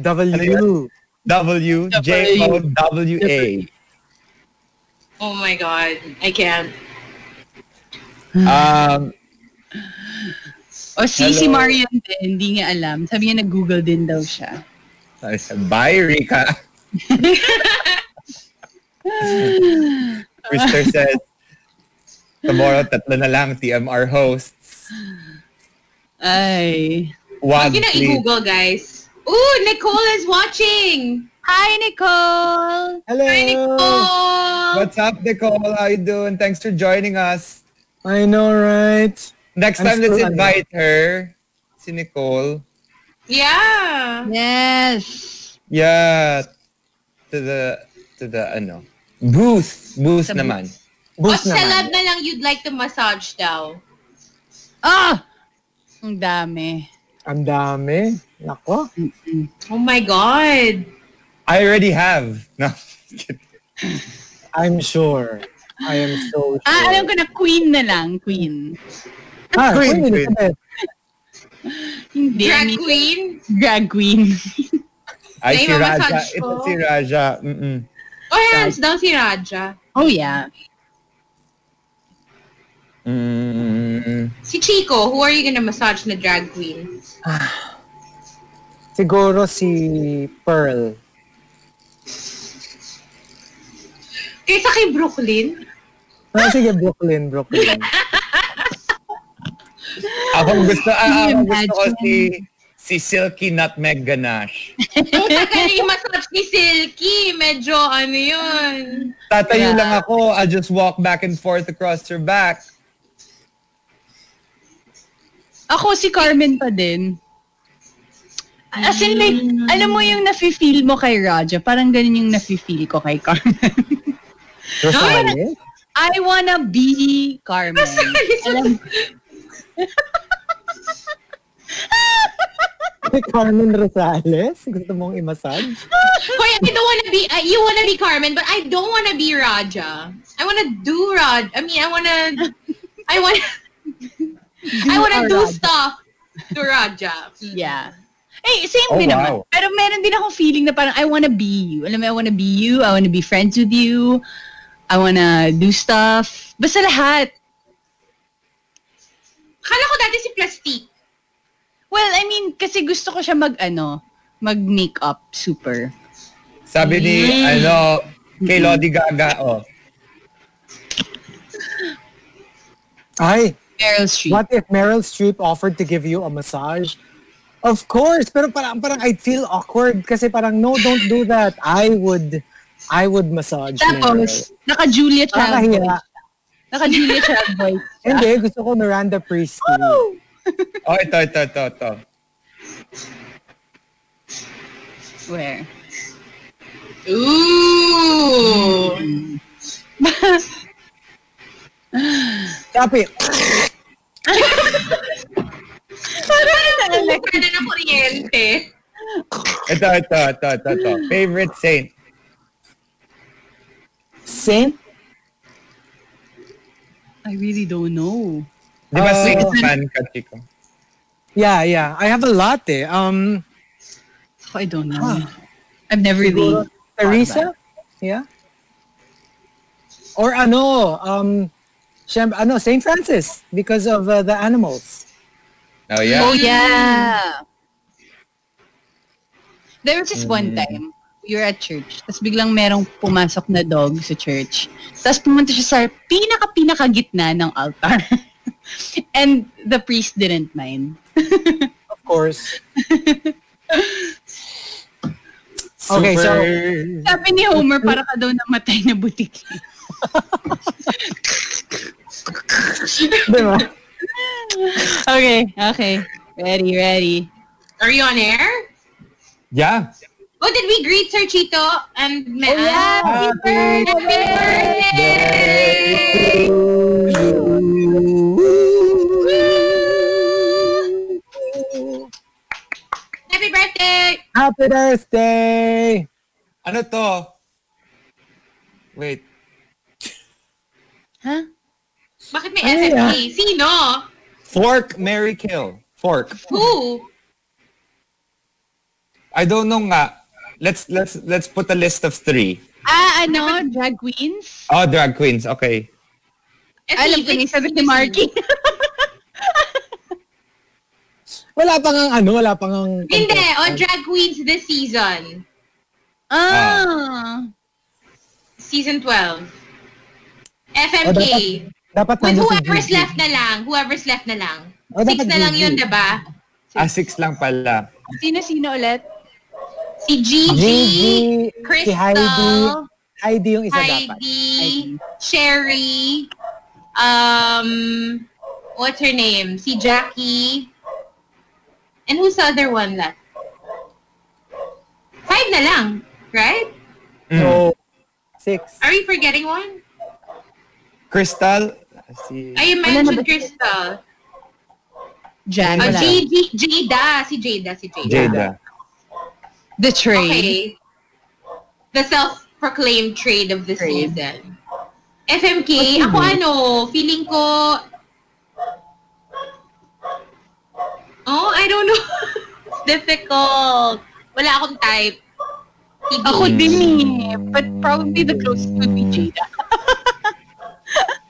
W. W J O W A. Oh my God. I can't. Um, O si si Hello. Marian din, hindi niya alam. Sabi niya nag-google din daw siya. bye, Rika. Twister says, tomorrow, tatlo na lang TMR hosts. Ay. Huwag Wag, yun na please. i-google, guys. Ooh, Nicole is watching! Hi, Nicole! Hello. Hi, Nicole! What's up, Nicole? How you doing? Thanks for joining us. I know, right? Next I'm time, let's invite her. Si Nicole. Yeah. Yes. Yeah. To the, to the, ano, booth. Booth naman. What Boost celeb naman. na lang you'd like to massage daw? Ah! Ang dami. Ang dami. Nako. Oh my God. I already have. No. I'm sure. I am so sure. Ah, alam ko na queen na lang. Queen. Ah, Queen, Queen Queen. Hindi. Drag queen? Drag queen. Ay, si Raja. Ito si Raja. Mm-mm. Oh, hands down si Raja. oh, yeah. Mm-mm. Si Chico, who are you gonna massage na drag queen? Siguro si Pearl. Kaysa kay Brooklyn? Ah, sige, Brooklyn, Brooklyn. Ako gusto, ah, ako gusto ko si si Silky Nutmeg Ganache. Tagal yung massage ni Silky. Medyo ano yun. Tatayo Yeah. lang ako. I just walk back and forth across her back. Ako si Carmen pa din. As in like, alam mo yung nafe-feel mo kay Raja, parang ganun yung nafe-feel ko kay Carmen. Rosales? I wanna be Carmen. alam, Carmen Rosales? Gusto mong i-massage? Hoy, I don't wanna be, uh, you wanna be Carmen, but I don't wanna be Raja. I wanna do Raj. I mean, I wanna, I wanna, I wanna do Raja. stuff to Raja. yeah. Eh, same Oh, din wow. naman. Pero meron din akong feeling na parang I wanna be you. Alam mo, I wanna be you. I wanna be friends with you. I wanna do stuff. Basta lahat. Kala ko dati si Plastic. Well, I mean, kasi gusto ko siya mag, ano, mag-makeup super. Sabi ni, ano, kay Lodi Gaga, oh. Ay, Meryl Streep. what if Meryl Streep offered to give you a massage? Of course, pero parang, parang I'd feel awkward kasi parang, no, don't do that. I would, I would massage Meryl. Tapos, naka-Julia Child. Nakahiya. Naka-Julia Child voice. Hindi, gusto ko Miranda Priestley. Oh, ito, ito, ito, ito. Where? Ooh. Tapi, Parang na ng kuryente. Ito, ito, ito, ito, ito. Favorite saint. Saint? I really don't know. Di ba saint fan ka, Chico? Yeah, yeah. I have a lot eh. Um, I don't know. I've never really... Teresa? Yeah. Or ano, um, siyem- ano, St. Francis because of uh, the animals. Oh, yeah. Oh, yeah. There was this one time, we were at church, tapos biglang merong pumasok na dog sa church. Tapos pumunta siya sa pinaka-pinaka-gitna ng altar. And the priest didn't mind. Of course. Okay, so Sabi ni Homer, para ka daw namatay na butiki. diba? Okay, okay. Ready, ready. Are you on air? Yeah. Oh, did we greet Sir Chito and Me- Oh, yeah. Ah, Happy Happy birthday! Happy birthday! Happy birthday! Ano to? Wait. Huh? Bakit may Ano SFP? yan? Sino? Fork, Mary Kill. Fork. Who? I don't know nga. Let's let's let's put a list of three. Ah, ano? Drag queens? Oh, drag queens. Okay. Alam ko yung sabi ni Marky. Wala pang ang ano, wala pang ang... Hindi, on drag queens this season. ah. Season 12. FMK. Oh, Dapat With nandun si whoever's Gigi. left na lang. Whoever's left na lang. Oh, Six dapat na lang Gigi. yun, diba? Ah, six lang pala. Sino-sino ulit? Si Gigi, Gigi, Crystal, si Heidi. Heidi yung isa dapat. Heidi, Sherry, um, what's her name? Si Jackie. And who's the other one left? Five na lang, right? Mm. So, six. Are we forgetting one? Crystal. Si... I mentioned Crystal. Jan. Uh, wala. Gigi, Jada. Si Jada, si Jada. Jada. The trade. Okay. The self-proclaimed trade of the Trade. season. FMK, ako ano, feeling ko... Oh, I don't know. It's difficult. Wala akong type. Si Ako din eh. But probably the closest would be Jada.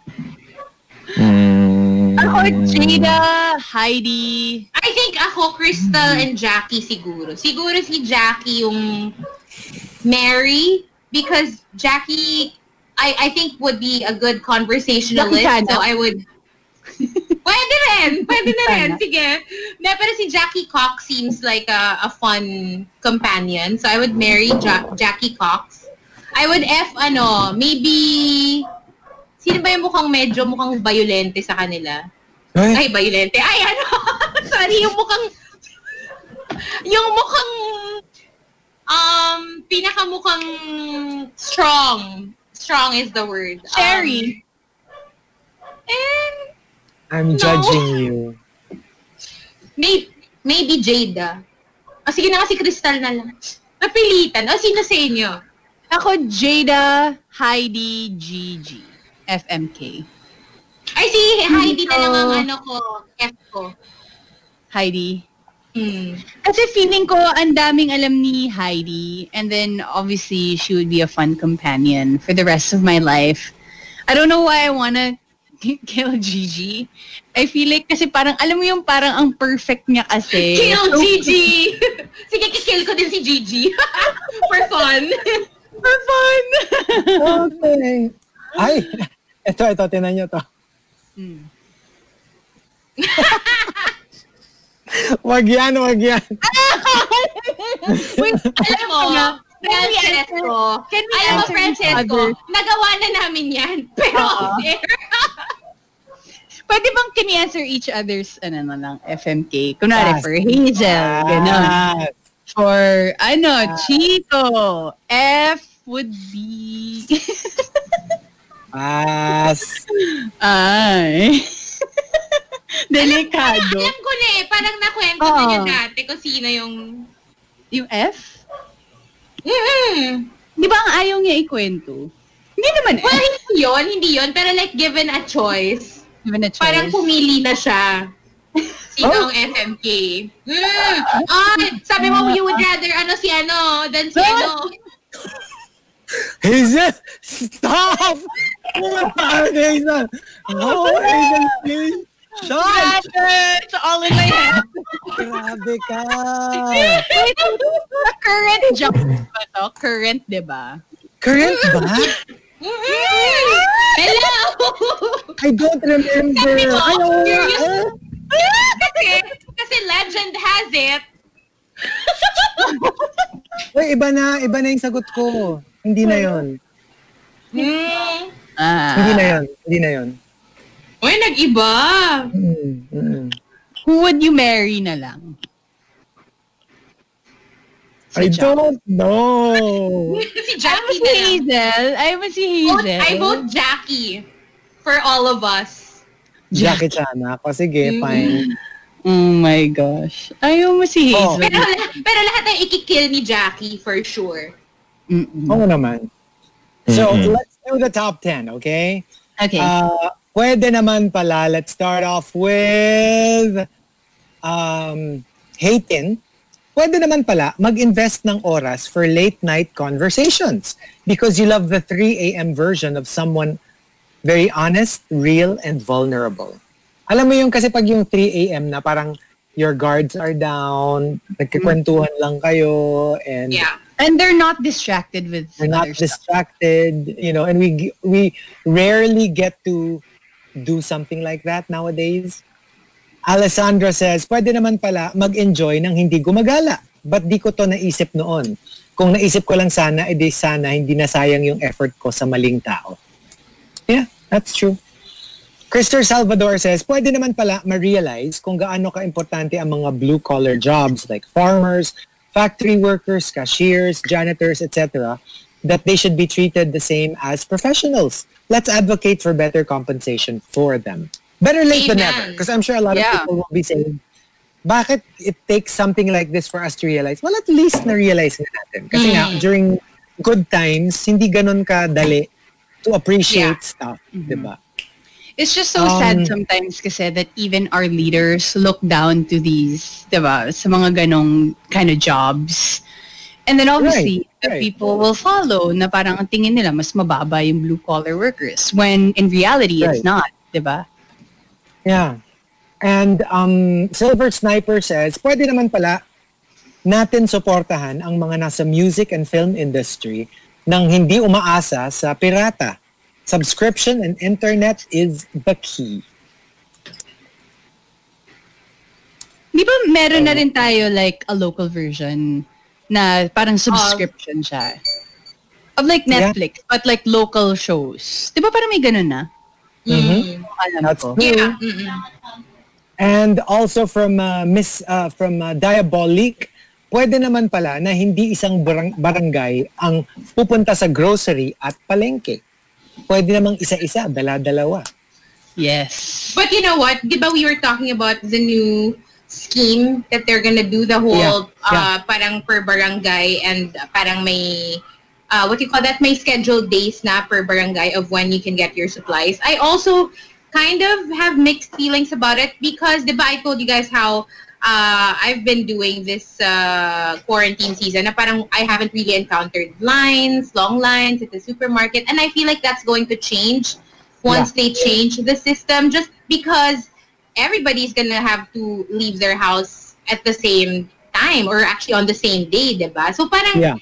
Mm. Ako, Jada, Heidi. I think ako, Crystal and Jackie siguro. Siguro si Jackie yung Mary because Jackie, I I think would be a good conversationalist. Jackie So I would... Pwede rin! Pwede na rin. Sana. Sige. Na, pero si Jackie Cox seems like a, a fun companion. So I would marry ja- Jackie Cox. I would F, ano, maybe... Sino ba yung mukhang medyo mukhang violente sa kanila? Ay, Ay, violente. Ay, ano? Sorry, yung mukhang... Yung mukhang, um, pinakamukhang strong. Strong is the word. Um, Sherry. and I'm No. judging you. Maybe, maybe Jada. O sige na kasi Crystal na lang. Napilitan. O sino sa inyo? Ako, Jada, Heidi, Gigi, FMK. Ay, si Heidi na lang ang ano ko. F ko. Heidi. Hmm. Kasi feeling ko, ang daming alam ni Heidi. And then, obviously, she would be a fun companion for the rest of my life. I don't know why I wanna kill Gigi. I feel like, kasi parang, alam mo yung parang ang perfect niya kasi. Kill Gigi! sige, kikill ko din si Gigi. For fun. For fun! Okay. Ay, ito, ito, tinan nyo to. Hmm. wag yan, wag yan. Wait, Alam mo, Francesco, alam mo, Francesco, nagawa na namin yan. Pero. Pwede bang can we answer each other's, ano na lang, FMK? Kunwari, Yes. for Hazel, gano'n. Yes. For, ano, Chico, F would be... Pass. Ay. Delikado. Alam ko na eh, parang nakwento na Oo. niya dati kung sino yung... Yung F? Mm-mm. Di ba ang ayaw niya ikwento? Hindi naman Well, F. hindi yun, hindi yun. Pero like, given a choice, Given a choice. parang pumili na siya. Sino Oh. ang FMK? Mm. Ay, sabi mo, you would rather ano si ano than si ano. Hazel, stop! Oh my Hazel! Oh, Hazel, please! Shut! It's all in my head. Grabe ka! Current job ba to? Current, di ba? Current ba? Hello! I don't remember. Sabi mo, Ay, curious. Eh, kasi, kasi legend has it. Uy, iba na, iba na yung sagot ko. Hindi na yon. Mm. Ah. Hindi na yon. Hindi na yon. Uy, nag-iba. Mm, mm. Who would you marry na lang? I Si Jack. don't know. si I Jackie was si. Hazel. I was si Vote, Hazel. I vote Jackie for all of us. Jackie Chan ako. Sige, fine. Oh my gosh. Ayaw mo si Oh. Hazel. Pero, pero lahat ay ikikill ni Jackie for sure. Mm-mm. Oo naman. So, let's do the top 10, okay? Okay. Uh, pwede naman pala, let's start off with um, Haytin. Pwede naman pala mag-invest ng oras for late night conversations because you love the 3 a.m. version of someone very honest, real, and vulnerable. Alam mo yung kasi pag yung 3 a.m. na parang your guards are down, nagkikwentuhan lang kayo, and Yeah. And they're not distracted with we're not stuff. distracted, you know, and we we rarely get to do something like that nowadays. Alessandra says, pwede naman pala mag-enjoy ng hindi gumagala. Ba't di ko to naisip noon? Kung naisip ko lang sana, eh edi sana hindi nasayang yung effort ko sa maling tao. Yeah, that's true. Krister Salvador says, pwede naman pala ma-realize kung gaano ka-importante ang mga blue-collar jobs like farmers, factory workers, cashiers, janitors, etc., that they should be treated the same as professionals. Let's advocate for better compensation for them. Better late than never. Because I'm sure a lot Yeah. of people will be saying, bakit it takes something like this for us to realize? Well, at least na-realize na natin. Kasi nga, mm. during good times, hindi ganun kadali to appreciate stuff. Mm-hmm. di ba? It's just so Um, sad sometimes kasi that even our leaders look down to these, diba, sa mga ganong kind of jobs. And then obviously, Right, the right. people will follow na parang ang tingin nila mas mababa yung blue-collar workers when in reality, it's Right. not, diba? Yeah. And um, Silver Sniper says, pwede naman pala natin suportahan ang mga nasa music and film industry nang hindi umaasa sa pirata. Subscription and internet is the key. Di ba meron na rin tayo like a local version na parang subscription siya? Of like Yeah. Netflix, but like local shows. Di ba parang may ganun na? Mhm. Alam That's ko. true. Yeah. And also from uh, Miss uh, from uh, Diabolique, pwede naman pala na hindi isang barang- barangay ang pupunta sa grocery at palengke. Pwede namang isa-isa, dala-dalawa. Yes. But you know what? Di ba we were talking about the new scheme that they're gonna do the whole Yeah, yeah. uh parang per barangay and parang may uh what do you call that? May scheduled days na per barangay of when you can get your supplies. I also kind of have mixed feelings about it because di ba I told you guys how uh, I've been doing this uh, quarantine season na parang I haven't really encountered lines, long lines at the supermarket and I feel like that's going to change once they change the system just because everybody's gonna have to leave their house at the same time or actually on the same day, diba? So parang Yeah.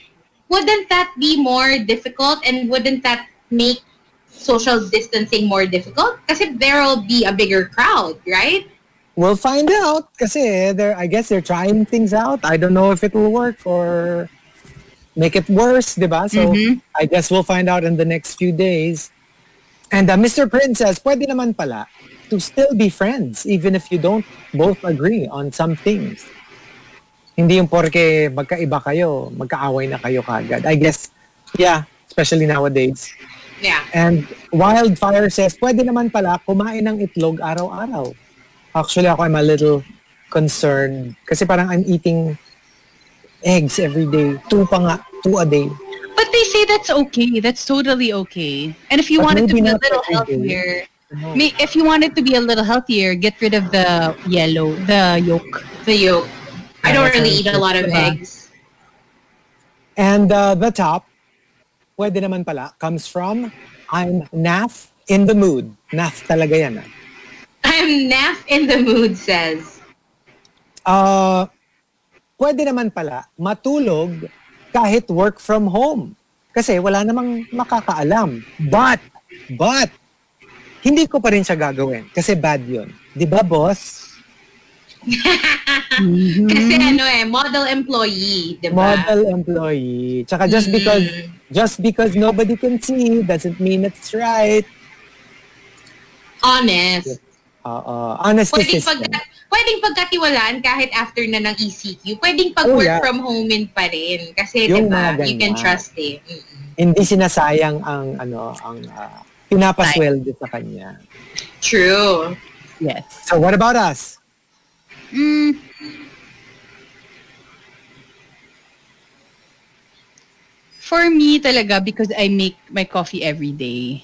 wouldn't that be more difficult and wouldn't that make social distancing more difficult? Kasi there will be a bigger crowd, right? We'll find out kasi they're, I guess they're trying things out. I don't know if it will work or make it worse, di ba? So, I guess we'll find out in the next few days. And uh, Mr. Prince says, pwede naman pala to still be friends even if you don't both agree on some things. Hindi yung porke magkaiba kayo, magkaaway na kayo kagad. I guess, yeah, especially nowadays. Yeah. And Wildfire says, pwede naman pala kumain ng itlog araw-araw. Actually, ako I'm a little concerned. Kasi parang I'm eating eggs every day. Two pa nga, two a day. But they say that's okay. That's totally okay. And if you But want it to be a little healthier, may, if you want it to be a little healthier, get rid of the yellow, the yolk. The yolk. I don't really eat a lot of diba? eggs. And uh, the top, pwede naman pala, comes from I'm Naf in the mood. Naf talaga yan. ah. I'm naff in the mood, says. Uh, pwede naman pala matulog kahit work from home. Kasi wala namang makakaalam. But, but, hindi ko pa rin siya gagawin. Kasi bad yun. Di ba, boss? Kasi ano eh, model employee, di ba? Model employee. Tsaka just because, just because nobody can see doesn't mean it's right. Honest. Oo. Honesty Pwedeng, system. pag, pwedeng pagkatiwalaan kahit after na ng ECQ. Pwedeng pag Oh, work yeah. from home in pa rin. Kasi, Yung di ba, you can trust it. Mm-mm. Hindi sinasayang ang, ano, ang uh, pinapasweldo sa kanya. True. Yes. So what about us? Mm. For me talaga, because I make my coffee every day,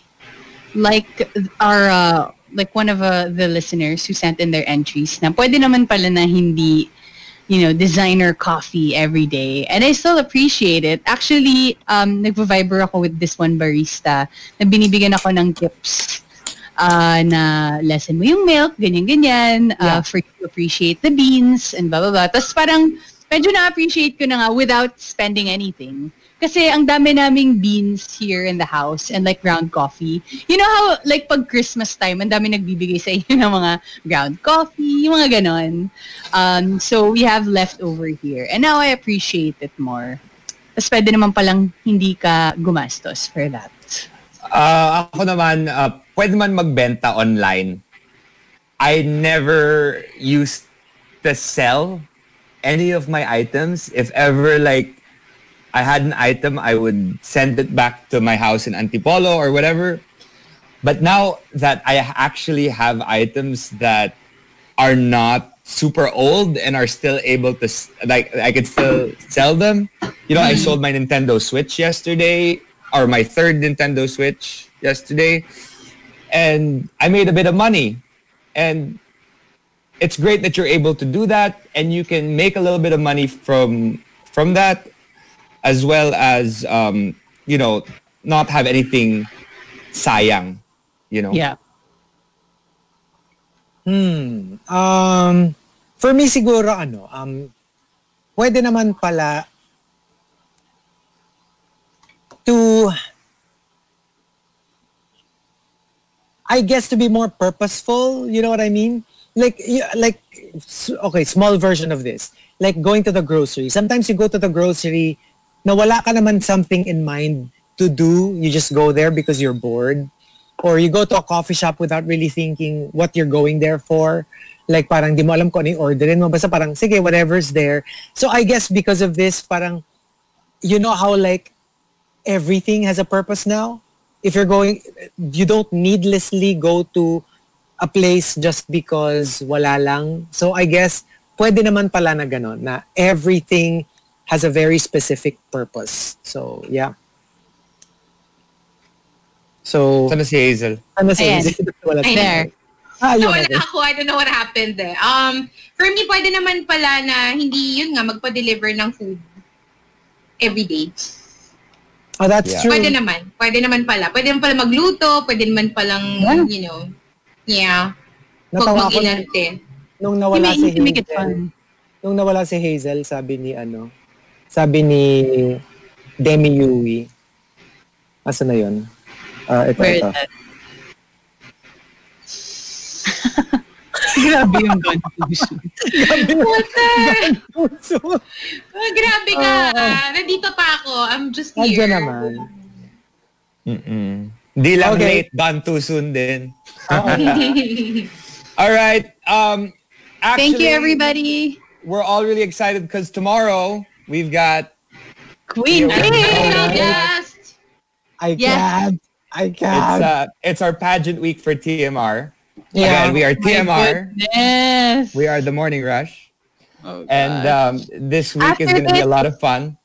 like our, uh, like one of uh, the listeners who sent in their entries na pwede naman pala na hindi, you know, designer coffee every day. And I still appreciate it. Actually, um, nagpa-viber ako with this one barista na binibigyan ako ng tips uh, na lesson mo yung milk, ganyan-ganyan, uh, for you to appreciate the beans, and blah, blah, blah. Tapos parang, medyo na-appreciate ko na nga without spending anything. Kasi ang dami naming beans here in the house and like ground coffee. You know how like pag Christmas time, ang dami nagbibigay sa inyo ng mga ground coffee, yung mga ganon. Um, so we have leftover here. And now I appreciate it more. Tapos pwede naman palang hindi ka gumastos for that. Ah, ako naman, uh, pwede man magbenta online. I never used to sell any of my items. If ever like I had an item, I would send it back to my house in Antipolo or whatever. But now that I actually have items that are not super old and are still able to like I could still sell them. You know, I mm-hmm. sold my Nintendo Switch yesterday or my third Nintendo Switch yesterday and I made a bit of money. And it's great that you're able to do that and you can make a little bit of money from from that as well as um, you know, not have anything sayang, you know. Yeah. Hmm. Um, for me siguro ano, um, pwede naman pala to I guess to be more purposeful, you know what I mean? Like y- like okay, small version of this. Like going to the grocery. Sometimes you go to the grocery na wala ka naman something in mind to do. You just go there because you're bored. Or you go to a coffee shop without really thinking what you're going there for. Like parang di mo alam kung ano yung orderin mo. Basta parang, sige, whatever's there. So I guess because of this, parang, you know how like everything has a purpose now? If you're going, you don't needlessly go to a place just because wala lang. So I guess, pwede naman pala na ganon, na everything has a very specific purpose. So, yeah. So, Sana si Hazel. ano si Ayan. Wala si- There. Ah, yun. Wala okay. ako. I don't know what happened there. Um, for me, pwede naman pala na hindi yun nga magpa-deliver ng food every day. Oh, that's Yeah. true. Pwede naman. Pwede naman pala. Pwede naman pala magluto. Pwede naman palang, Yeah. you know, yeah. Huwag Natawa ko mag-inarte. nung nawala make, si Hazel. Nung nawala si Hazel, sabi ni ano, sabi ni Demi Yui. Asa na yun? Ah, ito, Where ito. that? Grabe yung gun puso. What the? So, Oh, grabe ka. ah. Nandito pa ako. I'm just here. Nandiyan naman. Mm-mm. Di lang Okay. late, done too soon din. All right. Um, actually, Thank you, everybody. We're all really excited because tomorrow we've got Queen. Yeah. Special guest. I can't. I can't. uh it's our pageant week for TMR. Yeah. Again, we are TMR. goodness. We are the Morning Rush, Oh, and God. um, this week is going to be a lot of fun.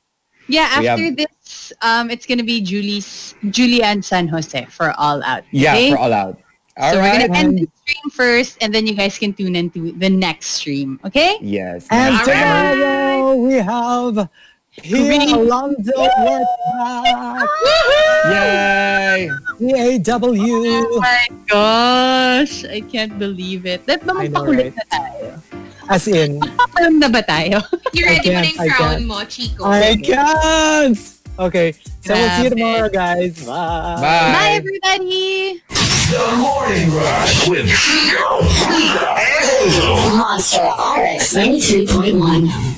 yeah, after have- this, um, it's gonna be Julie's Julie and San Jose for All Out. Yeah, for all out. All so right. we're gonna end the stream first, and then you guys can tune into the next stream. Okay? Yes. And All right. tomorrow we have Pia Queen. Alonso Workback, Yay! PAW. Oh my gosh, I can't believe it. That ba I know, magpakulit right? na tayo? As in, Papalam na ba tayo? You ready mo na yung I crown can't. mo, Chico? I can't. Okay, so we'll see you tomorrow, guys. Bye. Bye. Bye, everybody! The Morning Rush with Chico, Rita, and Hazel. Monster RX 93.1.